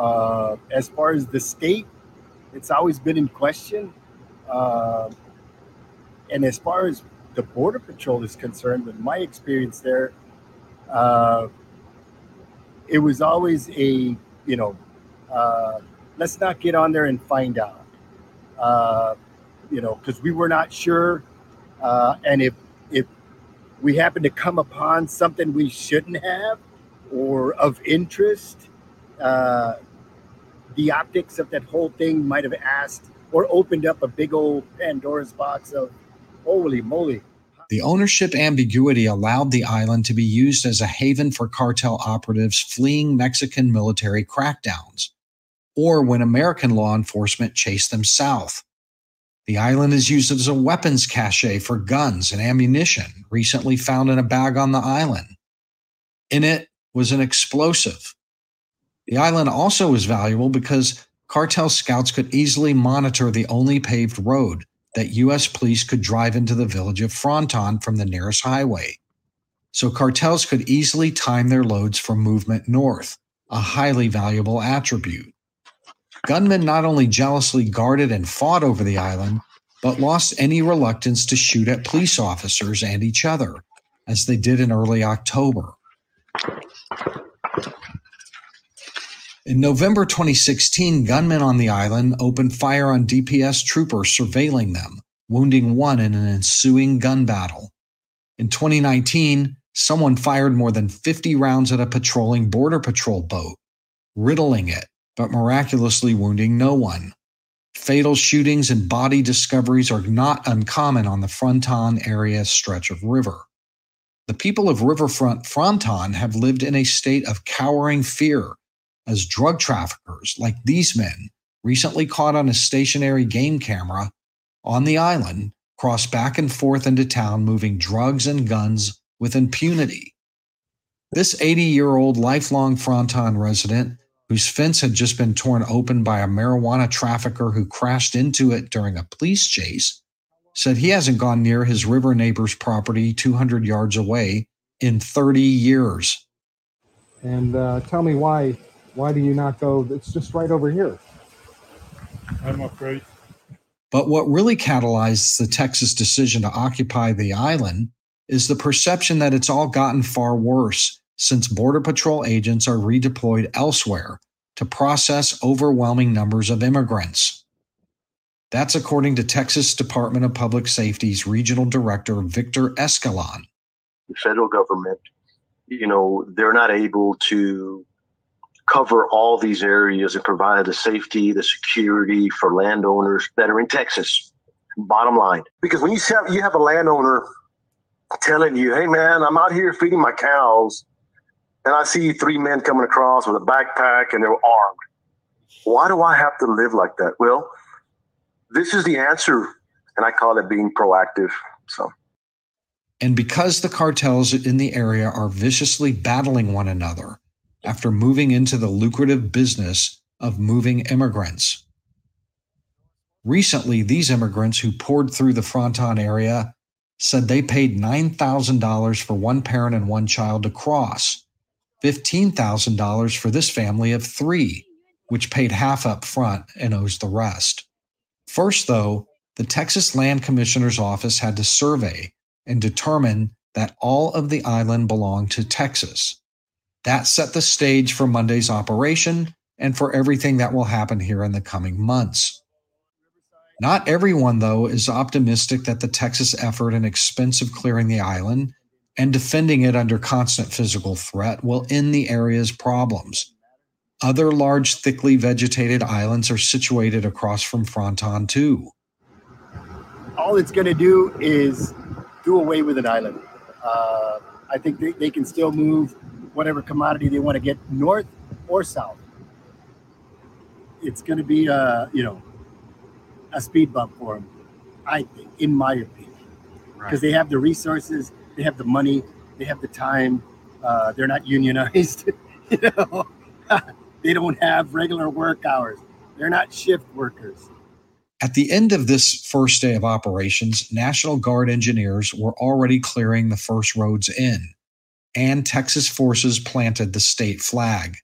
Speaker 46: Uh, as far as the state, it's always been in question. Uh, and as far as the Border Patrol is concerned, with my experience there, uh, it was always a, you know, uh, let's not get on there and find out. Uh, you know, because we were not sure. Uh, and if if we happen to come upon something we shouldn't have or of interest, uh, the optics of that whole thing might have asked or opened up a big old Pandora's box of holy moly.
Speaker 42: The ownership ambiguity allowed the island to be used as a haven for cartel operatives fleeing Mexican military crackdowns. or when American law enforcement chased them south. The island is used as a weapons cache for guns and ammunition recently found in a bag on the island. In it was an explosive. The island also was valuable because cartel scouts could easily monitor the only paved road that U.S. police could drive into the village of Fronton from the nearest highway. So cartels could easily time their loads for movement north, a highly valuable attribute. Gunmen not only jealously guarded and fought over the island, but lost any reluctance to shoot at police officers and each other, as they did in early October. In November 2016, gunmen on the island opened fire on DPS troopers surveilling them, wounding one in an ensuing gun battle. In 2019, someone fired more than 50 rounds at a patrolling Border Patrol boat, riddling it, but miraculously wounding no one. Fatal shootings and body discoveries are not uncommon on the Fronton area stretch of river. The people of Riverfront Fronton have lived in a state of cowering fear as drug traffickers like these men, recently caught on a stationary game camera on the island, cross back and forth into town moving drugs and guns with impunity. This 80 year old lifelong Fronton resident, whose fence had just been torn open by a marijuana trafficker who crashed into it during a police chase, said he hasn't gone near his river neighbor's property 200 yards away in 30 years.
Speaker 39: And uh, tell me why why do you not go? It's just right over here.
Speaker 24: I'm afraid.
Speaker 42: But what really catalyzed the Texas decision to occupy the island is the perception that it's all gotten far worse since Border Patrol agents are redeployed elsewhere to process overwhelming numbers of immigrants. That's according to Texas Department of Public Safety's Regional Director Victor Escalon.
Speaker 47: The federal government, you know, they're not able to cover all these areas and provide the safety, the security for landowners that are in Texas. Bottom line, because when you have you have a landowner telling you, "Hey, man, I'm out here feeding my cows, and I see three men coming across with a backpack and they're armed. Why do I have to live like that?" Well, this is the answer, and I call it being proactive. So.
Speaker 42: And because the cartels in the area are viciously battling one another, after moving into the lucrative business of moving immigrants. Recently, these immigrants who poured through the Fronton area said they paid $9,000 for one parent and one child to cross, $15,000 for this family of three, which paid half up front and owes the rest. First, though, the Texas Land Commissioner's Office had to survey and determine that all of the island belonged to Texas. That set the stage for Monday's operation and for everything that will happen here in the coming months. Not everyone, though, is optimistic that the Texas effort in expensive clearing the island and defending it under constant physical threat will end the area's problems. Other large, thickly vegetated islands are situated across from Fronton, too.
Speaker 46: All it's going to do is do away with an island. Uh, I think they, they can still move whatever commodity they want to get north or south. It's going to be a you know a speed bump for them, I think, in my opinion, because right. they have the resources, they have the money, they have the time. Uh, they're not unionized. you know, they don't have regular work hours. They're not shift workers.
Speaker 42: At the end of this first day of operations, National Guard engineers were already clearing the first roads in and Texas forces planted the state flag.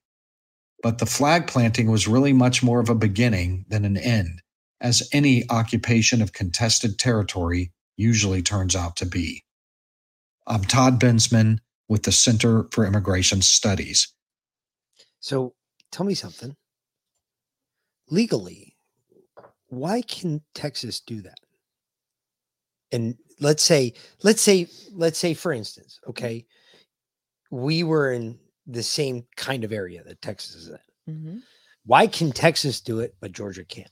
Speaker 42: But the flag planting was really much more of a beginning than an end, as any occupation of contested territory usually turns out to be. I'm Todd Bensman with the Center for Immigration Studies.
Speaker 10: So tell me something. Legally, why can Texas do that? And let's say, let's say, let's say, for instance, okay, we were in the same kind of area that Texas is in.
Speaker 2: Mm-hmm.
Speaker 10: Why can Texas do it, but Georgia can't?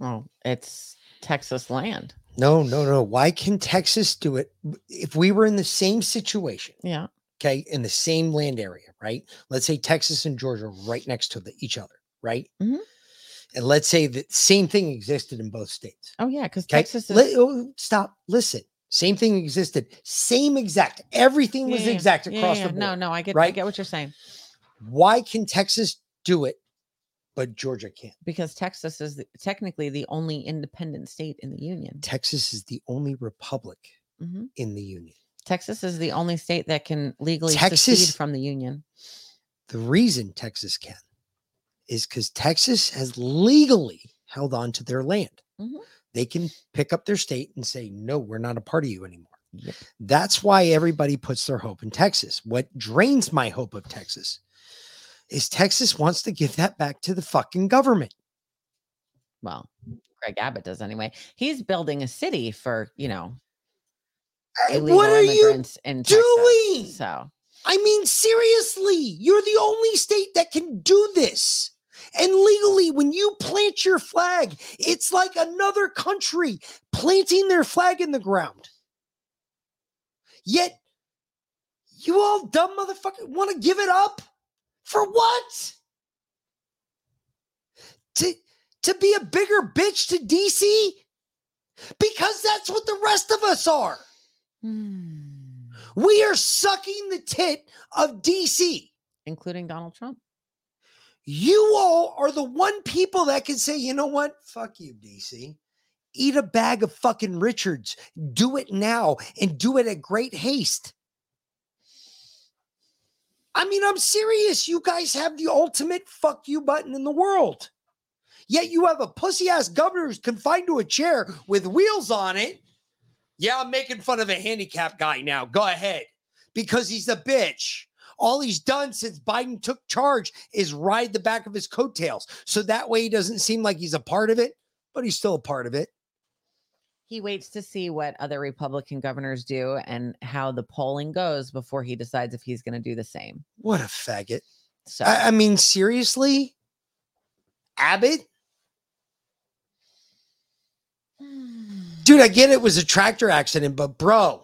Speaker 2: Oh, it's Texas land.
Speaker 10: No, no, no. Why can Texas do it? If we were in the same situation,
Speaker 2: yeah,
Speaker 10: okay, in the same land area, right? Let's say Texas and Georgia are right next to the, each other, right?
Speaker 2: Mhm.
Speaker 10: And let's say the same thing existed in both states.
Speaker 2: Oh yeah, because
Speaker 10: Okay,
Speaker 2: Texas is
Speaker 10: Li- oh, stop. Listen. Same thing existed. Same exact. Everything was
Speaker 2: Yeah,
Speaker 10: exact
Speaker 2: yeah,
Speaker 10: across the board.
Speaker 2: No, no, I get I
Speaker 10: right?
Speaker 2: get what you're saying.
Speaker 10: Why can Texas do it, but Georgia can't?
Speaker 2: Because Texas is the, technically the only independent state in the union.
Speaker 10: Texas is the only republic
Speaker 2: Mhm.
Speaker 10: in the union.
Speaker 2: Texas is the only state that can legally
Speaker 10: Texas-
Speaker 2: secede from the union.
Speaker 10: The reason Texas can is because Texas has legally held on to their land.
Speaker 2: Mhm.
Speaker 10: They can pick up their state and say, no, we're not a part of you anymore. That's why everybody puts their hope in Texas. What drains my hope of Texas is Texas wants to give that back to the fucking government.
Speaker 2: Well, Greg Abbott does anyway. He's building a city for you know illegal
Speaker 10: what are you
Speaker 2: immigrants in Texas.
Speaker 10: doing?
Speaker 2: So
Speaker 10: I mean, seriously, you're the only state that can do this. And legally, when you plant your flag, it's like another country planting their flag in the ground. Yet, you all dumb motherfucker want to give it up? For what? To, to be a bigger bitch to DC? Because that's what the rest of us are. Hmm. We are sucking the tit of DC.
Speaker 2: including Donald Trump.
Speaker 10: You all are the one people that can say, you know what? Fuck you, DC. Eat a bag of fucking Richards. Do it now and do it at great haste. I mean, I'm serious. You guys have the ultimate fuck you button in the world. Yet you have a pussy ass governor who's confined to a chair with wheels on it. Yeah, I'm making fun of a handicapped guy now. Go ahead. Because he's a bitch. All he's done since Biden took charge is ride the back of his coattails. So that way he doesn't seem like he's a part of it, but he's still a part of it.
Speaker 2: He waits to see what other Republican governors do and how the polling goes before he decides if he's going to do the same.
Speaker 10: What a faggot.
Speaker 2: So
Speaker 10: I, I mean, seriously? Abbott? Dude, I get it was a tractor accident, but bro,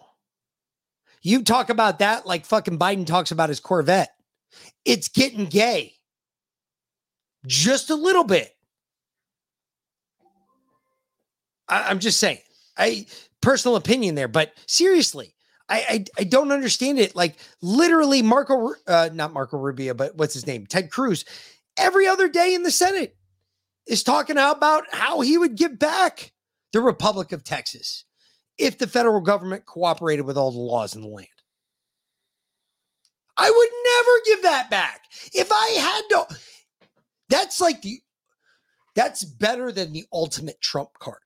Speaker 10: you talk about that like fucking Biden talks about his Corvette. It's getting gay. Just a little bit. I, am just saying. I personal opinion there, but seriously, I, I I don't understand it. Like literally, Marco, uh, not Marco Rubio, but what's his name? Ted Cruz. Every other day in the Senate is talking about how he would give back the Republic of Texas if the federal government cooperated with all the laws in the land. I would never give that back. If I had to, that's like the, that's better than the ultimate Trump card.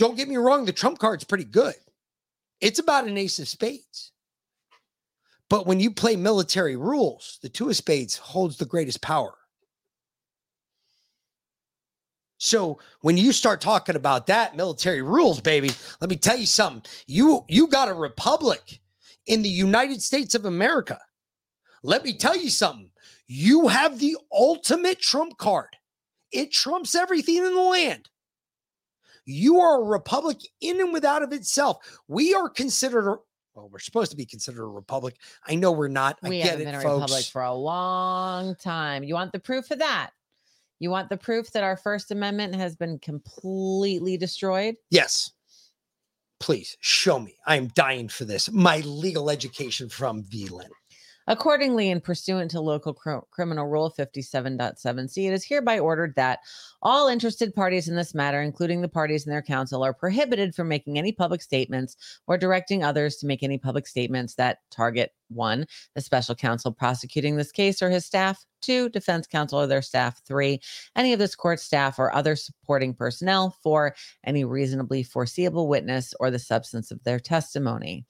Speaker 10: Don't get me wrong, the Trump card's pretty good. It's about an ace of spades. But when you play military rules, the two of spades holds the greatest power. So when you start talking about that military rules, baby, let me tell you something. You you got a republic in the United States of America. Let me tell you something. You have the ultimate trump card. It trumps everything in the land. You are a republic in and without of itself. We are considered a well, we're supposed to be considered a republic. I know we're not. I
Speaker 2: we
Speaker 10: get
Speaker 2: haven't
Speaker 10: it,
Speaker 2: been a
Speaker 10: folks.
Speaker 2: republic for a long time. You want the proof of that? You want the proof that our First Amendment has been completely destroyed?
Speaker 10: Yes. Please show me. I am dying for this. My legal education from VLAN.
Speaker 2: Accordingly, and pursuant to local cr- criminal rule 57.7c, it is hereby ordered that all interested parties in this matter, including the parties and their counsel, are prohibited from making any public statements or directing others to make any public statements that target one, the special counsel prosecuting this case or his staff, two, defense counsel or their staff, three, any of this court staff or other supporting personnel, four, any reasonably foreseeable witness or the substance of their testimony.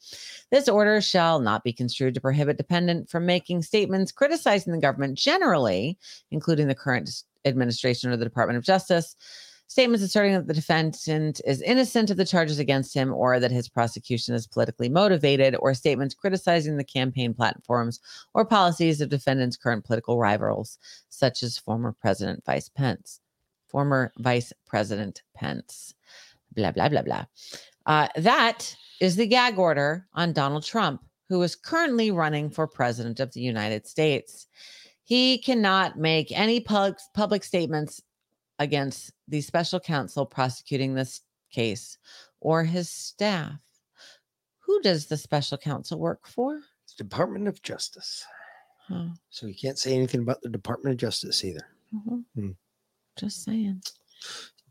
Speaker 2: This order shall not be construed to prohibit dependent from making statements criticizing the government generally, including the current administration or the Department of Justice. Statements asserting that the defendant is innocent of the charges against him or that his prosecution is politically motivated, or statements criticizing the campaign platforms or policies of defendant's current political rivals, such as former President Vice Pence. Former Vice President Pence. Blah, blah, blah, blah. Uh, that is the gag order on Donald Trump, who is currently running for president of the United States. He cannot make any pub- public statements against the special counsel prosecuting this case or his staff. Who does the special counsel work for?
Speaker 10: Department of Justice.
Speaker 2: Huh.
Speaker 10: So you can't say anything about the Department of Justice either.
Speaker 2: Mhm.
Speaker 10: Hmm.
Speaker 2: Just saying.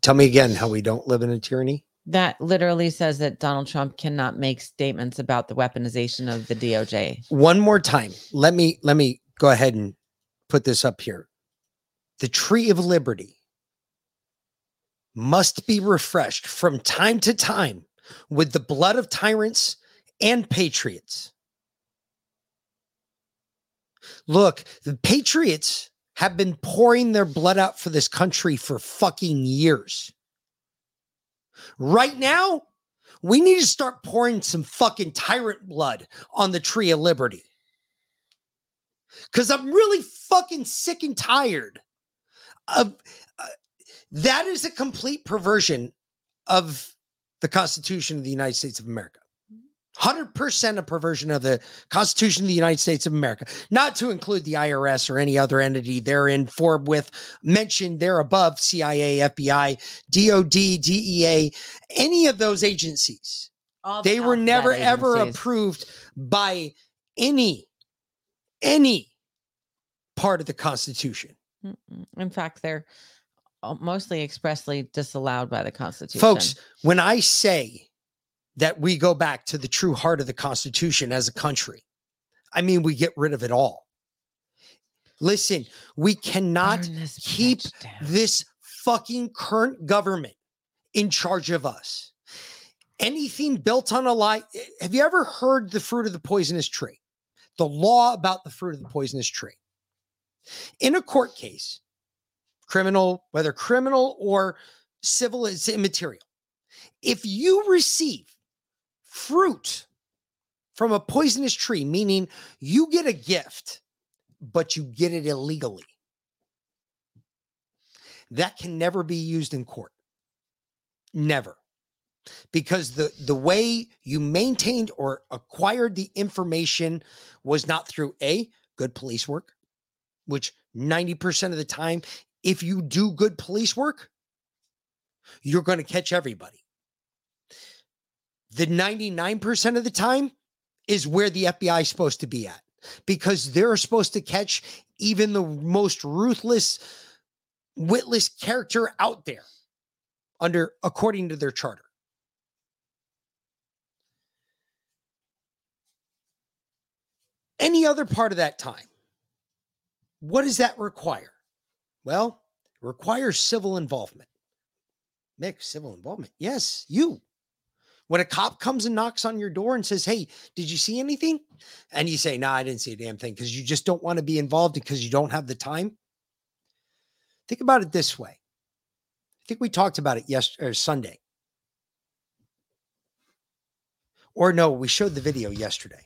Speaker 10: Tell me again how we don't live in a tyranny.
Speaker 2: That literally says that Donald Trump cannot make statements about the weaponization of the DOJ.
Speaker 10: One more time. Let me let me go ahead and put this up here. The tree of liberty must be refreshed from time to time with the blood of tyrants and patriots. Look, the patriots have been pouring their blood out for this country for fucking years. Right now, we need to start pouring some fucking tyrant blood on the tree of liberty. Because I'm really fucking sick and tired of that is a complete perversion of the Constitution of the United States of America. 100% a perversion of the Constitution of the United States of America, not to include the IRS or any other entity therein for with mentioned there above CIA, FBI, DOD, DEA, any of those agencies.
Speaker 2: All the
Speaker 10: They were never ever approved by any any part of the Constitution.
Speaker 2: In fact, they're mostly expressly disallowed by the Constitution.
Speaker 10: Folks, when I say that we go back to the true heart of the Constitution as a country, I mean we get rid of it all. Listen, we cannot keep this fucking current government in charge of us. Anything built on a lie. eh, Have you ever heard the fruit of the poisonous tree? The law about the fruit of the poisonous tree. In a court case, criminal, whether criminal or civil, it's immaterial. If you receive fruit from a poisonous tree, meaning you get a gift, but you get it illegally, that can never be used in court. Never. Because the, the way you maintained or acquired the information was not through A, good police work, which 90% of the time, if you do good police work, you're going to catch everybody. The 99% of the time is where the FBI is supposed to be at because they're supposed to catch even the most ruthless, witless character out there under according to their charter. Any other part of that time, what does that require? Well, requires civil involvement. Mick, civil involvement. Yes, you. When a cop comes and knocks on your door and says, Hey, did you see anything? And you say, No, I didn't see a damn thing because you just don't want to be involved because you don't have the time. Think about it this way. I think we talked about it yesterday or Sunday. Or no, we showed the video yesterday.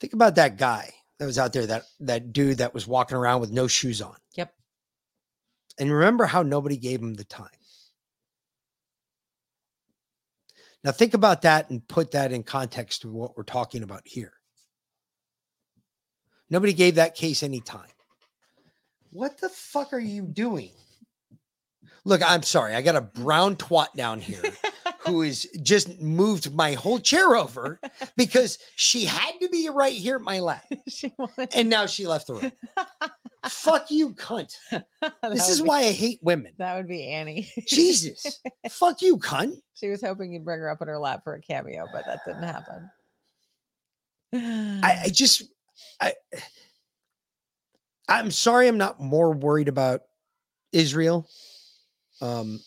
Speaker 10: Think about that guy that was out there, that that dude that was walking around with no shoes on.
Speaker 2: Yep.
Speaker 10: And remember how nobody gave him the time. Now think about that and put that in context to what we're talking about here. Nobody gave that case any time. What the fuck are you doing? Look, I'm sorry. I got a brown twat down here who is just moved my whole chair over because she had to be right here at my lap. and now she left the room. Fuck you, cunt. This is why I hate women.
Speaker 2: That would be Annie.
Speaker 10: Jesus. Fuck you, cunt.
Speaker 2: She was hoping you'd bring her up in her lap for a cameo, but that didn't happen.
Speaker 10: I, I just I I'm sorry I'm not more worried about Israel. Um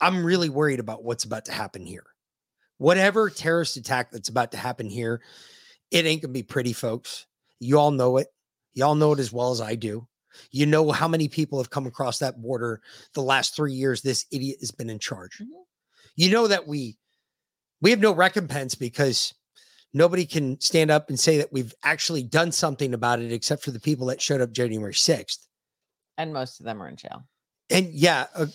Speaker 10: I'm really worried about what's about to happen here. Whatever terrorist attack that's about to happen here, it ain't gonna be pretty, folks. You all know it. You all know it as well as I do. You know how many people have come across that border the last three years this idiot has been in charge. You know that we we have no recompense because nobody can stand up and say that we've actually done something about it except for the people that showed up January 6th.
Speaker 2: And most of them are in jail.
Speaker 10: And yeah, uh,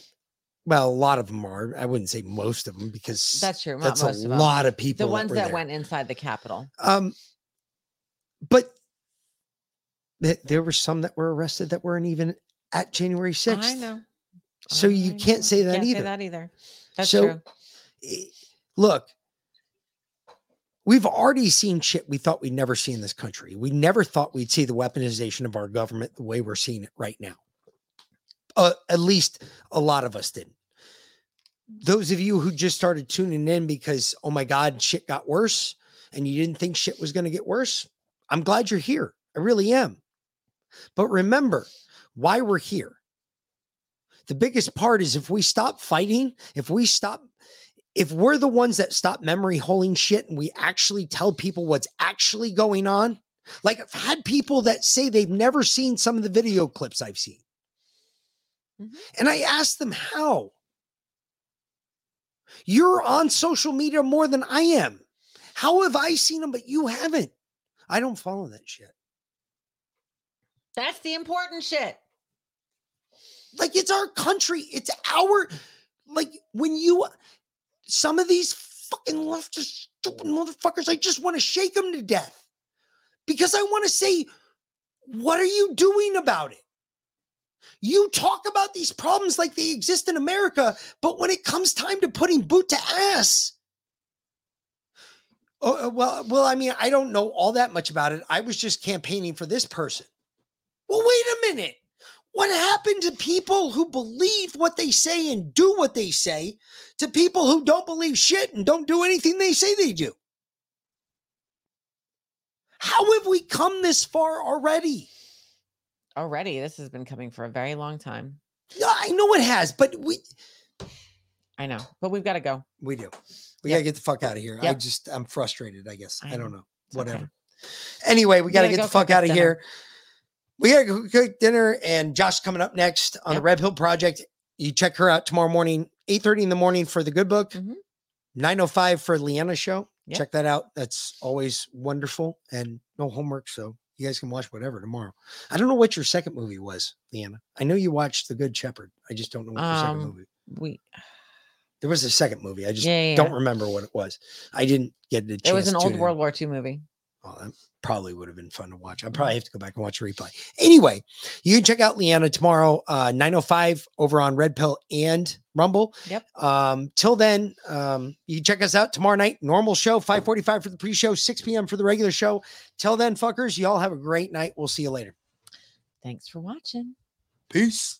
Speaker 10: Well, a lot of them are. I wouldn't say most of them because
Speaker 2: That's true. Not
Speaker 10: That's
Speaker 2: most
Speaker 10: a
Speaker 2: of them.
Speaker 10: lot of people.
Speaker 2: The ones
Speaker 10: were
Speaker 2: that went inside the Capitol.
Speaker 10: Um, but th- there were some that were arrested that weren't even at January 6th.
Speaker 2: I know.
Speaker 10: So you can't say that
Speaker 2: Can't
Speaker 10: either.
Speaker 2: say that either. That's
Speaker 10: so,
Speaker 2: true.
Speaker 10: i- Look, we've already seen shit we thought we'd never see in this country. We never thought we'd see the weaponization of our government the way we're seeing it right now. Uh, at least a lot of us didn't. Those of you who just started tuning in because, oh my God, shit got worse and you didn't think shit was going to get worse, I'm glad you're here. I really am. But remember why we're here. The biggest part is if we stop fighting, if we stop, if we're the ones that stop memory holding shit and we actually tell people what's actually going on, like I've had people that say they've never seen some of the video clips I've seen. Mm-hmm. And I asked them how. You're on social media more than I am. How have I seen them, but you haven't? I don't follow that shit.
Speaker 2: That's the important shit.
Speaker 10: Like it's our country. It's our like when you some of these fucking leftist stupid motherfuckers, I just want to shake them to death. Because I want to say, what are you doing about it? You talk about these problems like they exist in America, but when it comes time to putting boot to ass, oh uh, well, well, I mean, I don't know all that much about it. I was just campaigning for this person. Well, wait a minute. What happened to people who believe what they say and do what they say to people who don't believe shit and don't do anything they say they do? How have we come this far already?
Speaker 2: Already, this has been coming for a very long time.
Speaker 10: Yeah, I know it has, but we
Speaker 2: I know, but we've got to go.
Speaker 10: we do. We
Speaker 2: Yep.
Speaker 10: gotta get the fuck out of here. I just I'm frustrated, I guess. I,
Speaker 2: I
Speaker 10: don't
Speaker 2: know. It's okay.
Speaker 10: Whatever. Anyway, we gotta
Speaker 2: gotta
Speaker 10: get
Speaker 2: go
Speaker 10: the fuck out of
Speaker 2: dinner.
Speaker 10: here. We gotta go cook dinner, and Josh coming up next on the Red Hill Project. You check her out tomorrow morning, 8:30 in the morning for the good book,
Speaker 2: Mm-hmm.
Speaker 10: 905 for Leanna's show.
Speaker 2: Yep.
Speaker 10: Check that out. That's always wonderful and no homework, so you guys can watch whatever tomorrow. I don't know what your second movie was, Leanna. I know you watched The Good Shepherd. I just don't know what your second
Speaker 2: Um,
Speaker 10: movie.
Speaker 2: we
Speaker 10: There was a second movie. I just
Speaker 2: Yeah, yeah,
Speaker 10: don't remember what it was. I didn't get the chance.
Speaker 2: it was an old. World War II movie.
Speaker 10: Oh, that probably would have been fun to watch. I probably have to go back and watch a replay. Anyway, you can check out Leanna tomorrow, uh, 905 over on Red Pill and Rumble.
Speaker 2: Yep.
Speaker 10: Um, till then, um, you can check us out tomorrow night. Normal show, 545 for the pre-show, 6 p.m. for the regular show. Till then, fuckers, y'all have a great night. We'll see you later.
Speaker 2: Thanks for watching.
Speaker 10: Peace.